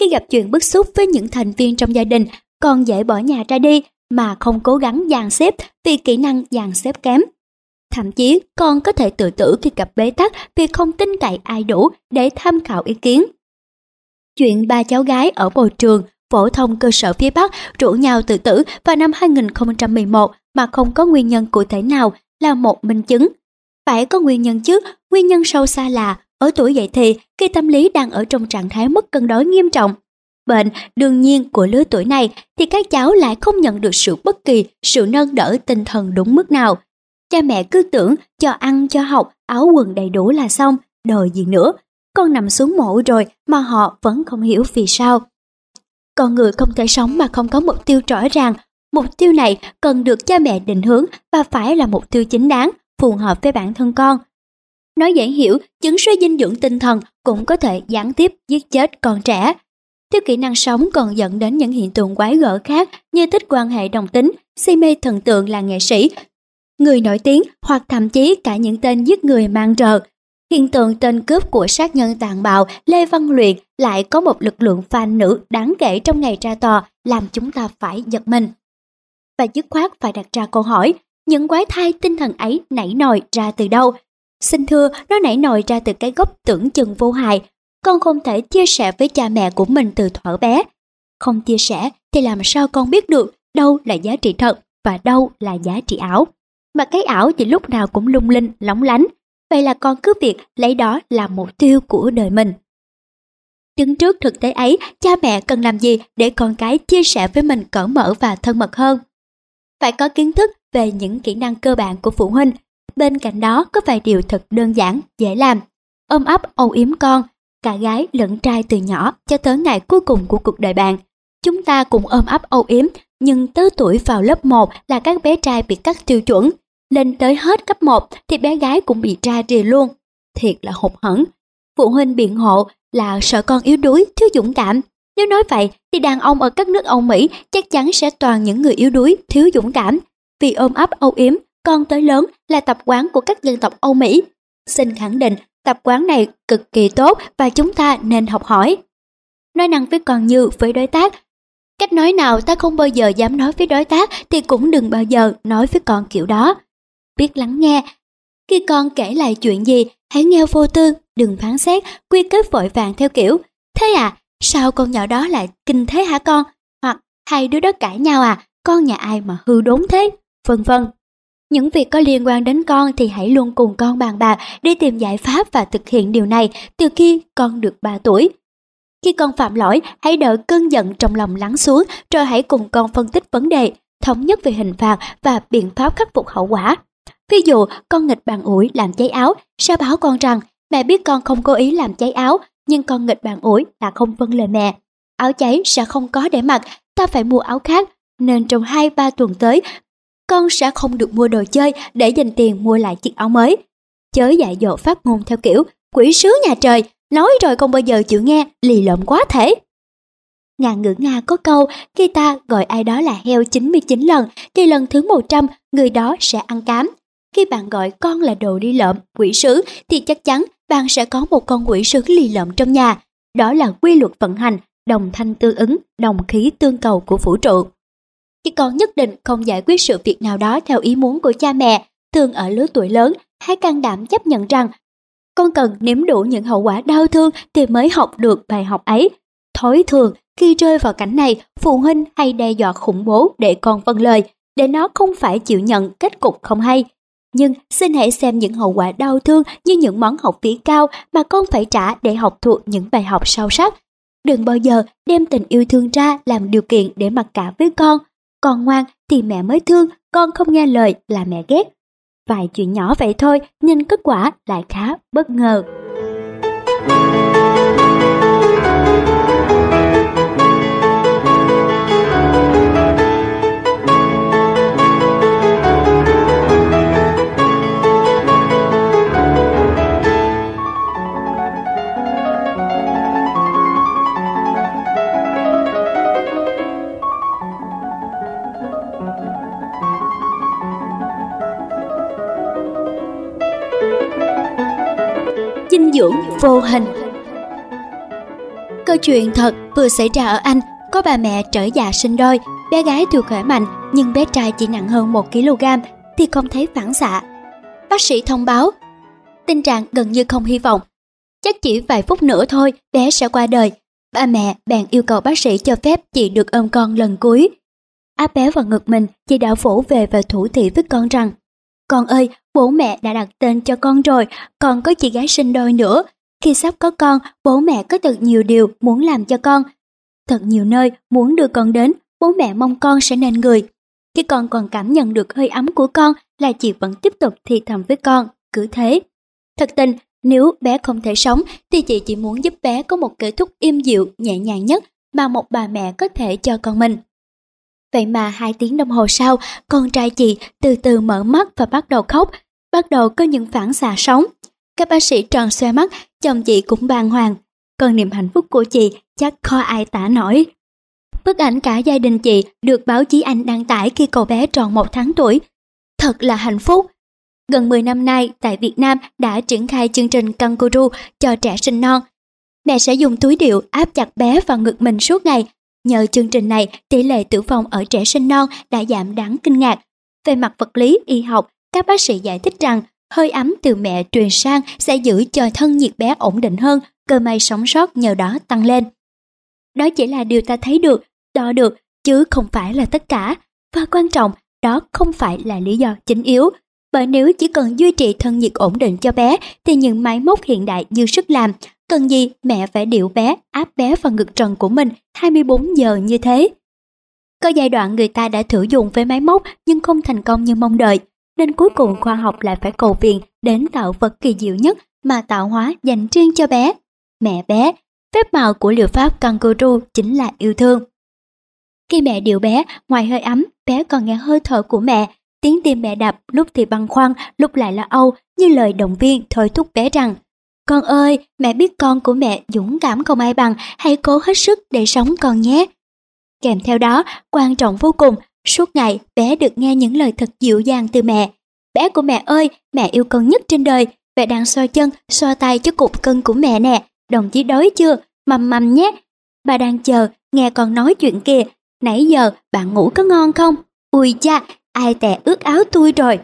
Khi gặp chuyện bức xúc với những thành viên trong gia đình, con dễ bỏ nhà ra đi mà không cố gắng dàn xếp vì kỹ năng dàn xếp kém. Thậm chí con có thể tự tử khi gặp bế tắc vì không tin cậy ai đủ để tham khảo ý kiến. Chuyện ba cháu gái ở bồi trường phổ thông cơ sở phía Bắc rủ nhau tự tử vào năm 2011 mà không có nguyên nhân cụ thể nào là một minh chứng. Phải có nguyên nhân chứ, nguyên nhân sâu xa là ở tuổi dậy thì, khi tâm lý đang ở trong trạng thái mất cân đối nghiêm trọng, bệnh đương nhiên của lứa tuổi này thì các cháu lại không nhận được sự bất kỳ sự nâng đỡ tinh thần đúng mức nào. Cha mẹ cứ tưởng cho ăn cho học, áo quần đầy đủ là xong, đời gì nữa. Con nằm xuống mộ rồi mà họ vẫn không hiểu vì sao. Con người không thể sống mà không có mục tiêu rõ ràng. Mục tiêu này cần được cha mẹ định hướng và phải là mục tiêu chính đáng, phù hợp với bản thân con. Nói dễ hiểu, chứng suy dinh dưỡng tinh thần cũng có thể gián tiếp giết chết con trẻ. Thiếu kỹ năng sống còn dẫn đến những hiện tượng quái gở khác như thích quan hệ đồng tính, si mê thần tượng là nghệ sĩ, người nổi tiếng hoặc thậm chí cả những tên giết người mang rợ. Hiện tượng tên cướp của sát nhân tàn bạo Lê Văn Luyện lại có một lực lượng fan nữ đáng kể trong ngày ra tòa làm chúng ta phải giật mình. Và dứt khoát phải đặt ra câu hỏi, những quái thai tinh thần ấy nảy nòi ra từ đâu Xin thưa, nó nảy nổi ra từ cái gốc tưởng chừng vô hại. Con không thể chia sẻ với cha mẹ của mình từ thuở bé. Không chia sẻ thì làm sao con biết được đâu là giá trị thật và đâu là giá trị ảo. Mà cái ảo thì lúc nào cũng lung linh, lóng lánh. Vậy là con cứ việc lấy đó là mục tiêu của đời mình. Đứng trước thực tế ấy, cha mẹ cần làm gì để con cái chia sẻ với mình cởi mở và thân mật hơn? Phải có kiến thức về những kỹ năng cơ bản của phụ huynh Bên cạnh đó có vài điều thật đơn giản, dễ làm. Ôm ấp âu yếm con, cả gái lẫn trai từ nhỏ cho tới ngày cuối cùng của cuộc đời bạn. Chúng ta cùng ôm ấp âu yếm, nhưng tới tuổi vào lớp 1 là các bé trai bị cắt tiêu chuẩn. Lên tới hết cấp 1 thì bé gái cũng bị tra rìa luôn. Thiệt là hụt hẫng. Phụ huynh biện hộ là sợ con yếu đuối, thiếu dũng cảm. Nếu nói vậy thì đàn ông ở các nước Âu Mỹ chắc chắn sẽ toàn những người yếu đuối, thiếu dũng cảm. Vì ôm ấp âu yếm, con tới lớn là tập quán của các dân tộc Âu Mỹ. Xin khẳng định, tập quán này cực kỳ tốt và chúng ta nên học hỏi. Nói năng với con như với đối tác. Cách nói nào ta không bao giờ dám nói với đối tác thì cũng đừng bao giờ nói với con kiểu đó. Biết lắng nghe. Khi con kể lại chuyện gì, hãy nghe vô tư, đừng phán xét, quy kết vội vàng theo kiểu. Thế à, sao con nhỏ đó lại kinh thế hả con? Hoặc hai đứa đó cãi nhau à, con nhà ai mà hư đốn thế? Vân vân. Những việc có liên quan đến con thì hãy luôn cùng con bàn bạc đi tìm giải pháp và thực hiện điều này từ khi con được 3 tuổi. Khi con phạm lỗi, hãy đợi cơn giận trong lòng lắng xuống rồi hãy cùng con phân tích vấn đề, thống nhất về hình phạt và biện pháp khắc phục hậu quả. Ví dụ, con nghịch bàn ủi làm cháy áo, sẽ báo con rằng mẹ biết con không cố ý làm cháy áo, nhưng con nghịch bàn ủi là không vâng lời mẹ. Áo cháy sẽ không có để mặc, ta phải mua áo khác, nên trong 2-3 tuần tới con sẽ không được mua đồ chơi để dành tiền mua lại chiếc áo mới. Chớ dạy dỗ phát ngôn theo kiểu quỷ sứ nhà trời, nói rồi không bao giờ chịu nghe, lì lợm quá thể. Ngàn ngữ Nga có câu, khi ta gọi ai đó là heo 99 lần, thì lần thứ 100 người đó sẽ ăn cám. Khi bạn gọi con là đồ đi lợm, quỷ sứ, thì chắc chắn bạn sẽ có một con quỷ sứ lì lợm trong nhà. Đó là quy luật vận hành, đồng thanh tương ứng, đồng khí tương cầu của vũ trụ. Khi con nhất định không giải quyết sự việc nào đó theo ý muốn của cha mẹ, thường ở lứa tuổi lớn, hãy can đảm chấp nhận rằng con cần nếm đủ những hậu quả đau thương thì mới học được bài học ấy. Thói thường, khi rơi vào cảnh này, phụ huynh hay đe dọa khủng bố để con vâng lời, để nó không phải chịu nhận kết cục không hay. Nhưng xin hãy xem những hậu quả đau thương như những món học phí cao mà con phải trả để học thuộc những bài học sâu sắc. Đừng bao giờ đem tình yêu thương ra làm điều kiện để mặc cả với con, con ngoan thì mẹ mới thương, con không nghe lời là mẹ ghét. Vài chuyện nhỏ vậy thôi nhưng kết quả lại khá bất ngờ. Dưỡng vô hình. Câu chuyện thật vừa xảy ra ở Anh Có bà mẹ trở già sinh đôi Bé gái thừa khỏe mạnh Nhưng bé trai chỉ nặng hơn 1kg Thì không thấy phản xạ. Bác sĩ thông báo Tình trạng gần như không hy vọng. Chắc chỉ vài phút nữa thôi Bé sẽ qua đời. Ba mẹ bèn yêu cầu bác sĩ cho phép chị được ôm con lần cuối. Áp bé vào ngực mình Chị đã vỗ về và thủ thị với con rằng con ơi, bố mẹ đã đặt tên cho con rồi, còn có chị gái sinh đôi nữa. Khi sắp có con, bố mẹ có thật nhiều điều muốn làm cho con. Thật nhiều nơi muốn đưa con đến, bố mẹ mong con sẽ nên người. Khi con còn cảm nhận được hơi ấm của con là chị vẫn tiếp tục thì thầm với con, cứ thế. Thật tình, nếu bé không thể sống thì chị chỉ muốn giúp bé có một kết thúc im dịu, nhẹ nhàng nhất mà một bà mẹ có thể cho con mình. Vậy mà hai tiếng đồng hồ sau, con trai chị từ từ mở mắt và bắt đầu khóc, bắt đầu có những phản xạ sống. Các bác sĩ tròn xoe mắt, chồng chị cũng bàng hoàng. Còn niềm hạnh phúc của chị chắc khó ai tả nổi. Bức ảnh cả gia đình chị được báo chí Anh đăng tải khi cậu bé tròn một tháng tuổi. Thật là hạnh phúc. Gần 10 năm nay, tại Việt Nam đã triển khai chương trình Kangaroo cho trẻ sinh non. Mẹ sẽ dùng túi điệu áp chặt bé vào ngực mình suốt ngày Nhờ chương trình này, tỷ lệ tử vong ở trẻ sinh non đã giảm đáng kinh ngạc. Về mặt vật lý, y học, các bác sĩ giải thích rằng hơi ấm từ mẹ truyền sang sẽ giữ cho thân nhiệt bé ổn định hơn, cơ may sống sót nhờ đó tăng lên. Đó chỉ là điều ta thấy được, đo được, chứ không phải là tất cả. Và quan trọng, đó không phải là lý do chính yếu. Bởi nếu chỉ cần duy trì thân nhiệt ổn định cho bé, thì những máy móc hiện đại dư sức làm, Cần gì mẹ phải điệu bé, áp bé vào ngực trần của mình 24 giờ như thế. Có giai đoạn người ta đã thử dùng với máy móc nhưng không thành công như mong đợi, nên cuối cùng khoa học lại phải cầu viện đến tạo vật kỳ diệu nhất mà tạo hóa dành riêng cho bé. Mẹ bé, phép màu của liệu pháp kangaroo chính là yêu thương. Khi mẹ điều bé, ngoài hơi ấm, bé còn nghe hơi thở của mẹ, tiếng tim mẹ đập, lúc thì băng khoăn, lúc lại là âu, như lời động viên thôi thúc bé rằng con ơi, mẹ biết con của mẹ dũng cảm không ai bằng, hãy cố hết sức để sống con nhé. Kèm theo đó, quan trọng vô cùng, suốt ngày bé được nghe những lời thật dịu dàng từ mẹ. Bé của mẹ ơi, mẹ yêu con nhất trên đời, mẹ đang xoa chân, xoa tay cho cục cân của mẹ nè, đồng chí đói chưa, mầm mầm nhé. Bà đang chờ, nghe con nói chuyện kìa, nãy giờ bạn ngủ có ngon không? Ui cha, ai tè ướt áo tôi rồi.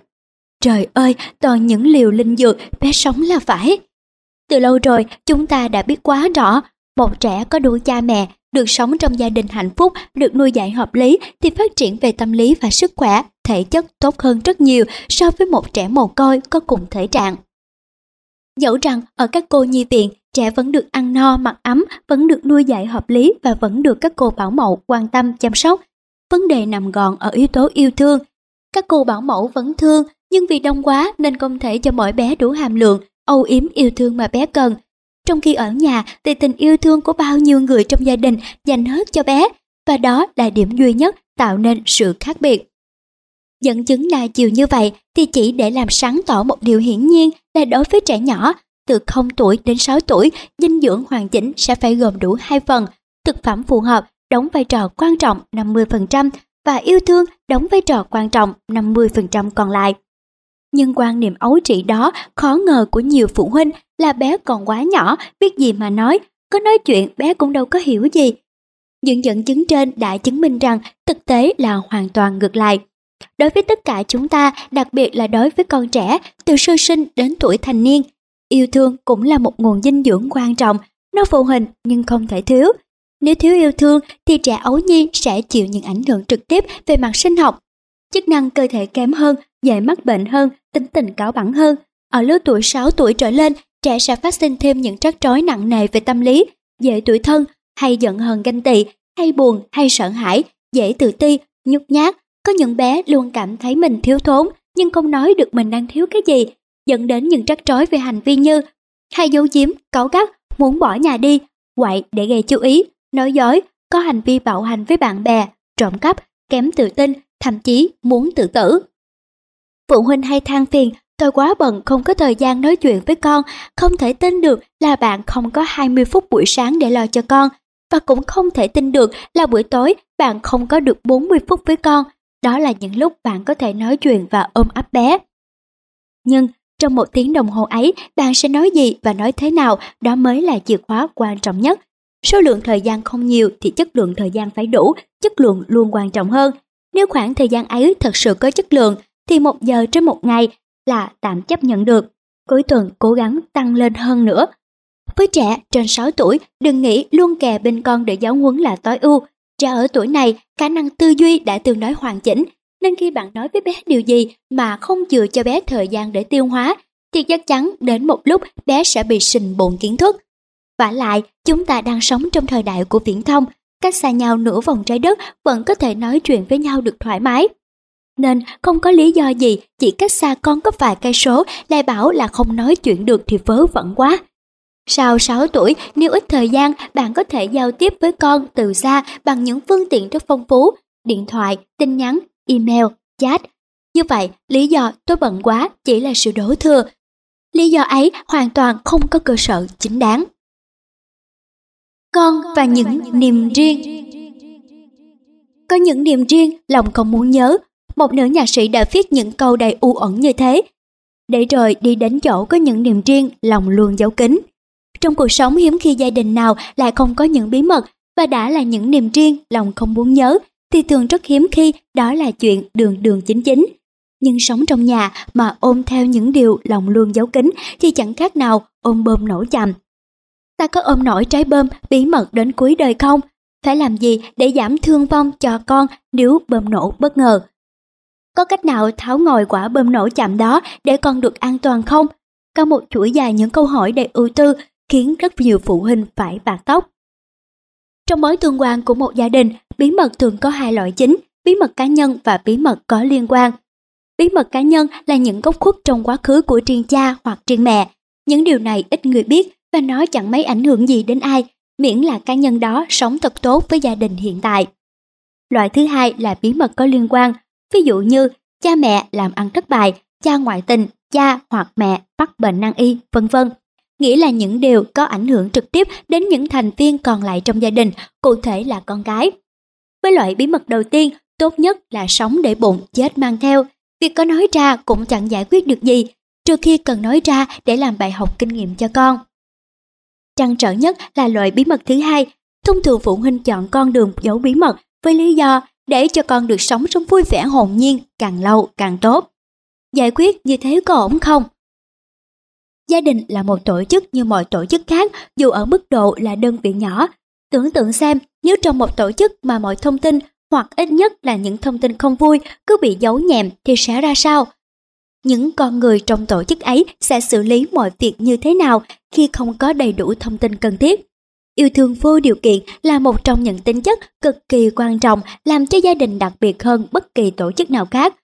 Trời ơi, toàn những liều linh dược, bé sống là phải. Từ lâu rồi, chúng ta đã biết quá rõ, một trẻ có đủ cha mẹ, được sống trong gia đình hạnh phúc, được nuôi dạy hợp lý thì phát triển về tâm lý và sức khỏe, thể chất tốt hơn rất nhiều so với một trẻ mồ côi có cùng thể trạng. Dẫu rằng ở các cô nhi viện, trẻ vẫn được ăn no, mặc ấm, vẫn được nuôi dạy hợp lý và vẫn được các cô bảo mẫu quan tâm chăm sóc. Vấn đề nằm gọn ở yếu tố yêu thương. Các cô bảo mẫu vẫn thương, nhưng vì đông quá nên không thể cho mỗi bé đủ hàm lượng, âu yếm yêu thương mà bé cần. Trong khi ở nhà thì tình yêu thương của bao nhiêu người trong gia đình dành hết cho bé, và đó là điểm duy nhất tạo nên sự khác biệt. Dẫn chứng là chiều như vậy thì chỉ để làm sáng tỏ một điều hiển nhiên là đối với trẻ nhỏ, từ 0 tuổi đến 6 tuổi, dinh dưỡng hoàn chỉnh sẽ phải gồm đủ hai phần, thực phẩm phù hợp đóng vai trò quan trọng 50% và yêu thương đóng vai trò quan trọng 50% còn lại. Nhưng quan niệm ấu trĩ đó khó ngờ của nhiều phụ huynh là bé còn quá nhỏ, biết gì mà nói, có nói chuyện bé cũng đâu có hiểu gì. Những dẫn chứng trên đã chứng minh rằng thực tế là hoàn toàn ngược lại. Đối với tất cả chúng ta, đặc biệt là đối với con trẻ từ sơ sinh đến tuổi thành niên, yêu thương cũng là một nguồn dinh dưỡng quan trọng, nó phụ hình nhưng không thể thiếu. Nếu thiếu yêu thương thì trẻ ấu nhi sẽ chịu những ảnh hưởng trực tiếp về mặt sinh học. Chức năng cơ thể kém hơn, dễ mắc bệnh hơn, tính tình cáo bẳng hơn. Ở lứa tuổi 6 tuổi trở lên, trẻ sẽ phát sinh thêm những trắc trối nặng nề về tâm lý, dễ tuổi thân, hay giận hờn ganh tị, hay buồn, hay sợ hãi, dễ tự ti, nhút nhát, có những bé luôn cảm thấy mình thiếu thốn nhưng không nói được mình đang thiếu cái gì, dẫn đến những trắc trối về hành vi như hay giấu giếm, cáu gắt, muốn bỏ nhà đi, quậy để gây chú ý, nói dối, có hành vi bạo hành với bạn bè, trộm cắp, kém tự tin, thậm chí muốn tự tử. Phụ huynh hay than phiền, tôi quá bận không có thời gian nói chuyện với con, không thể tin được là bạn không có 20 phút buổi sáng để lo cho con, và cũng không thể tin được là buổi tối bạn không có được 40 phút với con, đó là những lúc bạn có thể nói chuyện và ôm ấp bé. Nhưng trong một tiếng đồng hồ ấy, bạn sẽ nói gì và nói thế nào, đó mới là chìa khóa quan trọng nhất. Số lượng thời gian không nhiều thì chất lượng thời gian phải đủ, chất lượng luôn quan trọng hơn. Nếu khoảng thời gian ấy thật sự có chất lượng, thì một giờ trên một ngày là tạm chấp nhận được. Cuối tuần cố gắng tăng lên hơn nữa. Với trẻ trên 6 tuổi, đừng nghĩ luôn kè bên con để giáo huấn là tối ưu, Trẻ ở tuổi này, khả năng tư duy đã tương đối hoàn chỉnh, nên khi bạn nói với bé điều gì mà không chừa cho bé thời gian để tiêu hóa, thì chắc chắn đến một lúc bé sẽ bị sình bộn kiến thức. Và lại, chúng ta đang sống trong thời đại của viễn thông, cách xa nhau nửa vòng trái đất vẫn có thể nói chuyện với nhau được thoải mái. Nên không có lý do gì chỉ cách xa con có vài cây số lại bảo là không nói chuyện được thì vớ vẩn quá. Sau 6 tuổi, nếu ít thời gian, bạn có thể giao tiếp với con từ xa bằng những phương tiện rất phong phú, điện thoại, tin nhắn, email, chat. Như vậy, lý do tôi bận quá chỉ là sự đổ thừa. Lý do ấy hoàn toàn không có cơ sở chính đáng. Con và những niềm riêng Có những niềm riêng, lòng không muốn nhớ. Một nữ nhạc sĩ đã viết những câu đầy u ẩn như thế. Để rồi đi đến chỗ có những niềm riêng, lòng luôn giấu kín. Trong cuộc sống hiếm khi gia đình nào lại không có những bí mật và đã là những niềm riêng lòng không muốn nhớ thì thường rất hiếm khi đó là chuyện đường đường chính chính. Nhưng sống trong nhà mà ôm theo những điều lòng luôn giấu kín thì chẳng khác nào ôm bơm nổ chầm. Ta có ôm nổi trái bơm bí mật đến cuối đời không? Phải làm gì để giảm thương vong cho con nếu bơm nổ bất ngờ? Có cách nào tháo ngồi quả bơm nổ chạm đó để con được an toàn không? Có một chuỗi dài những câu hỏi đầy ưu tư khiến rất nhiều phụ huynh phải bạc tóc. Trong mối tương quan của một gia đình, bí mật thường có hai loại chính, bí mật cá nhân và bí mật có liên quan. Bí mật cá nhân là những góc khuất trong quá khứ của riêng cha hoặc riêng mẹ. Những điều này ít người biết và nó chẳng mấy ảnh hưởng gì đến ai, miễn là cá nhân đó sống thật tốt với gia đình hiện tại. Loại thứ hai là bí mật có liên quan, ví dụ như cha mẹ làm ăn thất bại, cha ngoại tình, cha hoặc mẹ mắc bệnh nan y, vân vân. nghĩa là những điều có ảnh hưởng trực tiếp đến những thành viên còn lại trong gia đình, cụ thể là con gái. Với loại bí mật đầu tiên, tốt nhất là sống để bụng, chết mang theo. Việc có nói ra cũng chẳng giải quyết được gì, trừ khi cần nói ra để làm bài học kinh nghiệm cho con. Trăn trở nhất là loại bí mật thứ hai. Thông thường phụ huynh chọn con đường giấu bí mật với lý do để cho con được sống trong vui vẻ hồn nhiên, càng lâu càng tốt. Giải quyết như thế có ổn không? Gia đình là một tổ chức như mọi tổ chức khác, dù ở mức độ là đơn vị nhỏ. Tưởng tượng xem, nếu trong một tổ chức mà mọi thông tin, hoặc ít nhất là những thông tin không vui, cứ bị giấu nhẹm thì sẽ ra sao? Những con người trong tổ chức ấy sẽ xử lý mọi việc như thế nào khi không có đầy đủ thông tin cần thiết? Yêu thương vô điều kiện là một trong những tính chất cực kỳ quan trọng làm cho gia đình đặc biệt hơn bất kỳ tổ chức nào khác.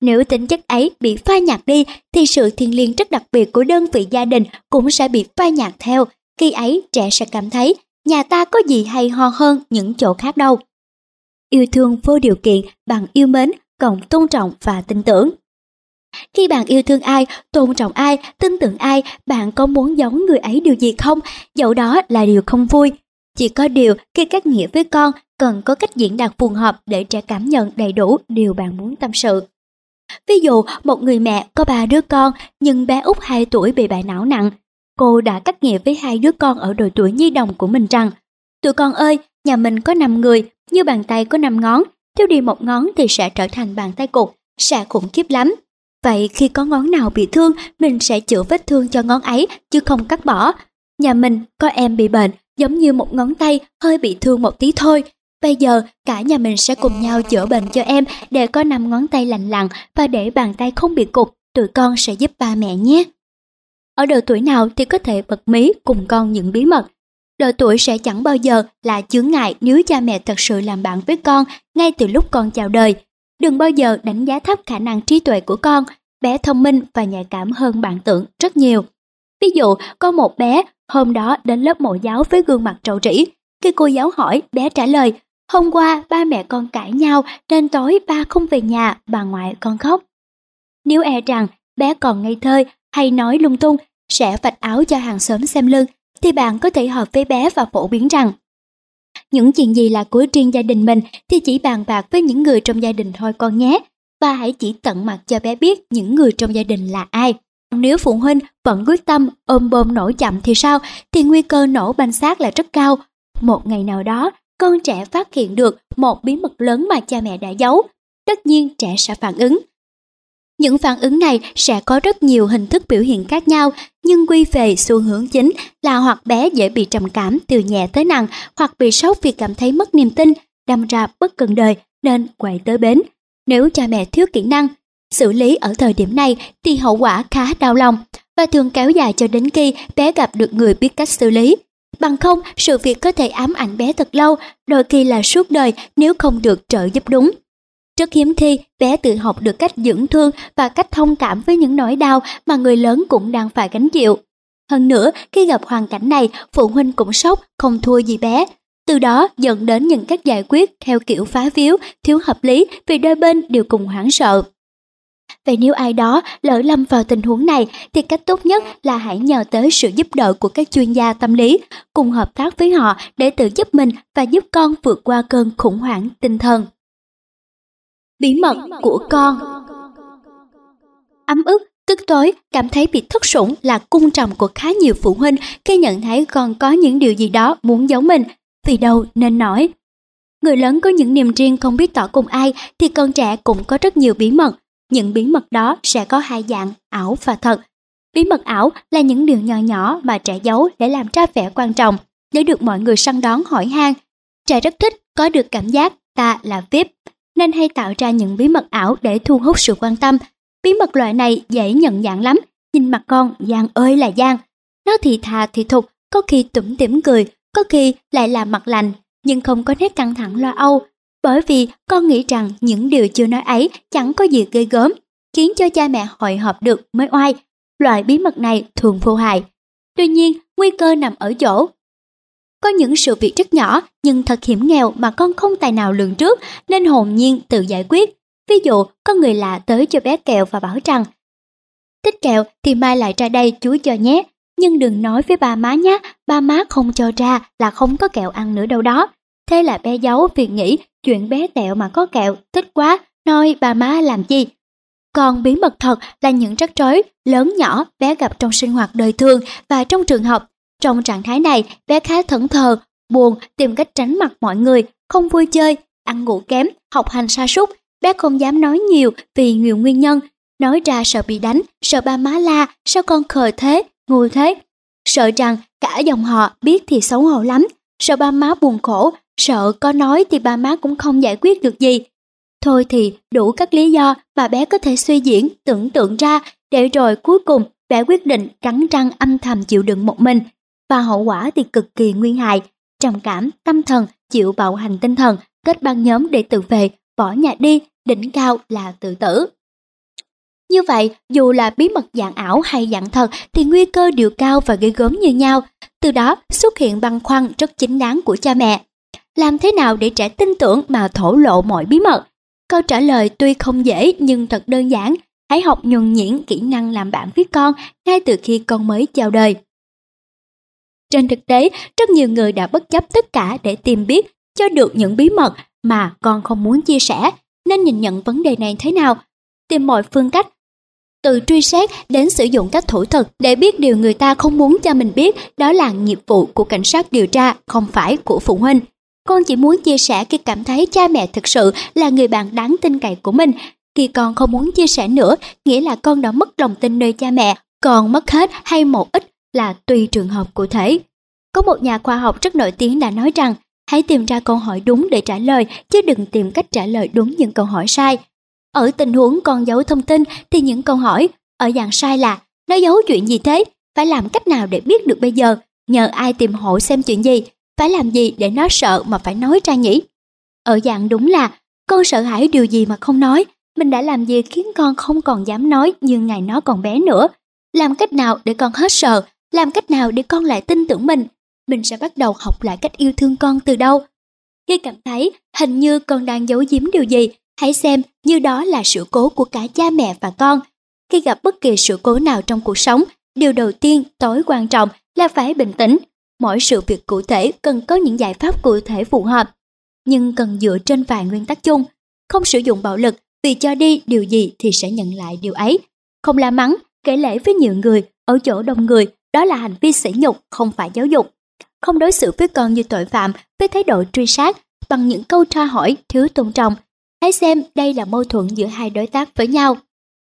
Nếu tính chất ấy bị phai nhạt đi thì sự thiêng liêng rất đặc biệt của đơn vị gia đình cũng sẽ bị phai nhạt theo. Khi ấy trẻ sẽ cảm thấy nhà ta có gì hay ho hơn những chỗ khác đâu. Yêu thương vô điều kiện bằng yêu mến, cộng tôn trọng và tin tưởng. Khi bạn yêu thương ai, tôn trọng ai, tin tưởng ai, bạn có muốn giống người ấy điều gì không? Dẫu đó là điều không vui. Chỉ có điều khi cắt nghĩa với con cần có cách diễn đạt phù hợp để trẻ cảm nhận đầy đủ điều bạn muốn tâm sự. Ví dụ, một người mẹ có ba đứa con nhưng bé út 2 tuổi bị bại não nặng. Cô đã cắt nghĩa với hai đứa con ở độ tuổi nhi đồng của mình rằng Tụi con ơi, nhà mình có 5 người, như bàn tay có 5 ngón, thiếu đi một ngón thì sẽ trở thành bàn tay cụt, sẽ khủng khiếp lắm. Vậy khi có ngón nào bị thương, mình sẽ chữa vết thương cho ngón ấy chứ không cắt bỏ. Nhà mình có em bị bệnh, giống như một ngón tay hơi bị thương một tí thôi. Bây giờ cả nhà mình sẽ cùng nhau chữa bệnh cho em để có năm ngón tay lành lặn và để bàn tay không bị cục, tụi con sẽ giúp ba mẹ nhé. Ở độ tuổi nào thì có thể bật mí cùng con những bí mật. Độ tuổi sẽ chẳng bao giờ là chướng ngại nếu cha mẹ thật sự làm bạn với con ngay từ lúc con chào đời. Đừng bao giờ đánh giá thấp khả năng trí tuệ của con, bé thông minh và nhạy cảm hơn bạn tưởng rất nhiều. Ví dụ, có một bé hôm đó đến lớp mẫu giáo với gương mặt trầu trĩ. Khi cô giáo hỏi, bé trả lời, hôm qua ba mẹ con cãi nhau nên tối ba không về nhà, bà ngoại con khóc. Nếu e rằng bé còn ngây thơ hay nói lung tung, sẽ vạch áo cho hàng xóm xem lưng, thì bạn có thể hợp với bé và phổ biến rằng những chuyện gì là của riêng gia đình mình thì chỉ bàn bạc với những người trong gia đình thôi con nhé. Và hãy chỉ tận mặt cho bé biết những người trong gia đình là ai. Nếu phụ huynh vẫn quyết tâm ôm bơm nổ chậm thì sao? Thì nguy cơ nổ banh xác là rất cao. Một ngày nào đó, con trẻ phát hiện được một bí mật lớn mà cha mẹ đã giấu. Tất nhiên trẻ sẽ phản ứng. Những phản ứng này sẽ có rất nhiều hình thức biểu hiện khác nhau, nhưng quy về xu hướng chính là hoặc bé dễ bị trầm cảm từ nhẹ tới nặng, hoặc bị sốc vì cảm thấy mất niềm tin, đâm ra bất cần đời nên quậy tới bến. Nếu cha mẹ thiếu kỹ năng, xử lý ở thời điểm này thì hậu quả khá đau lòng và thường kéo dài cho đến khi bé gặp được người biết cách xử lý. Bằng không, sự việc có thể ám ảnh bé thật lâu, đôi khi là suốt đời nếu không được trợ giúp đúng. Rất hiếm khi bé tự học được cách dưỡng thương và cách thông cảm với những nỗi đau mà người lớn cũng đang phải gánh chịu. Hơn nữa, khi gặp hoàn cảnh này, phụ huynh cũng sốc, không thua gì bé. Từ đó dẫn đến những cách giải quyết theo kiểu phá víu, thiếu hợp lý vì đôi bên đều cùng hoảng sợ. Vậy nếu ai đó lỡ lâm vào tình huống này thì cách tốt nhất là hãy nhờ tới sự giúp đỡ của các chuyên gia tâm lý, cùng hợp tác với họ để tự giúp mình và giúp con vượt qua cơn khủng hoảng tinh thần. Bí mật của con Ấm ức, tức tối, cảm thấy bị thất sủng là cung trầm của khá nhiều phụ huynh khi nhận thấy con có những điều gì đó muốn giấu mình, vì đâu nên nói. Người lớn có những niềm riêng không biết tỏ cùng ai thì con trẻ cũng có rất nhiều bí mật. Những bí mật đó sẽ có hai dạng, ảo và thật. Bí mật ảo là những điều nhỏ nhỏ mà trẻ giấu để làm ra vẻ quan trọng, để được mọi người săn đón hỏi han. Trẻ rất thích có được cảm giác ta là VIP, nên hay tạo ra những bí mật ảo để thu hút sự quan tâm. Bí mật loại này dễ nhận dạng lắm, nhìn mặt con Giang ơi là Giang. Nó thì thà thì thục, có khi tủm tỉm cười, có khi lại là mặt lành, nhưng không có nét căng thẳng lo âu. Bởi vì con nghĩ rằng những điều chưa nói ấy chẳng có gì gây gớm, khiến cho cha mẹ hội họp được mới oai. Loại bí mật này thường vô hại. Tuy nhiên, nguy cơ nằm ở chỗ có những sự việc rất nhỏ nhưng thật hiểm nghèo mà con không tài nào lường trước nên hồn nhiên tự giải quyết. Ví dụ, có người lạ tới cho bé kẹo và bảo rằng Thích kẹo thì mai lại ra đây chú cho nhé. nhưng đừng nói với bà má nhé, ba má không cho ra là không có kẹo ăn nữa đâu đó. Thế là bé giấu việc nghĩ chuyện bé tẹo mà có kẹo, thích quá, nói bà má làm gì. Còn bí mật thật là những rắc rối lớn nhỏ bé gặp trong sinh hoạt đời thường và trong trường học. Trong trạng thái này, bé khá thẫn thờ, buồn, tìm cách tránh mặt mọi người, không vui chơi, ăn ngủ kém, học hành sa sút. Bé không dám nói nhiều vì nhiều nguyên nhân. Nói ra sợ bị đánh, sợ ba má la, sao con khờ thế, ngu thế. Sợ rằng cả dòng họ biết thì xấu hổ lắm, sợ ba má buồn khổ, sợ có nói thì ba má cũng không giải quyết được gì. Thôi thì đủ các lý do mà bé có thể suy diễn, tưởng tượng ra, để rồi cuối cùng bé quyết định cắn răng âm thầm chịu đựng một mình. Và hậu quả thì cực kỳ nguy hại, trầm cảm, tâm thần, chịu bạo hành tinh thần, kết băng nhóm để tự vệ, bỏ nhà đi, đỉnh cao là tự tử. Như vậy, dù là bí mật dạng ảo hay dạng thật thì nguy cơ đều cao và gây gớm như nhau. Từ đó xuất hiện băn khoăn rất chính đáng của cha mẹ. Làm thế nào để trẻ tin tưởng mà thổ lộ mọi bí mật? Câu trả lời tuy không dễ nhưng thật đơn giản. Hãy học nhuần nhuyễn kỹ năng làm bạn với con ngay từ khi con mới chào đời. Trên thực tế, rất nhiều người đã bất chấp tất cả để tìm biết cho được những bí mật mà con không muốn chia sẻ. Nên nhìn nhận vấn đề này thế nào? Tìm mọi phương cách từ truy xét đến sử dụng các thủ thuật để biết điều người ta không muốn cho mình biết đó là nhiệm vụ của cảnh sát điều tra, không phải của phụ huynh. Con chỉ muốn chia sẻ khi cảm thấy cha mẹ thực sự là người bạn đáng tin cậy của mình. Khi con không muốn chia sẻ nữa, nghĩa là con đã mất lòng tin nơi cha mẹ, còn mất hết hay một ít là tùy trường hợp cụ thể. Có một nhà khoa học rất nổi tiếng đã nói rằng, hãy tìm ra câu hỏi đúng để trả lời, chứ đừng tìm cách trả lời đúng những câu hỏi sai. Ở tình huống con giấu thông tin thì những câu hỏi ở dạng sai là, nó giấu chuyện gì thế? Phải làm cách nào để biết được bây giờ? Nhờ ai tìm hộ xem chuyện gì? Phải làm gì để nó sợ mà phải nói ra nhỉ? Ở dạng đúng là, con sợ hãi điều gì mà không nói? Mình đã làm gì khiến con không còn dám nói như ngày nó còn bé nữa? Làm cách nào để con hết sợ? Làm cách nào để con lại tin tưởng mình? Mình sẽ bắt đầu học lại cách yêu thương con từ đâu? Khi cảm thấy hình như con đang giấu giếm điều gì Hãy xem như đó là sự cố của cả cha mẹ và con. Khi gặp bất kỳ sự cố nào trong cuộc sống, điều đầu tiên tối quan trọng là phải bình tĩnh. Mỗi sự việc cụ thể cần có những giải pháp cụ thể phù hợp, nhưng cần dựa trên vài nguyên tắc chung. Không sử dụng bạo lực vì cho đi điều gì thì sẽ nhận lại điều ấy. Không la mắng, kể lễ với nhiều người, ở chỗ đông người, đó là hành vi sỉ nhục, không phải giáo dục. Không đối xử với con như tội phạm với thái độ truy sát bằng những câu tra hỏi thiếu tôn trọng Hãy xem đây là mâu thuẫn giữa hai đối tác với nhau.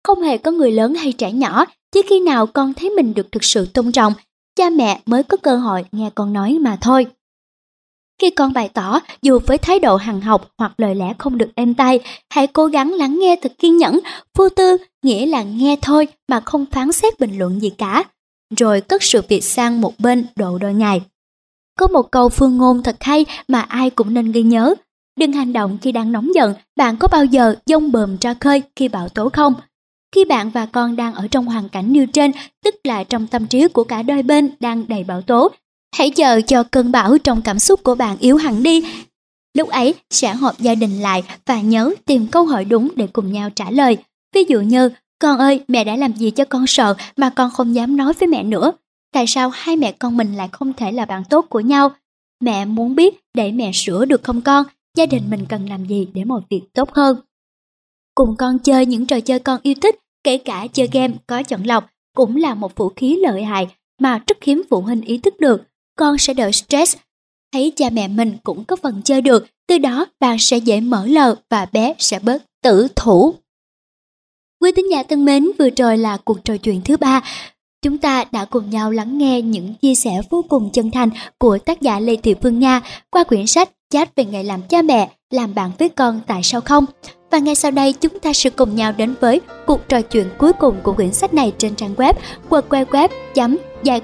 Không hề có người lớn hay trẻ nhỏ, chỉ khi nào con thấy mình được thực sự tôn trọng, cha mẹ mới có cơ hội nghe con nói mà thôi. Khi con bày tỏ, dù với thái độ hằng học hoặc lời lẽ không được êm tai, hãy cố gắng lắng nghe thật kiên nhẫn, vô tư, nghĩa là nghe thôi mà không phán xét bình luận gì cả. Rồi cất sự việc sang một bên độ đôi ngày. Có một câu phương ngôn thật hay mà ai cũng nên ghi nhớ, Đừng hành động khi đang nóng giận, bạn có bao giờ dông bờm ra khơi khi bão tố không? Khi bạn và con đang ở trong hoàn cảnh như trên, tức là trong tâm trí của cả đôi bên đang đầy bão tố, hãy chờ cho cơn bão trong cảm xúc của bạn yếu hẳn đi. Lúc ấy sẽ họp gia đình lại và nhớ tìm câu hỏi đúng để cùng nhau trả lời. Ví dụ như, con ơi, mẹ đã làm gì cho con sợ mà con không dám nói với mẹ nữa? Tại sao hai mẹ con mình lại không thể là bạn tốt của nhau? Mẹ muốn biết để mẹ sửa được không con? gia đình mình cần làm gì để mọi việc tốt hơn. Cùng con chơi những trò chơi con yêu thích, kể cả chơi game có chọn lọc, cũng là một vũ khí lợi hại mà rất hiếm phụ huynh ý thức được. Con sẽ đỡ stress, thấy cha mẹ mình cũng có phần chơi được, từ đó bạn sẽ dễ mở lờ và bé sẽ bớt tử thủ. Quý tín giả thân mến, vừa rồi là cuộc trò chuyện thứ ba. Chúng ta đã cùng nhau lắng nghe những chia sẻ vô cùng chân thành của tác giả Lê Thị Phương Nga qua quyển sách chat về ngày làm cha mẹ, làm bạn với con tại sao không. Và ngay sau đây chúng ta sẽ cùng nhau đến với cuộc trò chuyện cuối cùng của quyển sách này trên trang web www.dạy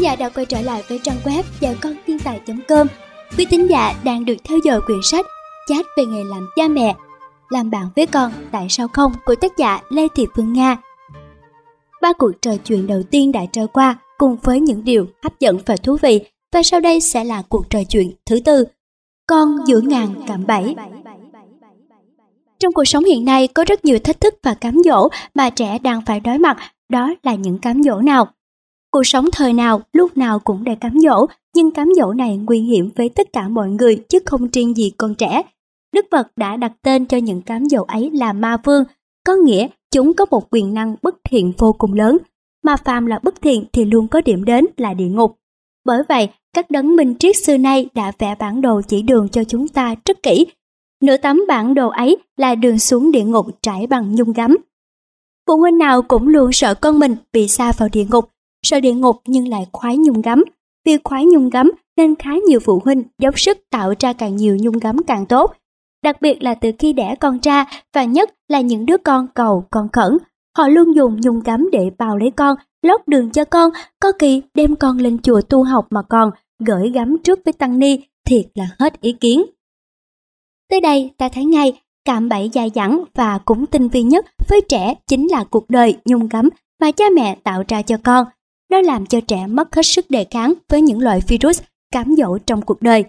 con giả đã quay trở lại với trang web dạy con thiên tài.com. Quý tín giả đang được theo dõi quyển sách Chat về nghề làm cha mẹ, làm bạn với con tại sao không của tác giả Lê Thị Phương Nga. Ba cuộc trò chuyện đầu tiên đã trôi qua cùng với những điều hấp dẫn và thú vị và sau đây sẽ là cuộc trò chuyện thứ tư. Con giữa ngàn cạm bẫy. Trong cuộc sống hiện nay có rất nhiều thách thức và cám dỗ mà trẻ đang phải đối mặt, đó là những cám dỗ nào? Cuộc sống thời nào, lúc nào cũng đầy cám dỗ, nhưng cám dỗ này nguy hiểm với tất cả mọi người chứ không riêng gì con trẻ. Đức Phật đã đặt tên cho những cám dỗ ấy là ma vương, có nghĩa chúng có một quyền năng bất thiện vô cùng lớn, mà phàm là bất thiện thì luôn có điểm đến là địa ngục. Bởi vậy, các đấng minh triết xưa nay đã vẽ bản đồ chỉ đường cho chúng ta rất kỹ. Nửa tấm bản đồ ấy là đường xuống địa ngục trải bằng nhung gấm. Phụ huynh nào cũng luôn sợ con mình bị xa vào địa ngục, sợ địa ngục nhưng lại khoái nhung gấm. Vì khoái nhung gấm nên khá nhiều phụ huynh dốc sức tạo ra càng nhiều nhung gấm càng tốt. Đặc biệt là từ khi đẻ con ra và nhất là những đứa con cầu con khẩn. Họ luôn dùng nhung gấm để bao lấy con, lót đường cho con, có kỳ đem con lên chùa tu học mà còn gửi gắm trước với tăng ni, thiệt là hết ý kiến. Tới đây ta thấy ngay, cạm bẫy dài dẳng và cũng tinh vi nhất với trẻ chính là cuộc đời nhung gấm mà cha mẹ tạo ra cho con. Nó làm cho trẻ mất hết sức đề kháng với những loại virus cám dỗ trong cuộc đời.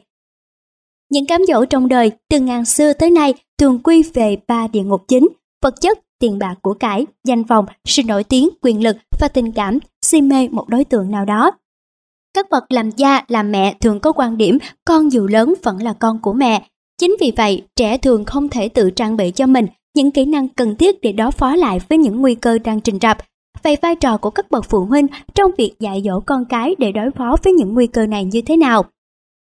Những cám dỗ trong đời từ ngàn xưa tới nay thường quy về ba địa ngục chính, vật chất, tiền bạc của cải, danh vọng, sự nổi tiếng, quyền lực và tình cảm, si mê một đối tượng nào đó. Các bậc làm cha, làm mẹ thường có quan điểm con dù lớn vẫn là con của mẹ. Chính vì vậy, trẻ thường không thể tự trang bị cho mình những kỹ năng cần thiết để đối phó lại với những nguy cơ đang trình rập. Vậy vai trò của các bậc phụ huynh trong việc dạy dỗ con cái để đối phó với những nguy cơ này như thế nào?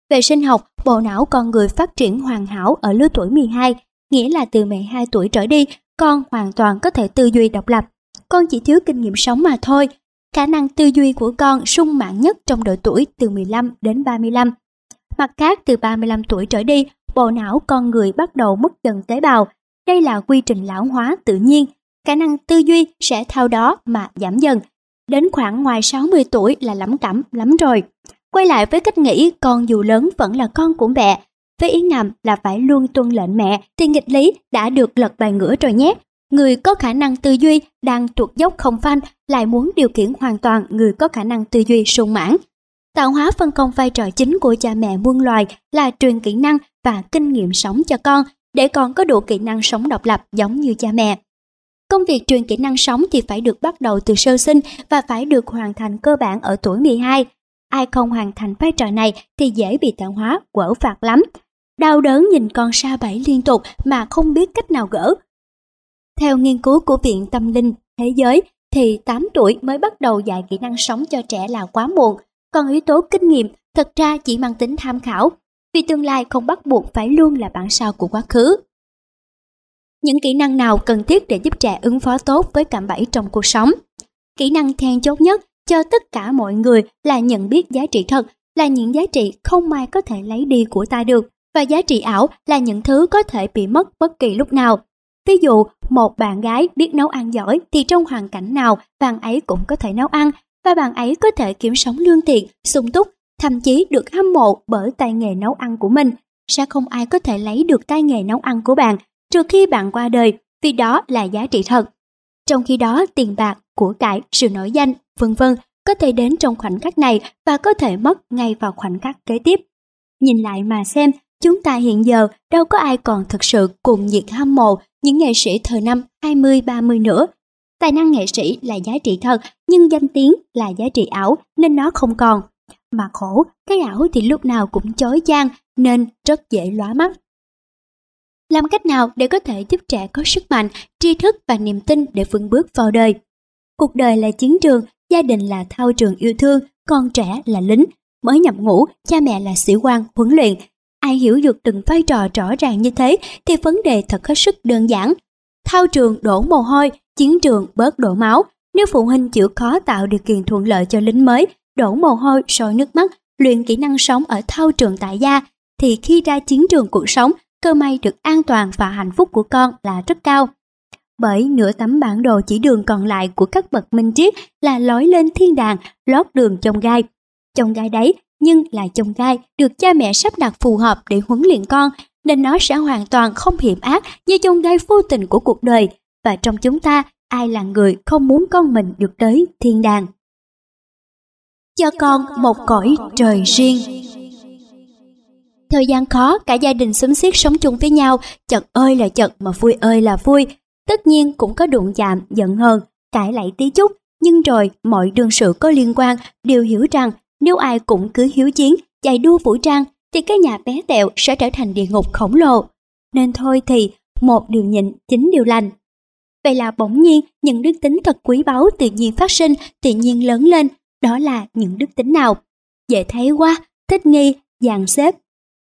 Về sinh học, bộ não con người phát triển hoàn hảo ở lứa tuổi 12, nghĩa là từ 12 tuổi trở đi, con hoàn toàn có thể tư duy độc lập. Con chỉ thiếu kinh nghiệm sống mà thôi, khả năng tư duy của con sung mãn nhất trong độ tuổi từ 15 đến 35. Mặt khác, từ 35 tuổi trở đi, bộ não con người bắt đầu mất dần tế bào. Đây là quy trình lão hóa tự nhiên. Khả năng tư duy sẽ theo đó mà giảm dần. Đến khoảng ngoài 60 tuổi là lắm cảm lắm rồi. Quay lại với cách nghĩ, con dù lớn vẫn là con của mẹ. Với ý ngầm là phải luôn tuân lệnh mẹ, thì nghịch lý đã được lật bài ngửa rồi nhé. Người có khả năng tư duy đang tuột dốc không phanh lại muốn điều khiển hoàn toàn người có khả năng tư duy sung mãn. Tạo hóa phân công vai trò chính của cha mẹ muôn loài là truyền kỹ năng và kinh nghiệm sống cho con, để con có đủ kỹ năng sống độc lập giống như cha mẹ. Công việc truyền kỹ năng sống thì phải được bắt đầu từ sơ sinh và phải được hoàn thành cơ bản ở tuổi 12. Ai không hoàn thành vai trò này thì dễ bị tạo hóa quở phạt lắm. Đau đớn nhìn con sa bẫy liên tục mà không biết cách nào gỡ, theo nghiên cứu của Viện Tâm Linh Thế giới thì 8 tuổi mới bắt đầu dạy kỹ năng sống cho trẻ là quá muộn, còn yếu tố kinh nghiệm thật ra chỉ mang tính tham khảo, vì tương lai không bắt buộc phải luôn là bản sao của quá khứ. Những kỹ năng nào cần thiết để giúp trẻ ứng phó tốt với cạm bẫy trong cuộc sống? Kỹ năng then chốt nhất cho tất cả mọi người là nhận biết giá trị thật, là những giá trị không ai có thể lấy đi của ta được, và giá trị ảo là những thứ có thể bị mất bất kỳ lúc nào. Ví dụ, một bạn gái biết nấu ăn giỏi thì trong hoàn cảnh nào bạn ấy cũng có thể nấu ăn và bạn ấy có thể kiếm sống lương thiện, sung túc, thậm chí được hâm mộ bởi tay nghề nấu ăn của mình. Sẽ không ai có thể lấy được tay nghề nấu ăn của bạn trừ khi bạn qua đời vì đó là giá trị thật. Trong khi đó, tiền bạc, của cải, sự nổi danh, vân vân có thể đến trong khoảnh khắc này và có thể mất ngay vào khoảnh khắc kế tiếp. Nhìn lại mà xem, chúng ta hiện giờ đâu có ai còn thực sự cùng nhiệt hâm mộ những nghệ sĩ thời năm 20-30 nữa. Tài năng nghệ sĩ là giá trị thật, nhưng danh tiếng là giá trị ảo nên nó không còn. Mà khổ, cái ảo thì lúc nào cũng chói chang nên rất dễ lóa mắt. Làm cách nào để có thể giúp trẻ có sức mạnh, tri thức và niềm tin để vững bước vào đời? Cuộc đời là chiến trường, gia đình là thao trường yêu thương, con trẻ là lính. Mới nhập ngũ, cha mẹ là sĩ quan, huấn luyện, Ai hiểu được từng vai trò rõ ràng như thế thì vấn đề thật hết sức đơn giản. Thao trường đổ mồ hôi, chiến trường bớt đổ máu. Nếu phụ huynh chịu khó tạo điều kiện thuận lợi cho lính mới, đổ mồ hôi, sôi nước mắt, luyện kỹ năng sống ở thao trường tại gia, thì khi ra chiến trường cuộc sống, cơ may được an toàn và hạnh phúc của con là rất cao. bởi nửa tấm bản đồ chỉ đường còn lại của các bậc minh triết là lối lên thiên đàng, lót đường trong gai. Trong gai đấy, nhưng là trong gai được cha mẹ sắp đặt phù hợp để huấn luyện con, nên nó sẽ hoàn toàn không hiểm ác như trong gai vô tình của cuộc đời. Và trong chúng ta, ai là người không muốn con mình được tới thiên đàng? Cho con một cõi trời riêng. Thời gian khó, cả gia đình xúm xiết sống chung với nhau, chật ơi là chật mà vui ơi là vui. Tất nhiên cũng có đụng chạm, giận hờn, cãi lại tí chút, nhưng rồi mọi đương sự có liên quan đều hiểu rằng nếu ai cũng cứ hiếu chiến, chạy đua vũ trang thì cái nhà bé tẹo sẽ trở thành địa ngục khổng lồ. Nên thôi thì một điều nhịn, chính điều lành. Vậy là bỗng nhiên những đức tính thật quý báu tự nhiên phát sinh, tự nhiên lớn lên. Đó là những đức tính nào? Dễ thấy quá, thích nghi, dàn xếp,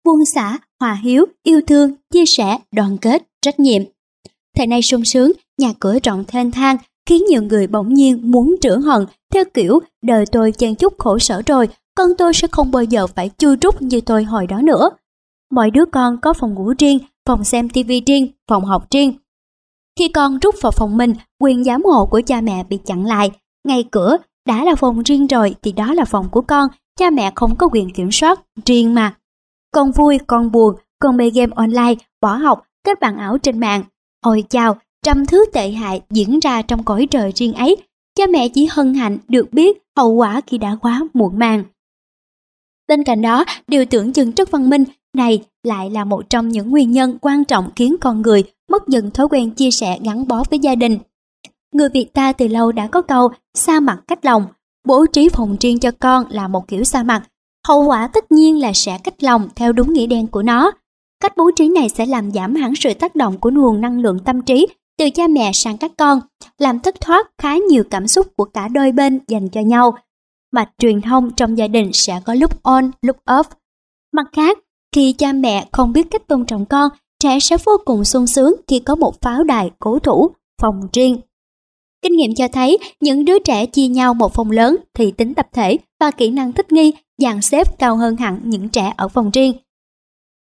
buông xả, hòa hiếu, yêu thương, chia sẻ, đoàn kết, trách nhiệm. Thời nay sung sướng, nhà cửa rộng thênh thang, khiến nhiều người bỗng nhiên muốn trữ hận theo kiểu đời tôi chen chút khổ sở rồi, con tôi sẽ không bao giờ phải chui rút như tôi hồi đó nữa. Mọi đứa con có phòng ngủ riêng, phòng xem tivi riêng, phòng học riêng. Khi con rút vào phòng mình, quyền giám hộ của cha mẹ bị chặn lại. Ngay cửa, đã là phòng riêng rồi thì đó là phòng của con, cha mẹ không có quyền kiểm soát, riêng mà. Con vui, con buồn, con mê game online, bỏ học, kết bạn ảo trên mạng. Ôi chào, trăm thứ tệ hại diễn ra trong cõi trời riêng ấy. Cha mẹ chỉ hân hạnh được biết hậu quả khi đã quá muộn màng. Bên cạnh đó, điều tưởng chừng rất văn minh này lại là một trong những nguyên nhân quan trọng khiến con người mất dần thói quen chia sẻ gắn bó với gia đình. Người Việt ta từ lâu đã có câu xa mặt cách lòng, bố trí phòng riêng cho con là một kiểu xa mặt, hậu quả tất nhiên là sẽ cách lòng theo đúng nghĩa đen của nó. Cách bố trí này sẽ làm giảm hẳn sự tác động của nguồn năng lượng tâm trí từ cha mẹ sang các con, làm thất thoát khá nhiều cảm xúc của cả đôi bên dành cho nhau. Mạch truyền thông trong gia đình sẽ có lúc on, lúc off. Mặt khác, khi cha mẹ không biết cách tôn trọng con, trẻ sẽ vô cùng sung sướng khi có một pháo đài cố thủ, phòng riêng. Kinh nghiệm cho thấy, những đứa trẻ chia nhau một phòng lớn thì tính tập thể và kỹ năng thích nghi dàn xếp cao hơn hẳn những trẻ ở phòng riêng.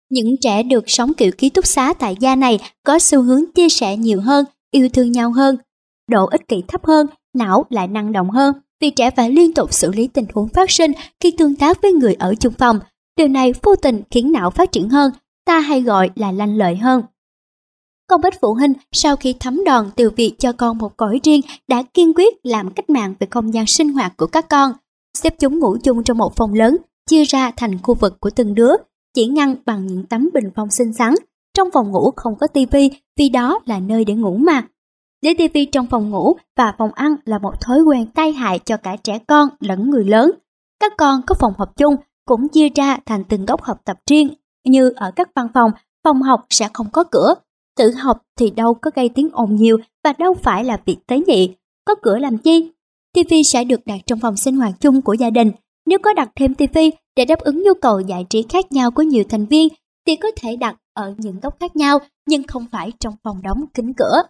Những trẻ được sống kiểu ký túc xá tại gia này có xu hướng chia sẻ nhiều hơn, yêu thương nhau hơn. Độ ích kỷ thấp hơn, não lại năng động hơn vì trẻ phải liên tục xử lý tình huống phát sinh khi tương tác với người ở chung phòng. Điều này vô tình khiến não phát triển hơn, ta hay gọi là lanh lợi hơn. Không ít phụ huynh sau khi thấm đòn từ việc cho con một cõi riêng đã kiên quyết làm cách mạng về không gian sinh hoạt của các con xếp chúng ngủ chung trong một phòng lớn, chia ra thành khu vực của từng đứa, chỉ ngăn bằng những tấm bình phong xinh xắn. Trong phòng ngủ không có tivi vì đó là nơi để ngủ mà. Để tivi trong phòng ngủ và phòng ăn là một thói quen tai hại cho cả trẻ con lẫn người lớn. Các con có phòng học chung cũng chia ra thành từng góc học tập riêng như ở các văn phòng, phòng học sẽ không có cửa. Tự học thì đâu có gây tiếng ồn nhiều và đâu phải là việc tế nhị. Có cửa làm chi? TV sẽ được đặt trong phòng sinh hoạt chung của gia đình. Nếu có đặt thêm TV để đáp ứng nhu cầu giải trí khác nhau của nhiều thành viên, thì có thể đặt ở những góc khác nhau nhưng không phải trong phòng đóng kính cửa.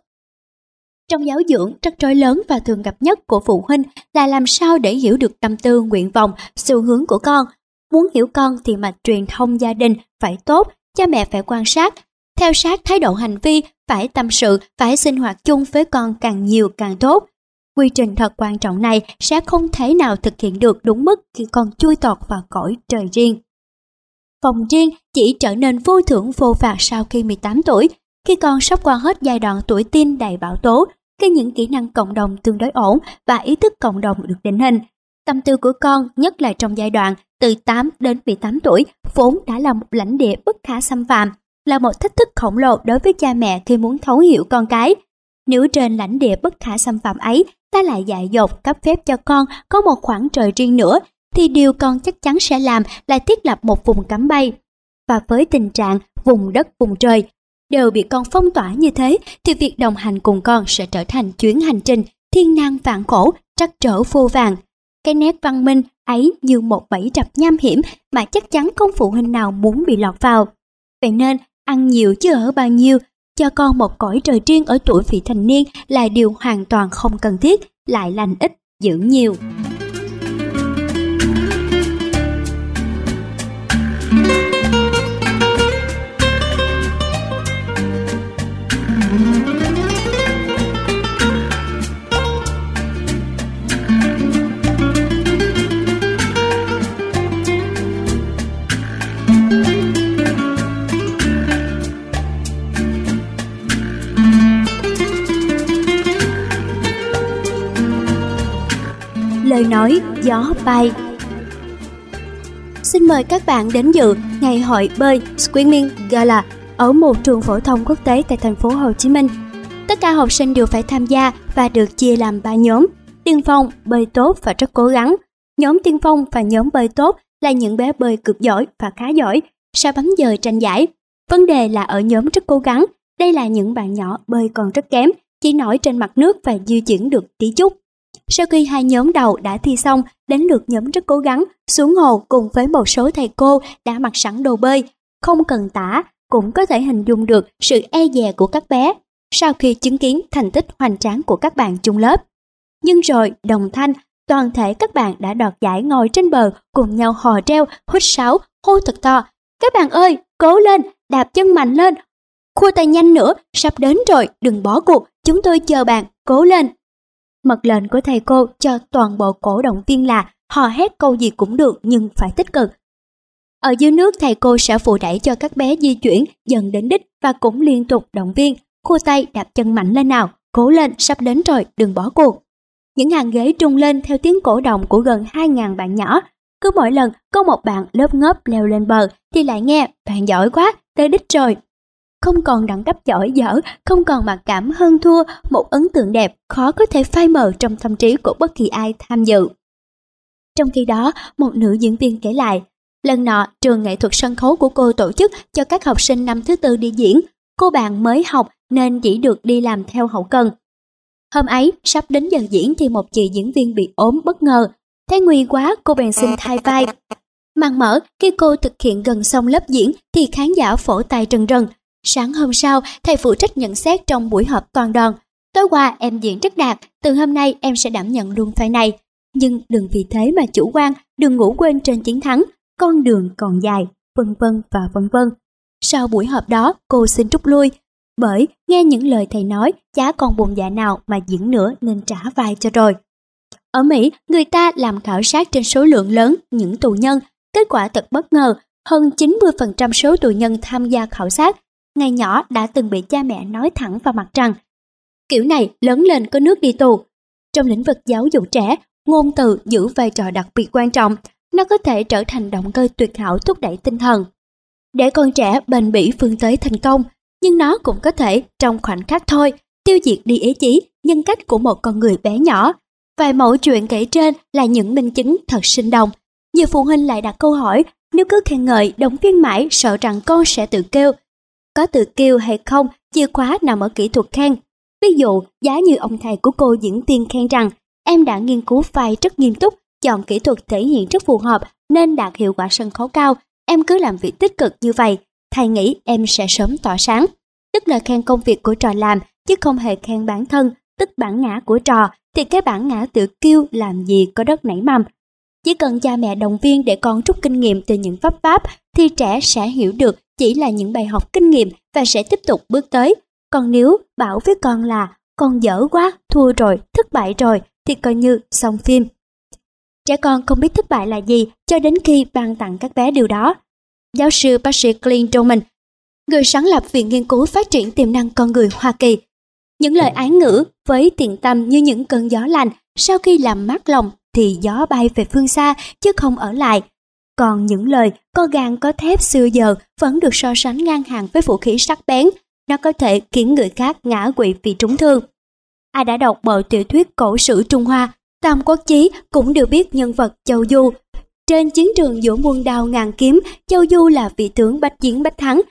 Trong giáo dưỡng, trắc rối lớn và thường gặp nhất của phụ huynh là làm sao để hiểu được tâm tư, nguyện vọng, xu hướng của con. Muốn hiểu con thì mạch truyền thông gia đình phải tốt, cha mẹ phải quan sát, theo sát thái độ hành vi, phải tâm sự, phải sinh hoạt chung với con càng nhiều càng tốt. Quy trình thật quan trọng này sẽ không thể nào thực hiện được đúng mức khi con chui tọt vào cõi trời riêng. Phòng riêng chỉ trở nên vô thưởng vô phạt sau khi 18 tuổi, khi con sắp qua hết giai đoạn tuổi teen đầy bão tố, khi những kỹ năng cộng đồng tương đối ổn và ý thức cộng đồng được định hình. Tâm tư của con, nhất là trong giai đoạn từ 8 đến 18 tuổi, vốn đã là một lãnh địa bất khả xâm phạm, là một thách thức khổng lồ đối với cha mẹ khi muốn thấu hiểu con cái. Nếu trên lãnh địa bất khả xâm phạm ấy ta lại dạy dột cấp phép cho con có một khoảng trời riêng nữa, thì điều con chắc chắn sẽ làm là thiết lập một vùng cấm bay. Và với tình trạng vùng đất vùng trời đều bị con phong tỏa như thế, thì việc đồng hành cùng con sẽ trở thành chuyến hành trình thiên nan vạn khổ, trắc trở vô vàng. Cái nét văn minh ấy như một bẫy rập nham hiểm mà chắc chắn không phụ huynh nào muốn bị lọt vào. Vậy nên, ăn nhiều chứ ở bao nhiêu cho con một cõi trời riêng ở tuổi vị thành niên là điều hoàn toàn không cần thiết, lại lành ít, giữ nhiều. Lời nói gió bay. Xin mời các bạn đến dự ngày hội bơi Swimming Gala ở một trường phổ thông quốc tế tại thành phố Hồ Chí Minh. Tất cả học sinh đều phải tham gia và được chia làm 3 nhóm. Tiên phong, bơi tốt và rất cố gắng. Nhóm tiên phong và nhóm bơi tốt là những bé bơi cực giỏi và khá giỏi, sẽ bấm giờ tranh giải. Vấn đề là ở nhóm rất cố gắng, đây là những bạn nhỏ bơi còn rất kém, chỉ nổi trên mặt nước và di chuyển được tí chút. Sau khi hai nhóm đầu đã thi xong, đến lượt nhóm rất cố gắng xuống hồ cùng với một số thầy cô đã mặc sẵn đồ bơi, không cần tả cũng có thể hình dung được sự e dè của các bé sau khi chứng kiến thành tích hoành tráng của các bạn chung lớp. Nhưng rồi, đồng thanh, toàn thể các bạn đã đoạt giải ngồi trên bờ cùng nhau hò reo, hút sáo, hô thật to. Các bạn ơi, cố lên, đạp chân mạnh lên, khua tay nhanh nữa, sắp đến rồi, đừng bỏ cuộc, chúng tôi chờ bạn, cố lên. Mật lệnh của thầy cô cho toàn bộ cổ động viên là hò hét câu gì cũng được nhưng phải tích cực. Ở dưới nước thầy cô sẽ phụ đẩy cho các bé di chuyển dần đến đích và cũng liên tục động viên, khu tay đạp chân mạnh lên nào, cố lên sắp đến rồi, đừng bỏ cuộc. Những hàng ghế trung lên theo tiếng cổ động của gần 2.000 bạn nhỏ. Cứ mỗi lần có một bạn lớp ngớp leo lên bờ thì lại nghe bạn giỏi quá, tới đích rồi. Không còn đẳng cấp giỏi dở, không còn mặc cảm hơn thua, một ấn tượng đẹp khó có thể phai mờ trong tâm trí của bất kỳ ai tham dự. Trong khi đó, một nữ diễn viên kể lại, lần nọ trường nghệ thuật sân khấu của cô tổ chức cho các học sinh năm thứ tư đi diễn. Cô bạn mới học nên chỉ được đi làm theo hậu cần. Hôm ấy, sắp đến giờ diễn thì một chị diễn viên bị ốm bất ngờ. Thấy nguy quá, cô bèn xin thay vai. Màn mở, khi cô thực hiện gần xong lớp diễn thì khán giả phổ tài rần rần. Sáng hôm sau, thầy phụ trách nhận xét trong buổi họp toàn đoàn. Tối qua em diễn rất đạt, từ hôm nay em sẽ đảm nhận luôn vai này. Nhưng đừng vì thế mà chủ quan, đừng ngủ quên trên chiến thắng, con đường còn dài, vân vân và vân vân. Sau buổi họp đó, cô xin rút lui, bởi nghe những lời thầy nói chả còn buồn dạ nào mà diễn nữa nên trả vai cho rồi. Ở Mỹ, người ta làm khảo sát trên số lượng lớn những tù nhân, kết quả thật bất ngờ, hơn 90% số tù nhân tham gia khảo sát, ngày nhỏ đã từng bị cha mẹ nói thẳng vào mặt rằng kiểu này lớn lên có nước đi tù. Trong lĩnh vực giáo dục trẻ, ngôn từ giữ vai trò đặc biệt quan trọng, nó có thể trở thành động cơ tuyệt hảo thúc đẩy tinh thần. Để con trẻ bền bỉ phương tới thành công, nhưng nó cũng có thể trong khoảnh khắc thôi tiêu diệt đi ý chí, nhân cách của một con người bé nhỏ. Vài mẫu chuyện kể trên là những minh chứng thật sinh động. Nhiều phụ huynh lại đặt câu hỏi nếu cứ khen ngợi, động viên mãi sợ rằng con sẽ tự kêu. Có tự kêu hay không, chìa khóa nằm ở kỹ thuật khen. Ví dụ, giá như ông thầy của cô diễn tiên khen rằng em đã nghiên cứu vai rất nghiêm túc, chọn kỹ thuật thể hiện rất phù hợp nên đạt hiệu quả sân khấu cao. Em cứ làm việc tích cực như vậy, thầy nghĩ em sẽ sớm tỏa sáng. Tức là khen công việc của trò làm, chứ không hề khen bản thân, tức bản ngã của trò, thì cái bản ngã tự kêu làm gì có đất nảy mầm. Chỉ cần cha mẹ động viên để con rút kinh nghiệm từ những vấp váp, thì trẻ sẽ hiểu được chỉ là những bài học kinh nghiệm và sẽ tiếp tục bước tới. Còn nếu bảo với con là con dở quá, thua rồi, thất bại rồi, thì coi như xong phim. Trẻ con không biết thất bại là gì cho đến khi ban tặng các bé điều đó. Giáo sư bác sĩ Clint Doman, người sáng lập Viện Nghiên cứu Phát triển Tiềm năng Con người Hoa Kỳ. Những lời ái ngữ với tiền tâm như những cơn gió lành sau khi làm mát lòng thì gió bay về phương xa chứ không ở lại. Còn những lời có gan có thép xưa giờ vẫn được so sánh ngang hàng với vũ khí sắc bén, nó có thể khiến người khác ngã quỵ vì trúng thương. Ai đã đọc bộ tiểu thuyết cổ sử Trung Hoa, Tam Quốc Chí cũng đều biết nhân vật Châu Du trên chiến trường giữa muôn đao ngàn kiếm, Châu Du là vị tướng bách chiến bách thắng.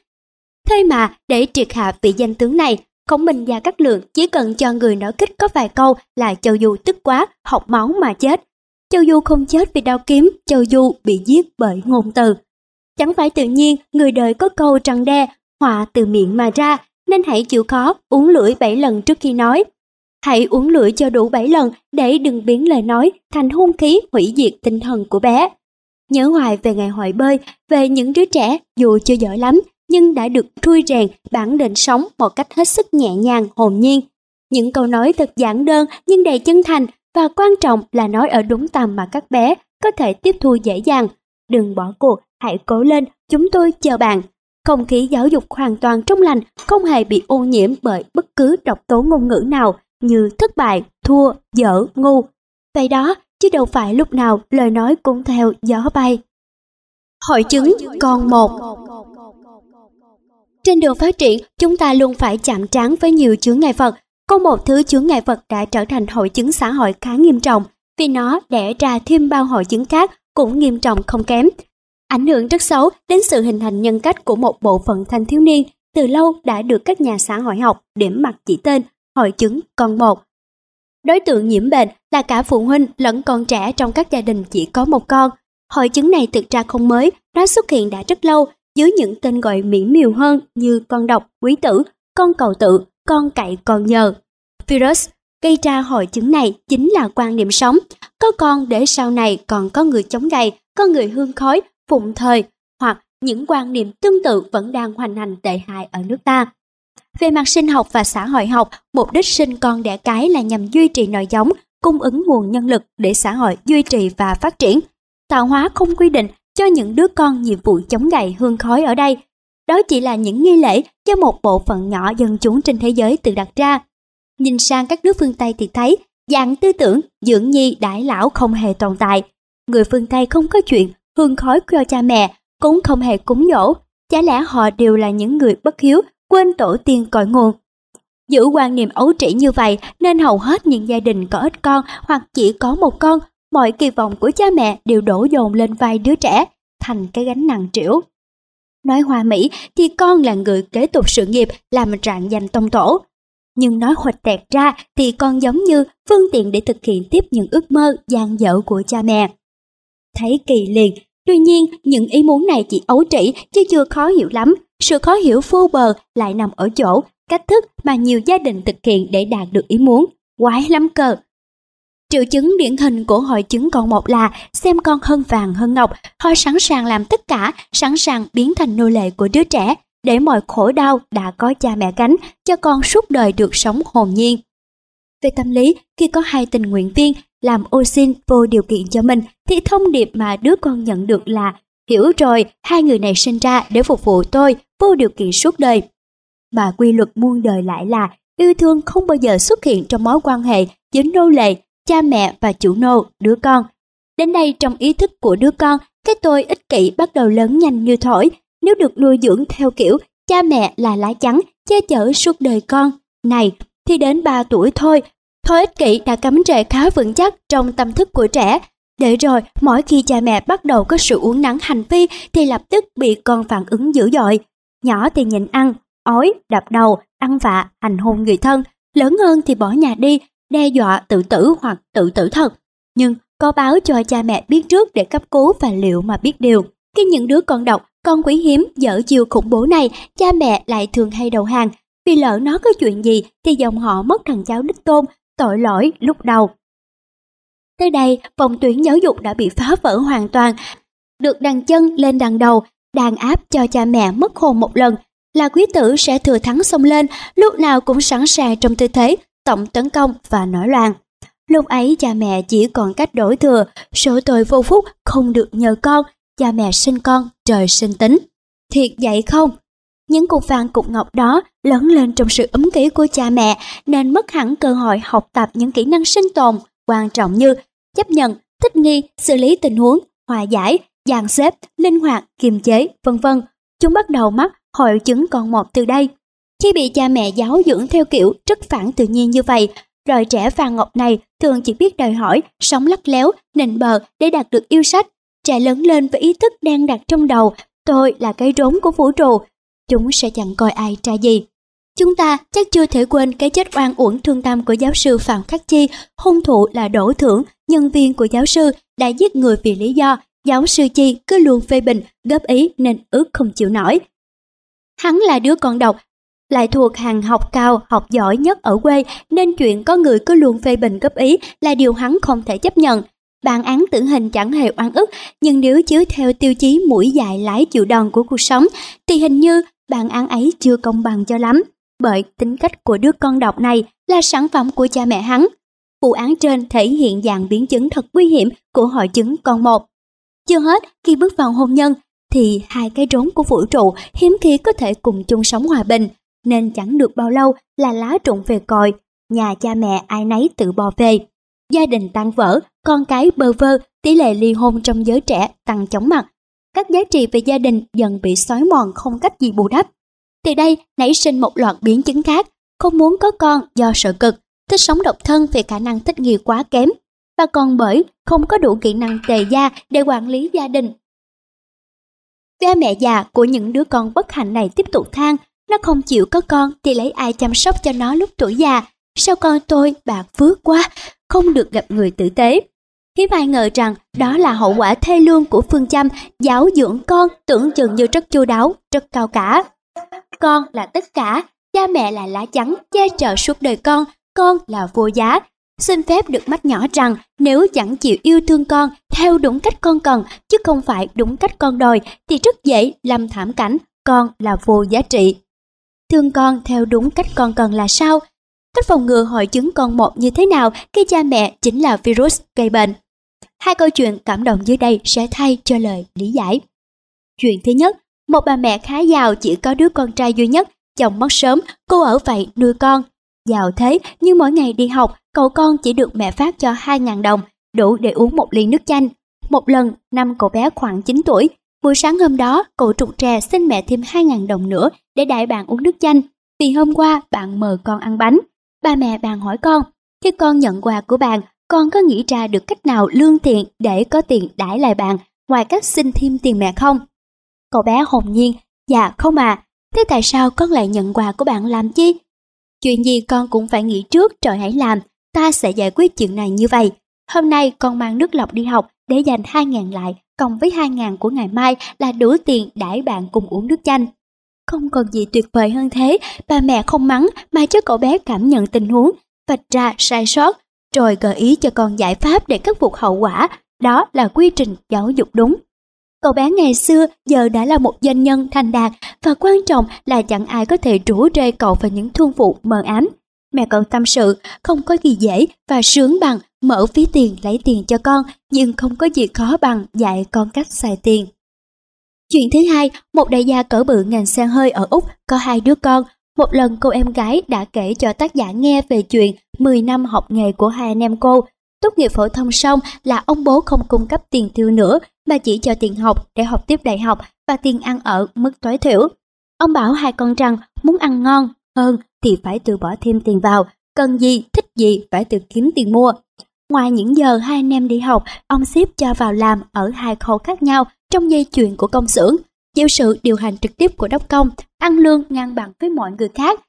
Thế mà, để triệt hạ vị danh tướng này, Khổng Minh và các lượng chỉ cần cho người nói kích có vài câu là Châu Du tức quá, học máu mà chết. Châu Du không chết vì đao kiếm, Châu Du bị giết bởi ngôn từ. Chẳng phải tự nhiên người đời có câu trăng đe, họa từ miệng mà ra, nên hãy chịu khó uống lưỡi bảy lần trước khi nói. Hãy uống lưỡi cho đủ bảy lần để đừng biến lời nói thành hung khí hủy diệt tinh thần của bé. Nhớ hoài về ngày hội bơi, về những đứa trẻ dù chưa giỏi lắm nhưng đã được trui rèn bản định sống một cách hết sức nhẹ nhàng, hồn nhiên. Những câu nói thật giản đơn nhưng đầy chân thành và quan trọng là nói ở đúng tầm mà các bé có thể tiếp thu dễ dàng. Đừng bỏ cuộc, hãy cố lên, chúng tôi chờ bạn. Không khí giáo dục hoàn toàn trong lành, không hề bị ô nhiễm bởi bất cứ độc tố ngôn ngữ nào như thất bại, thua, dở, ngu. Vậy đó, chứ đâu phải lúc nào lời nói cũng theo gió bay. Hội chứng còn một Trên đường phát triển, chúng ta luôn phải chạm trán với nhiều chướng ngại vật. Có một thứ chướng ngại vật đã trở thành hội chứng xã hội khá nghiêm trọng vì nó đẻ ra thêm bao hội chứng khác cũng nghiêm trọng không kém. Ảnh hưởng rất xấu đến sự hình thành nhân cách của một bộ phận thanh thiếu niên từ lâu đã được các nhà xã hội học điểm mặt chỉ tên hội chứng con một. Đối tượng nhiễm bệnh là cả phụ huynh lẫn con trẻ trong các gia đình chỉ có một con. Hội chứng này thực ra không mới, nó xuất hiện đã rất lâu dưới những tên gọi mỹ miều hơn như con độc, quý tử, con cầu tự, con cậy còn nhờ. Virus gây ra hội chứng này chính là quan niệm sống. Có con để sau này còn có người chống gầy, có người hương khói, phụng thời, hoặc những quan niệm tương tự vẫn đang hoành hành tệ hại ở nước ta. Về mặt sinh học và xã hội học, mục đích sinh con đẻ cái là nhằm duy trì nòi giống, cung ứng nguồn nhân lực để xã hội duy trì và phát triển. Tạo hóa không quy định cho những đứa con nhiệm vụ chống gậy hương khói ở đây. Đó chỉ là những nghi lễ do một bộ phận nhỏ dân chúng trên thế giới tự đặt ra. Nhìn sang các nước phương Tây thì thấy dạng tư tưởng dưỡng nhi đãi lão không hề tồn tại. Người phương Tây không có chuyện hương khói cho cha mẹ, cũng không hề cúng dỗ. Chả lẽ họ đều là những người bất hiếu, quên tổ tiên cội nguồn. Giữ quan niệm ấu trĩ như vậy nên hầu hết những gia đình có ít con hoặc chỉ có một con, mọi kỳ vọng của cha mẹ đều đổ dồn lên vai đứa trẻ, thành cái gánh nặng trĩu. Nói hoa mỹ thì con là người kế tục sự nghiệp làm trạng danh tông tổ. Nhưng nói hoạch tẹt ra thì con giống như phương tiện để thực hiện tiếp những ước mơ gian dở của cha mẹ. Thấy kỳ liền, tuy nhiên những ý muốn này chỉ ấu trĩ chứ chưa khó hiểu lắm. Sự khó hiểu vô bờ lại nằm ở chỗ cách thức mà nhiều gia đình thực hiện để đạt được ý muốn. Quái lắm cơ! Triệu chứng điển hình của hội chứng con một là xem con hơn vàng hơn ngọc, họ sẵn sàng làm tất cả, sẵn sàng biến thành nô lệ của đứa trẻ, để mọi khổ đau đã có cha mẹ gánh cho con suốt đời được sống hồn nhiên. Về tâm lý, khi có hai tình nguyện viên làm ô xin vô điều kiện cho mình thì thông điệp mà đứa con nhận được là hiểu rồi, hai người này sinh ra để phục vụ tôi vô điều kiện suốt đời. Mà quy luật muôn đời lại là yêu thương không bao giờ xuất hiện trong mối quan hệ giữa nô lệ, cha mẹ và chủ nô, đứa con. Đến đây trong ý thức của đứa con, cái tôi ích kỷ bắt đầu lớn nhanh như thổi. Nếu được nuôi dưỡng theo kiểu cha mẹ là lá chắn, che chở suốt đời con. Này, thì đến 3 tuổi thôi, thôi ích kỷ đã cắm rễ khá vững chắc trong tâm thức của trẻ. Để rồi, mỗi khi cha mẹ bắt đầu có sự uống nắng hành vi thì lập tức bị con phản ứng dữ dội. Nhỏ thì nhịn ăn, ói, đập đầu, ăn vạ, hành hôn người thân. Lớn hơn thì bỏ nhà đi, đe dọa tự tử hoặc tự tử thật. Nhưng có báo cho cha mẹ biết trước để cấp cứu và liệu mà biết điều. Khi những đứa con độc, con quý hiếm, dở chiều khủng bố này, cha mẹ lại thường hay đầu hàng. Vì lỡ nó có chuyện gì thì dòng họ mất thằng cháu đích tôn, tội lỗi lúc đầu. Tới đây, vòng tuyến giáo dục đã bị phá vỡ hoàn toàn, được đằng chân lên đằng đầu, đàn áp cho cha mẹ mất hồn một lần, là quý tử sẽ thừa thắng xông lên, lúc nào cũng sẵn sàng trong tư thế tổng tấn công và nổi loạn. Lúc ấy cha mẹ chỉ còn cách đổi thừa, số tội vô phúc không được nhờ con, cha mẹ sinh con, trời sinh tính. Thiệt vậy không? Những cục vàng cục ngọc đó lớn lên trong sự ấm ký của cha mẹ nên mất hẳn cơ hội học tập những kỹ năng sinh tồn quan trọng như chấp nhận, thích nghi, xử lý tình huống, hòa giải, dàn xếp, linh hoạt, kiềm chế, vân vân. Chúng bắt đầu mắc hội chứng con một từ đây. Khi bị cha mẹ giáo dưỡng theo kiểu rất phản tự nhiên như vậy, rồi trẻ vàng ngọc này thường chỉ biết đòi hỏi, sống lắc léo, nịnh bờ để đạt được yêu sách. Trẻ lớn lên với ý thức đang đặt trong đầu, tôi là cái rốn của vũ trụ, chúng sẽ chẳng coi ai ra gì. Chúng ta chắc chưa thể quên cái chết oan uổng thương tâm của giáo sư Phạm Khắc Chi, hung thủ là đổ Thưởng, nhân viên của giáo sư, đã giết người vì lý do giáo sư Chi cứ luôn phê bình, góp ý nên ước không chịu nổi. Hắn là đứa con độc, lại thuộc hàng học cao, học giỏi nhất ở quê nên chuyện có người cứ luôn phê bình góp ý là điều hắn không thể chấp nhận. Bản án tử hình chẳng hề oan ức, nhưng nếu chiếu theo tiêu chí mũi dài lái chịu đòn của cuộc sống, thì hình như bản án ấy chưa công bằng cho lắm. Bởi tính cách của đứa con độc này là sản phẩm của cha mẹ hắn. Vụ án trên thể hiện dạng biến chứng thật nguy hiểm của hội chứng con một. Chưa hết, khi bước vào hôn nhân, thì hai cái rốn của vũ trụ hiếm khi có thể cùng chung sống hòa bình, nên chẳng được bao lâu là lá trụng về còi, nhà cha mẹ ai nấy tự bò về. Gia đình tan vỡ, con cái bơ vơ, tỷ lệ ly hôn trong giới trẻ tăng chóng mặt. Các giá trị về gia đình dần bị xói mòn không cách gì bù đắp. Từ đây nảy sinh một loạt biến chứng khác, không muốn có con do sợ cực, thích sống độc thân vì khả năng thích nghi quá kém, và còn bởi không có đủ kỹ năng tề gia để quản lý gia đình. Cha mẹ già của những đứa con bất hạnh này tiếp tục than, nó không chịu có con thì lấy ai chăm sóc cho nó lúc tuổi già, sao con tôi bạc phước quá, không được gặp người tử tế. Hiếm ai ngờ rằng đó là hậu quả thê lương của phương châm giáo dưỡng con tưởng chừng như rất chu đáo, rất cao cả. Con là tất cả, cha mẹ là lá chắn che chở suốt đời con, con là vô giá. Xin phép được mách nhỏ rằng nếu chẳng chịu yêu thương con theo đúng cách con cần chứ không phải đúng cách con đòi thì rất dễ làm thảm cảnh con là vô giá trị. Thương con theo đúng cách con cần là sao? Cách phòng ngừa hội chứng con một như thế nào khi cha mẹ chính là virus gây bệnh? Hai câu chuyện cảm động dưới đây sẽ thay cho lời lý giải. Chuyện thứ nhất, một bà mẹ khá giàu chỉ có đứa con trai duy nhất, chồng mất sớm, cô ở vậy nuôi con. Giàu thế nhưng mỗi ngày đi học, cậu con chỉ được mẹ phát cho 2.000 đồng, đủ để uống một ly nước chanh. Một lần, năm cậu bé khoảng 9 tuổi, buổi sáng hôm đó cậu trục trè xin mẹ thêm 2.000 đồng nữa để đại bạn uống nước chanh. Vì hôm qua bạn mời con ăn bánh. Ba mẹ bạn hỏi con, khi con nhận quà của bạn, con có nghĩ ra được cách nào lương thiện để có tiền đãi lại bạn ngoài cách xin thêm tiền mẹ không? Cậu bé hồn nhiên, dạ không à, thế tại sao con lại nhận quà của bạn làm chi? Chuyện gì con cũng phải nghĩ trước rồi hãy làm, ta sẽ giải quyết chuyện này như vậy. Hôm nay con mang nước lọc đi học để dành 2.000 lại, cộng với 2.000 của ngày mai là đủ tiền đãi bạn cùng uống nước chanh. Không còn gì tuyệt vời hơn thế, bà mẹ không mắng mà cho cậu bé cảm nhận tình huống, vạch ra sai sót, rồi gợi ý cho con giải pháp để khắc phục hậu quả, đó là quy trình giáo dục đúng. Cậu bé ngày xưa giờ đã là một doanh nhân thành đạt và quan trọng là chẳng ai có thể rủ rê cậu vào những thương vụ mờ ám. Mẹ con tâm sự không có gì dễ và sướng bằng mở phí tiền lấy tiền cho con nhưng không có gì khó bằng dạy con cách xài tiền. Chuyện thứ hai, một đại gia cỡ bự ngành xe hơi ở Úc có hai đứa con. Một lần cô em gái đã kể cho tác giả nghe về chuyện 10 năm học nghề của hai anh em cô. Tốt nghiệp phổ thông xong là ông bố không cung cấp tiền tiêu nữa mà chỉ cho tiền học để học tiếp đại học và tiền ăn ở mức tối thiểu. Ông bảo hai con rằng muốn ăn ngon hơn thì phải tự bỏ thêm tiền vào, cần gì, thích gì phải tự kiếm tiền mua. Ngoài những giờ hai anh em đi học, ông ship cho vào làm ở hai khâu khác nhau trong dây chuyền của công xưởng, chịu sự điều hành trực tiếp của đốc công, ăn lương ngang bằng với mọi người khác.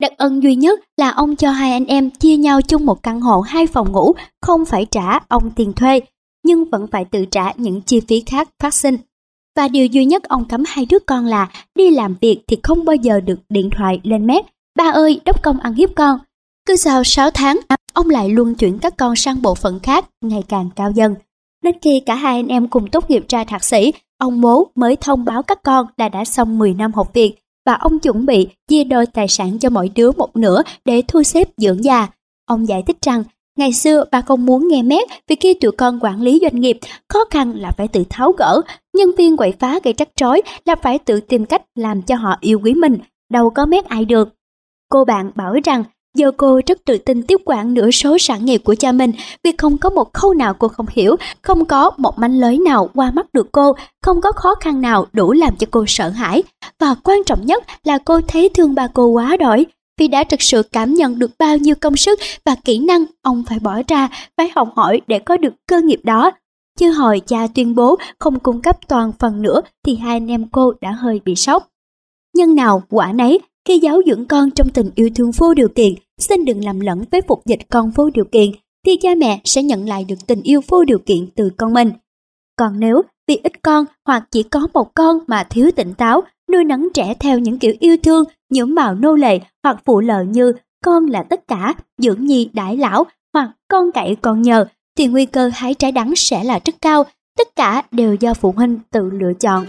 Đặc ân duy nhất là ông cho hai anh em chia nhau chung một căn hộ hai phòng ngủ, không phải trả ông tiền thuê, nhưng vẫn phải tự trả những chi phí khác phát sinh. Và điều duy nhất ông cấm hai đứa con là đi làm việc thì không bao giờ được điện thoại lên mép Ba ơi, đốc công ăn hiếp con. Cứ sau 6 tháng, ông lại luân chuyển các con sang bộ phận khác ngày càng cao dần. Đến khi cả hai anh em cùng tốt nghiệp ra thạc sĩ, ông bố mới thông báo các con là đã xong 10 năm học việc và ông chuẩn bị chia đôi tài sản cho mỗi đứa một nửa để thu xếp dưỡng già. Ông giải thích rằng, ngày xưa bà không muốn nghe mét vì khi tụi con quản lý doanh nghiệp, khó khăn là phải tự tháo gỡ, nhân viên quậy phá gây trắc trối là phải tự tìm cách làm cho họ yêu quý mình, đâu có mét ai được. Cô bạn bảo rằng Giờ cô rất tự tin tiếp quản nửa số sản nghiệp của cha mình vì không có một khâu nào cô không hiểu, không có một manh lưới nào qua mắt được cô, không có khó khăn nào đủ làm cho cô sợ hãi. Và quan trọng nhất là cô thấy thương ba cô quá đỗi vì đã thực sự cảm nhận được bao nhiêu công sức và kỹ năng ông phải bỏ ra, phải học hỏi để có được cơ nghiệp đó. Chứ hồi cha tuyên bố không cung cấp toàn phần nữa thì hai anh em cô đã hơi bị sốc. Nhân nào quả nấy, khi giáo dưỡng con trong tình yêu thương vô điều kiện, xin đừng làm lẫn với phục dịch con vô điều kiện, thì cha mẹ sẽ nhận lại được tình yêu vô điều kiện từ con mình. Còn nếu vì ít con hoặc chỉ có một con mà thiếu tỉnh táo, nuôi nấng trẻ theo những kiểu yêu thương, nhuộm màu nô lệ hoặc phụ lợi như con là tất cả, dưỡng nhi đãi lão hoặc con cậy con nhờ, thì nguy cơ hái trái đắng sẽ là rất cao. Tất cả đều do phụ huynh tự lựa chọn.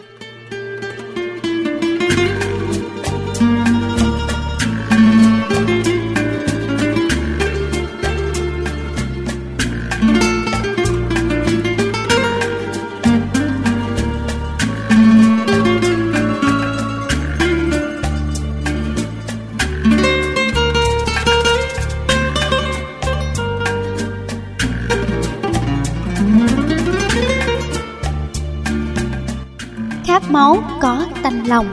Lòng.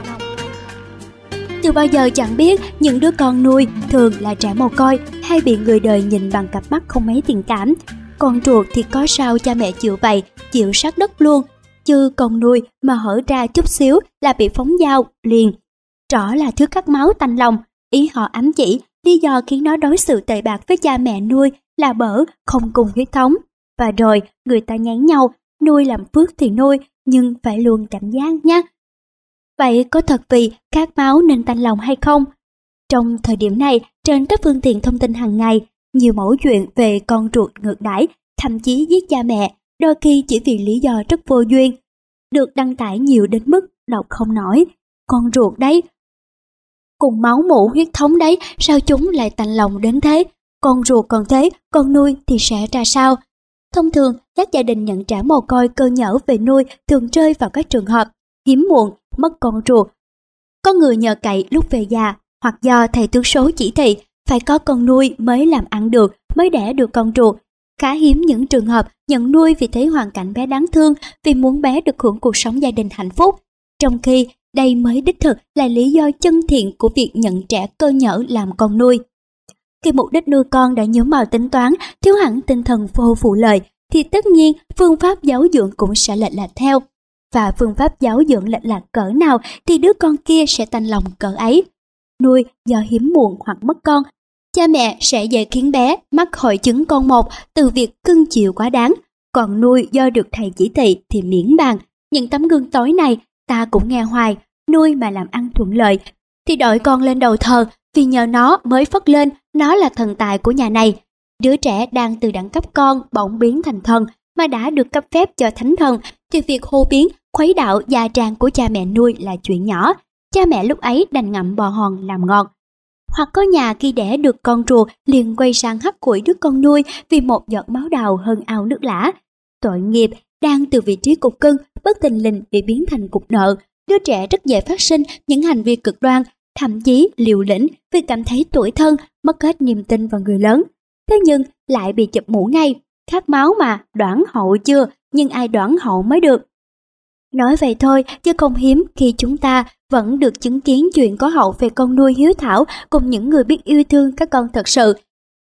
Từ bao giờ chẳng biết những đứa con nuôi thường là trẻ mồ côi hay bị người đời nhìn bằng cặp mắt không mấy tình cảm. Con ruột thì có sao cha mẹ chịu vậy, chịu sát đất luôn. Chứ con nuôi mà hở ra chút xíu là bị phóng dao, liền. Rõ là thứ cắt máu tanh lòng, ý họ ám chỉ, lý do khiến nó đối xử tệ bạc với cha mẹ nuôi là bở không cùng huyết thống. Và rồi, người ta nhán nhau, nuôi làm phước thì nuôi, nhưng phải luôn cảnh giác nhé vậy có thật vì khát máu nên tanh lòng hay không? Trong thời điểm này, trên các phương tiện thông tin hàng ngày, nhiều mẫu chuyện về con ruột ngược đãi, thậm chí giết cha mẹ, đôi khi chỉ vì lý do rất vô duyên, được đăng tải nhiều đến mức đọc không nổi. Con ruột đấy, cùng máu mủ huyết thống đấy, sao chúng lại tành lòng đến thế? Con ruột còn thế, con nuôi thì sẽ ra sao? Thông thường, các gia đình nhận trả mồ côi cơ nhở về nuôi thường rơi vào các trường hợp hiếm muộn mất con ruột có người nhờ cậy lúc về già hoặc do thầy tướng số chỉ thị phải có con nuôi mới làm ăn được mới đẻ được con ruột khá hiếm những trường hợp nhận nuôi vì thấy hoàn cảnh bé đáng thương vì muốn bé được hưởng cuộc sống gia đình hạnh phúc trong khi đây mới đích thực là lý do chân thiện của việc nhận trẻ cơ nhở làm con nuôi. Khi mục đích nuôi con đã nhớ màu tính toán, thiếu hẳn tinh thần vô phụ lợi, thì tất nhiên phương pháp giáo dưỡng cũng sẽ lệch lạc theo. Và phương pháp giáo dưỡng lệch lạc cỡ nào thì đứa con kia sẽ tanh lòng cỡ ấy. Nuôi do hiếm muộn hoặc mất con, cha mẹ sẽ dễ khiến bé mắc hội chứng con một từ việc cưng chiều quá đáng. Còn nuôi do được thầy chỉ thị thì miễn bàn. Những tấm gương tối này ta cũng nghe hoài, nuôi mà làm ăn thuận lợi, thì đội con lên đầu thờ vì nhờ nó mới phất lên, nó là thần tài của nhà này. Đứa trẻ đang từ đẳng cấp con bỗng biến thành thần mà đã được cấp phép cho thánh thần thì việc hô biến, khuấy đạo gia trang của cha mẹ nuôi là chuyện nhỏ. Cha mẹ lúc ấy đành ngậm bò hòn làm ngọt. Hoặc có nhà khi đẻ được con rùa liền quay sang hắt củi đứa con nuôi vì một giọt máu đào hơn ao nước lã. Tội nghiệp đang từ vị trí cục cưng bất tình lình bị biến thành cục nợ. Đứa trẻ rất dễ phát sinh những hành vi cực đoan, thậm chí liều lĩnh vì cảm thấy tuổi thân, mất hết niềm tin vào người lớn. Thế nhưng lại bị chụp mũ ngay, khát máu mà, đoán hậu chưa, nhưng ai đoán hậu mới được. Nói vậy thôi, chứ không hiếm khi chúng ta vẫn được chứng kiến chuyện có hậu về con nuôi hiếu thảo cùng những người biết yêu thương các con thật sự.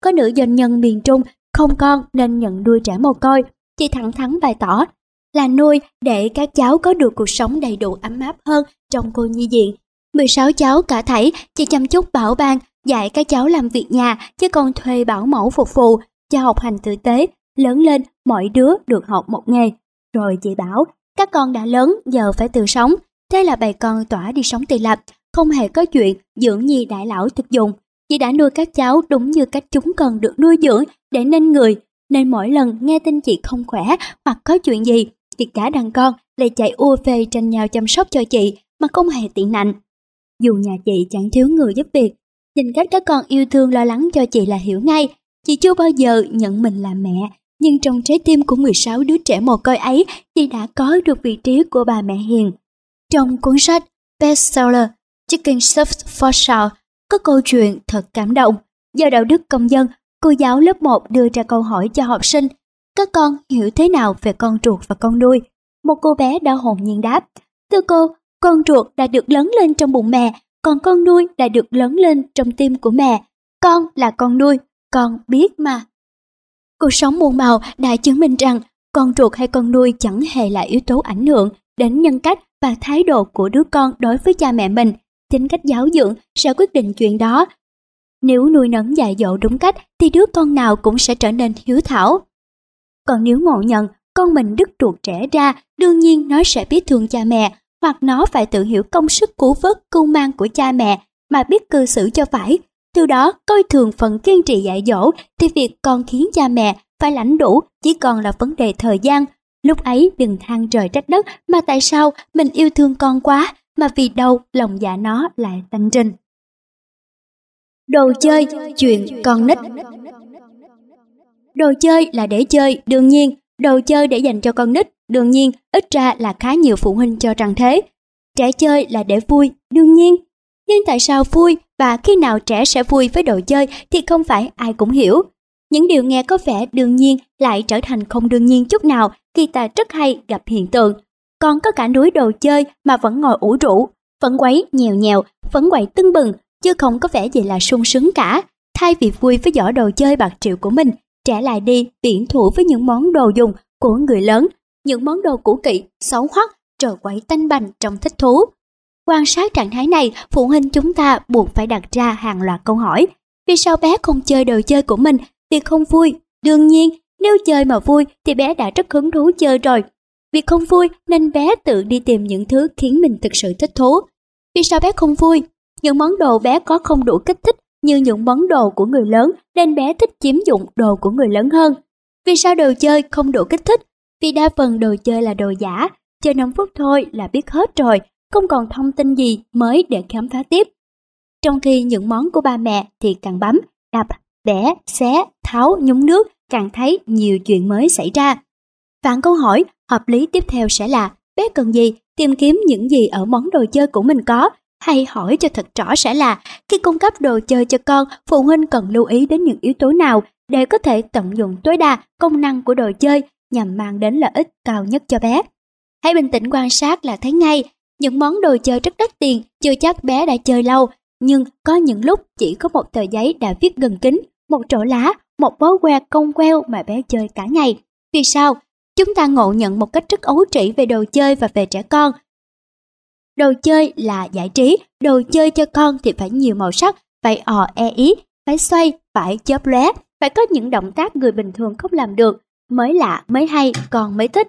Có nữ doanh nhân miền Trung không con nên nhận nuôi trẻ mồ côi, chị thẳng thắn bày tỏ là nuôi để các cháu có được cuộc sống đầy đủ ấm áp hơn trong cô nhi viện. 16 cháu cả thảy, chị chăm chút bảo ban, dạy các cháu làm việc nhà, chứ còn thuê bảo mẫu phục vụ, cho học hành tử tế. Lớn lên, mọi đứa được học một nghề. Rồi chị bảo, các con đã lớn, giờ phải tự sống. Thế là bầy con tỏa đi sống tự lập, không hề có chuyện dưỡng nhi đại lão thực dụng. Chị đã nuôi các cháu đúng như cách chúng cần được nuôi dưỡng để nên người, nên mỗi lần nghe tin chị không khỏe hoặc có chuyện gì thì cả đàn con lại chạy ua phê tranh nhau chăm sóc cho chị mà không hề tiện nạnh. Dù nhà chị chẳng thiếu người giúp việc, nhìn cách các con yêu thương lo lắng cho chị là hiểu ngay, chị chưa bao giờ nhận mình là mẹ, nhưng trong trái tim của 16 đứa trẻ mồ côi ấy, chị đã có được vị trí của bà mẹ hiền. Trong cuốn sách bestseller Chicken Soup for Shout có câu chuyện thật cảm động. Do đạo đức công dân, cô giáo lớp 1 đưa ra câu hỏi cho học sinh các con hiểu thế nào về con ruột và con nuôi? Một cô bé đã hồn nhiên đáp. Thưa cô, con ruột đã được lớn lên trong bụng mẹ, còn con nuôi đã được lớn lên trong tim của mẹ. Con là con nuôi, con biết mà. Cuộc sống muôn màu đã chứng minh rằng con ruột hay con nuôi chẳng hề là yếu tố ảnh hưởng đến nhân cách và thái độ của đứa con đối với cha mẹ mình. Chính cách giáo dưỡng sẽ quyết định chuyện đó. Nếu nuôi nấng dạy dỗ đúng cách thì đứa con nào cũng sẽ trở nên hiếu thảo. Còn nếu ngộ nhận con mình đứt ruột trẻ ra, đương nhiên nó sẽ biết thương cha mẹ, hoặc nó phải tự hiểu công sức cứu vớt cưu mang của cha mẹ mà biết cư xử cho phải. Từ đó coi thường phần kiên trì dạy dỗ thì việc con khiến cha mẹ phải lãnh đủ chỉ còn là vấn đề thời gian. Lúc ấy đừng than trời trách đất mà tại sao mình yêu thương con quá mà vì đâu lòng dạ nó lại tanh trình. Đồ chơi, chuyện con nít Đồ chơi là để chơi, đương nhiên, đồ chơi để dành cho con nít, đương nhiên, ít ra là khá nhiều phụ huynh cho rằng thế. Trẻ chơi là để vui, đương nhiên. Nhưng tại sao vui và khi nào trẻ sẽ vui với đồ chơi thì không phải ai cũng hiểu. Những điều nghe có vẻ đương nhiên lại trở thành không đương nhiên chút nào khi ta rất hay gặp hiện tượng. còn có cả núi đồ chơi mà vẫn ngồi ủ rũ, vẫn quấy nhèo nhèo, vẫn quậy tưng bừng, chứ không có vẻ gì là sung sướng cả. Thay vì vui với giỏ đồ chơi bạc triệu của mình, trẻ lại đi viễn thủ với những món đồ dùng của người lớn, những món đồ cũ kỹ, xấu hoắc, trờ quậy tanh bành trong thích thú. Quan sát trạng thái này, phụ huynh chúng ta buộc phải đặt ra hàng loạt câu hỏi. Vì sao bé không chơi đồ chơi của mình? vì không vui. Đương nhiên, nếu chơi mà vui thì bé đã rất hứng thú chơi rồi. Việc không vui nên bé tự đi tìm những thứ khiến mình thực sự thích thú. Vì sao bé không vui? Những món đồ bé có không đủ kích thích như những món đồ của người lớn nên bé thích chiếm dụng đồ của người lớn hơn. Vì sao đồ chơi không đủ kích thích? Vì đa phần đồ chơi là đồ giả, chơi 5 phút thôi là biết hết rồi, không còn thông tin gì mới để khám phá tiếp. Trong khi những món của ba mẹ thì càng bấm, đập, bẻ, xé, tháo, nhúng nước, càng thấy nhiều chuyện mới xảy ra. Vạn câu hỏi, hợp lý tiếp theo sẽ là bé cần gì, tìm kiếm những gì ở món đồ chơi của mình có, hay hỏi cho thật rõ sẽ là khi cung cấp đồ chơi cho con, phụ huynh cần lưu ý đến những yếu tố nào để có thể tận dụng tối đa công năng của đồ chơi nhằm mang đến lợi ích cao nhất cho bé. Hãy bình tĩnh quan sát là thấy ngay, những món đồ chơi rất đắt tiền chưa chắc bé đã chơi lâu, nhưng có những lúc chỉ có một tờ giấy đã viết gần kính, một trổ lá, một bó que cong queo mà bé chơi cả ngày. Vì sao? Chúng ta ngộ nhận một cách rất ấu trĩ về đồ chơi và về trẻ con. Đồ chơi là giải trí, đồ chơi cho con thì phải nhiều màu sắc, phải ò e ý, phải xoay, phải chớp lóe, phải có những động tác người bình thường không làm được, mới lạ, mới hay, con mới thích.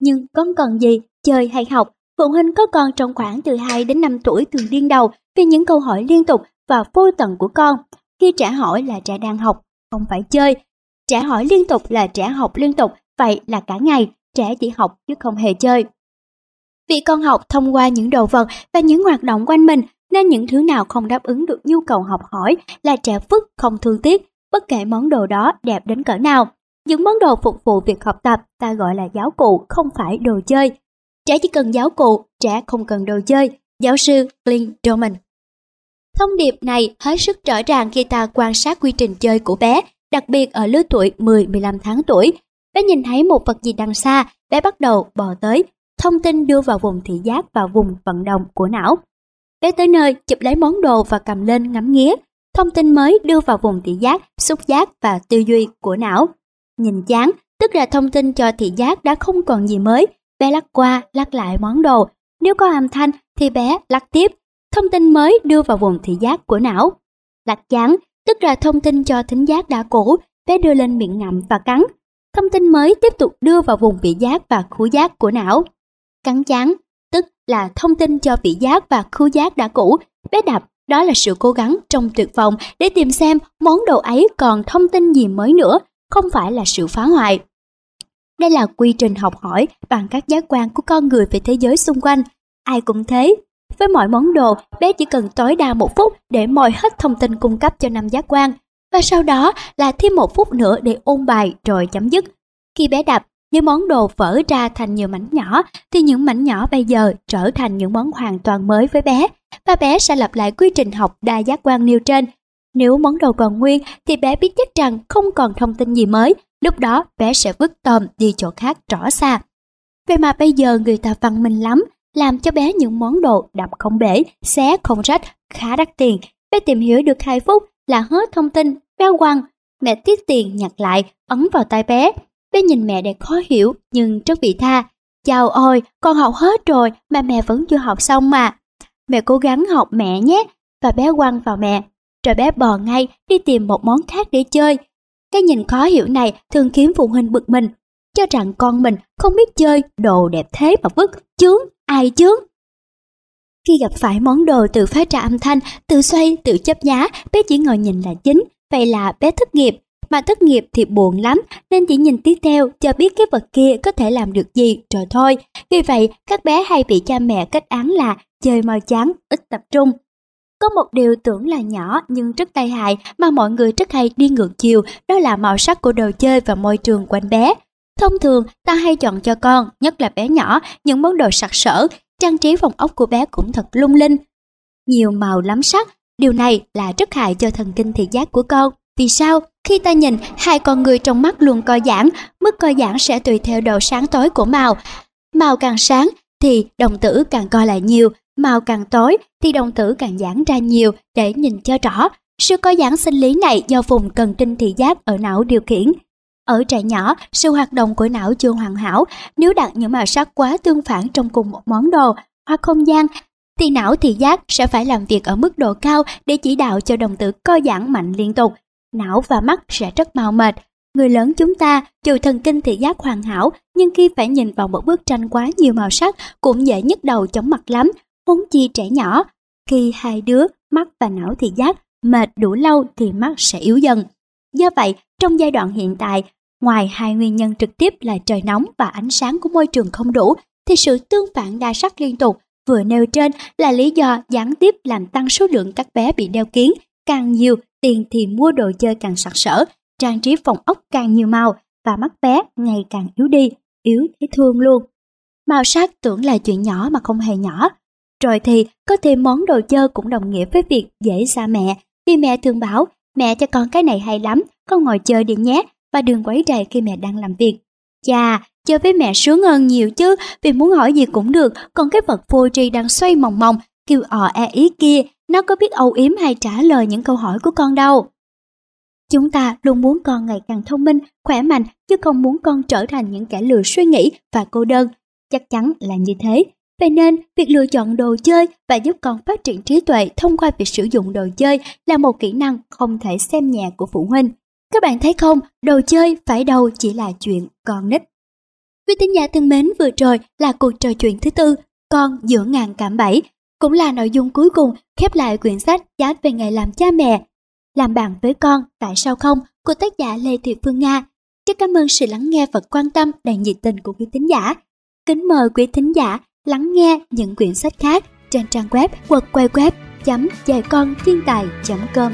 Nhưng con cần gì, chơi hay học, phụ huynh có con trong khoảng từ 2 đến 5 tuổi thường điên đầu vì những câu hỏi liên tục và vô tận của con. Khi trẻ hỏi là trẻ đang học, không phải chơi. Trẻ hỏi liên tục là trẻ học liên tục, vậy là cả ngày, trẻ chỉ học chứ không hề chơi. Vì con học thông qua những đồ vật và những hoạt động quanh mình nên những thứ nào không đáp ứng được nhu cầu học hỏi là trẻ vứt không thương tiếc, bất kể món đồ đó đẹp đến cỡ nào. Những món đồ phục vụ việc học tập ta gọi là giáo cụ, không phải đồ chơi. Trẻ chỉ cần giáo cụ, trẻ không cần đồ chơi. Giáo sư Clint Doman Thông điệp này hết sức rõ ràng khi ta quan sát quy trình chơi của bé, đặc biệt ở lứa tuổi 10-15 tháng tuổi. Bé nhìn thấy một vật gì đằng xa, bé bắt đầu bò tới, thông tin đưa vào vùng thị giác và vùng vận động của não. Bé tới nơi, chụp lấy món đồ và cầm lên ngắm nghía. Thông tin mới đưa vào vùng thị giác, xúc giác và tư duy của não. Nhìn chán, tức là thông tin cho thị giác đã không còn gì mới. Bé lắc qua, lắc lại món đồ. Nếu có âm thanh thì bé lắc tiếp. Thông tin mới đưa vào vùng thị giác của não. Lắc chán, tức là thông tin cho thính giác đã cũ, bé đưa lên miệng ngậm và cắn. Thông tin mới tiếp tục đưa vào vùng vị giác và khứu giác của não. Cắn chán, tức là thông tin cho vị giác và khứu giác đã cũ, bé đập, đó là sự cố gắng trong tuyệt vọng để tìm xem món đồ ấy còn thông tin gì mới nữa, không phải là sự phá hoại. Đây là quy trình học hỏi bằng các giác quan của con người về thế giới xung quanh. Ai cũng thế. Với mọi món đồ, bé chỉ cần tối đa một phút để moi hết thông tin cung cấp cho năm giác quan. Và sau đó là thêm một phút nữa để ôn bài rồi chấm dứt. Khi bé đập, những món đồ vỡ ra thành nhiều mảnh nhỏ, thì những mảnh nhỏ bây giờ trở thành những món hoàn toàn mới với bé, và bé sẽ lặp lại quy trình học đa giác quan nêu trên. Nếu món đồ còn nguyên, thì bé biết chắc rằng không còn thông tin gì mới, lúc đó bé sẽ vứt tôm đi chỗ khác rõ xa. Vậy mà bây giờ người ta văn minh lắm, làm cho bé những món đồ đập không bể, xé không rách, khá đắt tiền. Bé tìm hiểu được 2 phút là hết thông tin, bé quăng. Mẹ tiết tiền nhặt lại, ấn vào tay bé, Bé nhìn mẹ để khó hiểu nhưng rất bị tha. Chào ôi, con học hết rồi mà mẹ vẫn chưa học xong mà. Mẹ cố gắng học mẹ nhé. Và bé quăng vào mẹ. Rồi bé bò ngay đi tìm một món khác để chơi. Cái nhìn khó hiểu này thường khiến phụ huynh bực mình. Cho rằng con mình không biết chơi đồ đẹp thế mà vứt. Chướng, ai chướng. Khi gặp phải món đồ tự phát ra âm thanh, tự xoay, tự chấp nhá bé chỉ ngồi nhìn là chính. Vậy là bé thất nghiệp, mà thất nghiệp thì buồn lắm nên chỉ nhìn tiếp theo cho biết cái vật kia có thể làm được gì rồi thôi. Vì vậy các bé hay bị cha mẹ kết án là chơi mau chán, ít tập trung. Có một điều tưởng là nhỏ nhưng rất tai hại mà mọi người rất hay đi ngược chiều đó là màu sắc của đồ chơi và môi trường quanh bé. Thông thường ta hay chọn cho con, nhất là bé nhỏ, những món đồ sặc sỡ, trang trí phòng ốc của bé cũng thật lung linh. Nhiều màu lắm sắc, điều này là rất hại cho thần kinh thị giác của con. Vì sao? Khi ta nhìn, hai con người trong mắt luôn co giãn, mức co giãn sẽ tùy theo độ sáng tối của màu. màu càng sáng thì đồng tử càng co lại nhiều, màu càng tối thì đồng tử càng giãn ra nhiều để nhìn cho rõ. Sự co giãn sinh lý này do vùng cần tinh thị giác ở não điều khiển. Ở trẻ nhỏ, sự hoạt động của não chưa hoàn hảo, nếu đặt những màu sắc quá tương phản trong cùng một món đồ hoặc không gian thì não thị giác sẽ phải làm việc ở mức độ cao để chỉ đạo cho đồng tử co giãn mạnh liên tục. Não và mắt sẽ rất mau mệt. Người lớn chúng ta, dù thần kinh thị giác hoàn hảo, nhưng khi phải nhìn vào một bức tranh quá nhiều màu sắc cũng dễ nhức đầu chóng mặt lắm, huống chi trẻ nhỏ. Khi hai đứa, mắt và não thị giác mệt đủ lâu thì mắt sẽ yếu dần. Do vậy, trong giai đoạn hiện tại, ngoài hai nguyên nhân trực tiếp là trời nóng và ánh sáng của môi trường không đủ, thì sự tương phản đa sắc liên tục vừa nêu trên là lý do gián tiếp làm tăng số lượng các bé bị đeo kiến. Càng nhiều, tiền thì mua đồ chơi càng sặc sỡ, trang trí phòng ốc càng nhiều màu và mắt bé ngày càng yếu đi, yếu thấy thương luôn. Màu sắc tưởng là chuyện nhỏ mà không hề nhỏ. Rồi thì có thêm món đồ chơi cũng đồng nghĩa với việc dễ xa mẹ, vì mẹ thường bảo mẹ cho con cái này hay lắm, con ngồi chơi đi nhé và đừng quấy rầy khi mẹ đang làm việc. Chà, chơi với mẹ sướng hơn nhiều chứ, vì muốn hỏi gì cũng được, còn cái vật vô tri đang xoay mòng mòng, kêu ò e ý kia, nó có biết âu yếm hay trả lời những câu hỏi của con đâu. Chúng ta luôn muốn con ngày càng thông minh, khỏe mạnh, chứ không muốn con trở thành những kẻ lừa suy nghĩ và cô đơn. Chắc chắn là như thế. Vậy nên, việc lựa chọn đồ chơi và giúp con phát triển trí tuệ thông qua việc sử dụng đồ chơi là một kỹ năng không thể xem nhẹ của phụ huynh. Các bạn thấy không, đồ chơi phải đâu chỉ là chuyện con nít. Quý tín giả thân mến, vừa rồi là cuộc trò chuyện thứ tư, con giữa ngàn cảm bẫy, cũng là nội dung cuối cùng khép lại quyển sách Giá về ngày làm cha mẹ. Làm bạn với con, tại sao không, của tác giả Lê Thị Phương Nga. Rất cảm ơn sự lắng nghe và quan tâm đầy nhiệt tình của quý tín giả. Kính mời quý tín giả lắng nghe những quyển sách khác trên trang web quật quay web chấm dạy con thiên tài.com.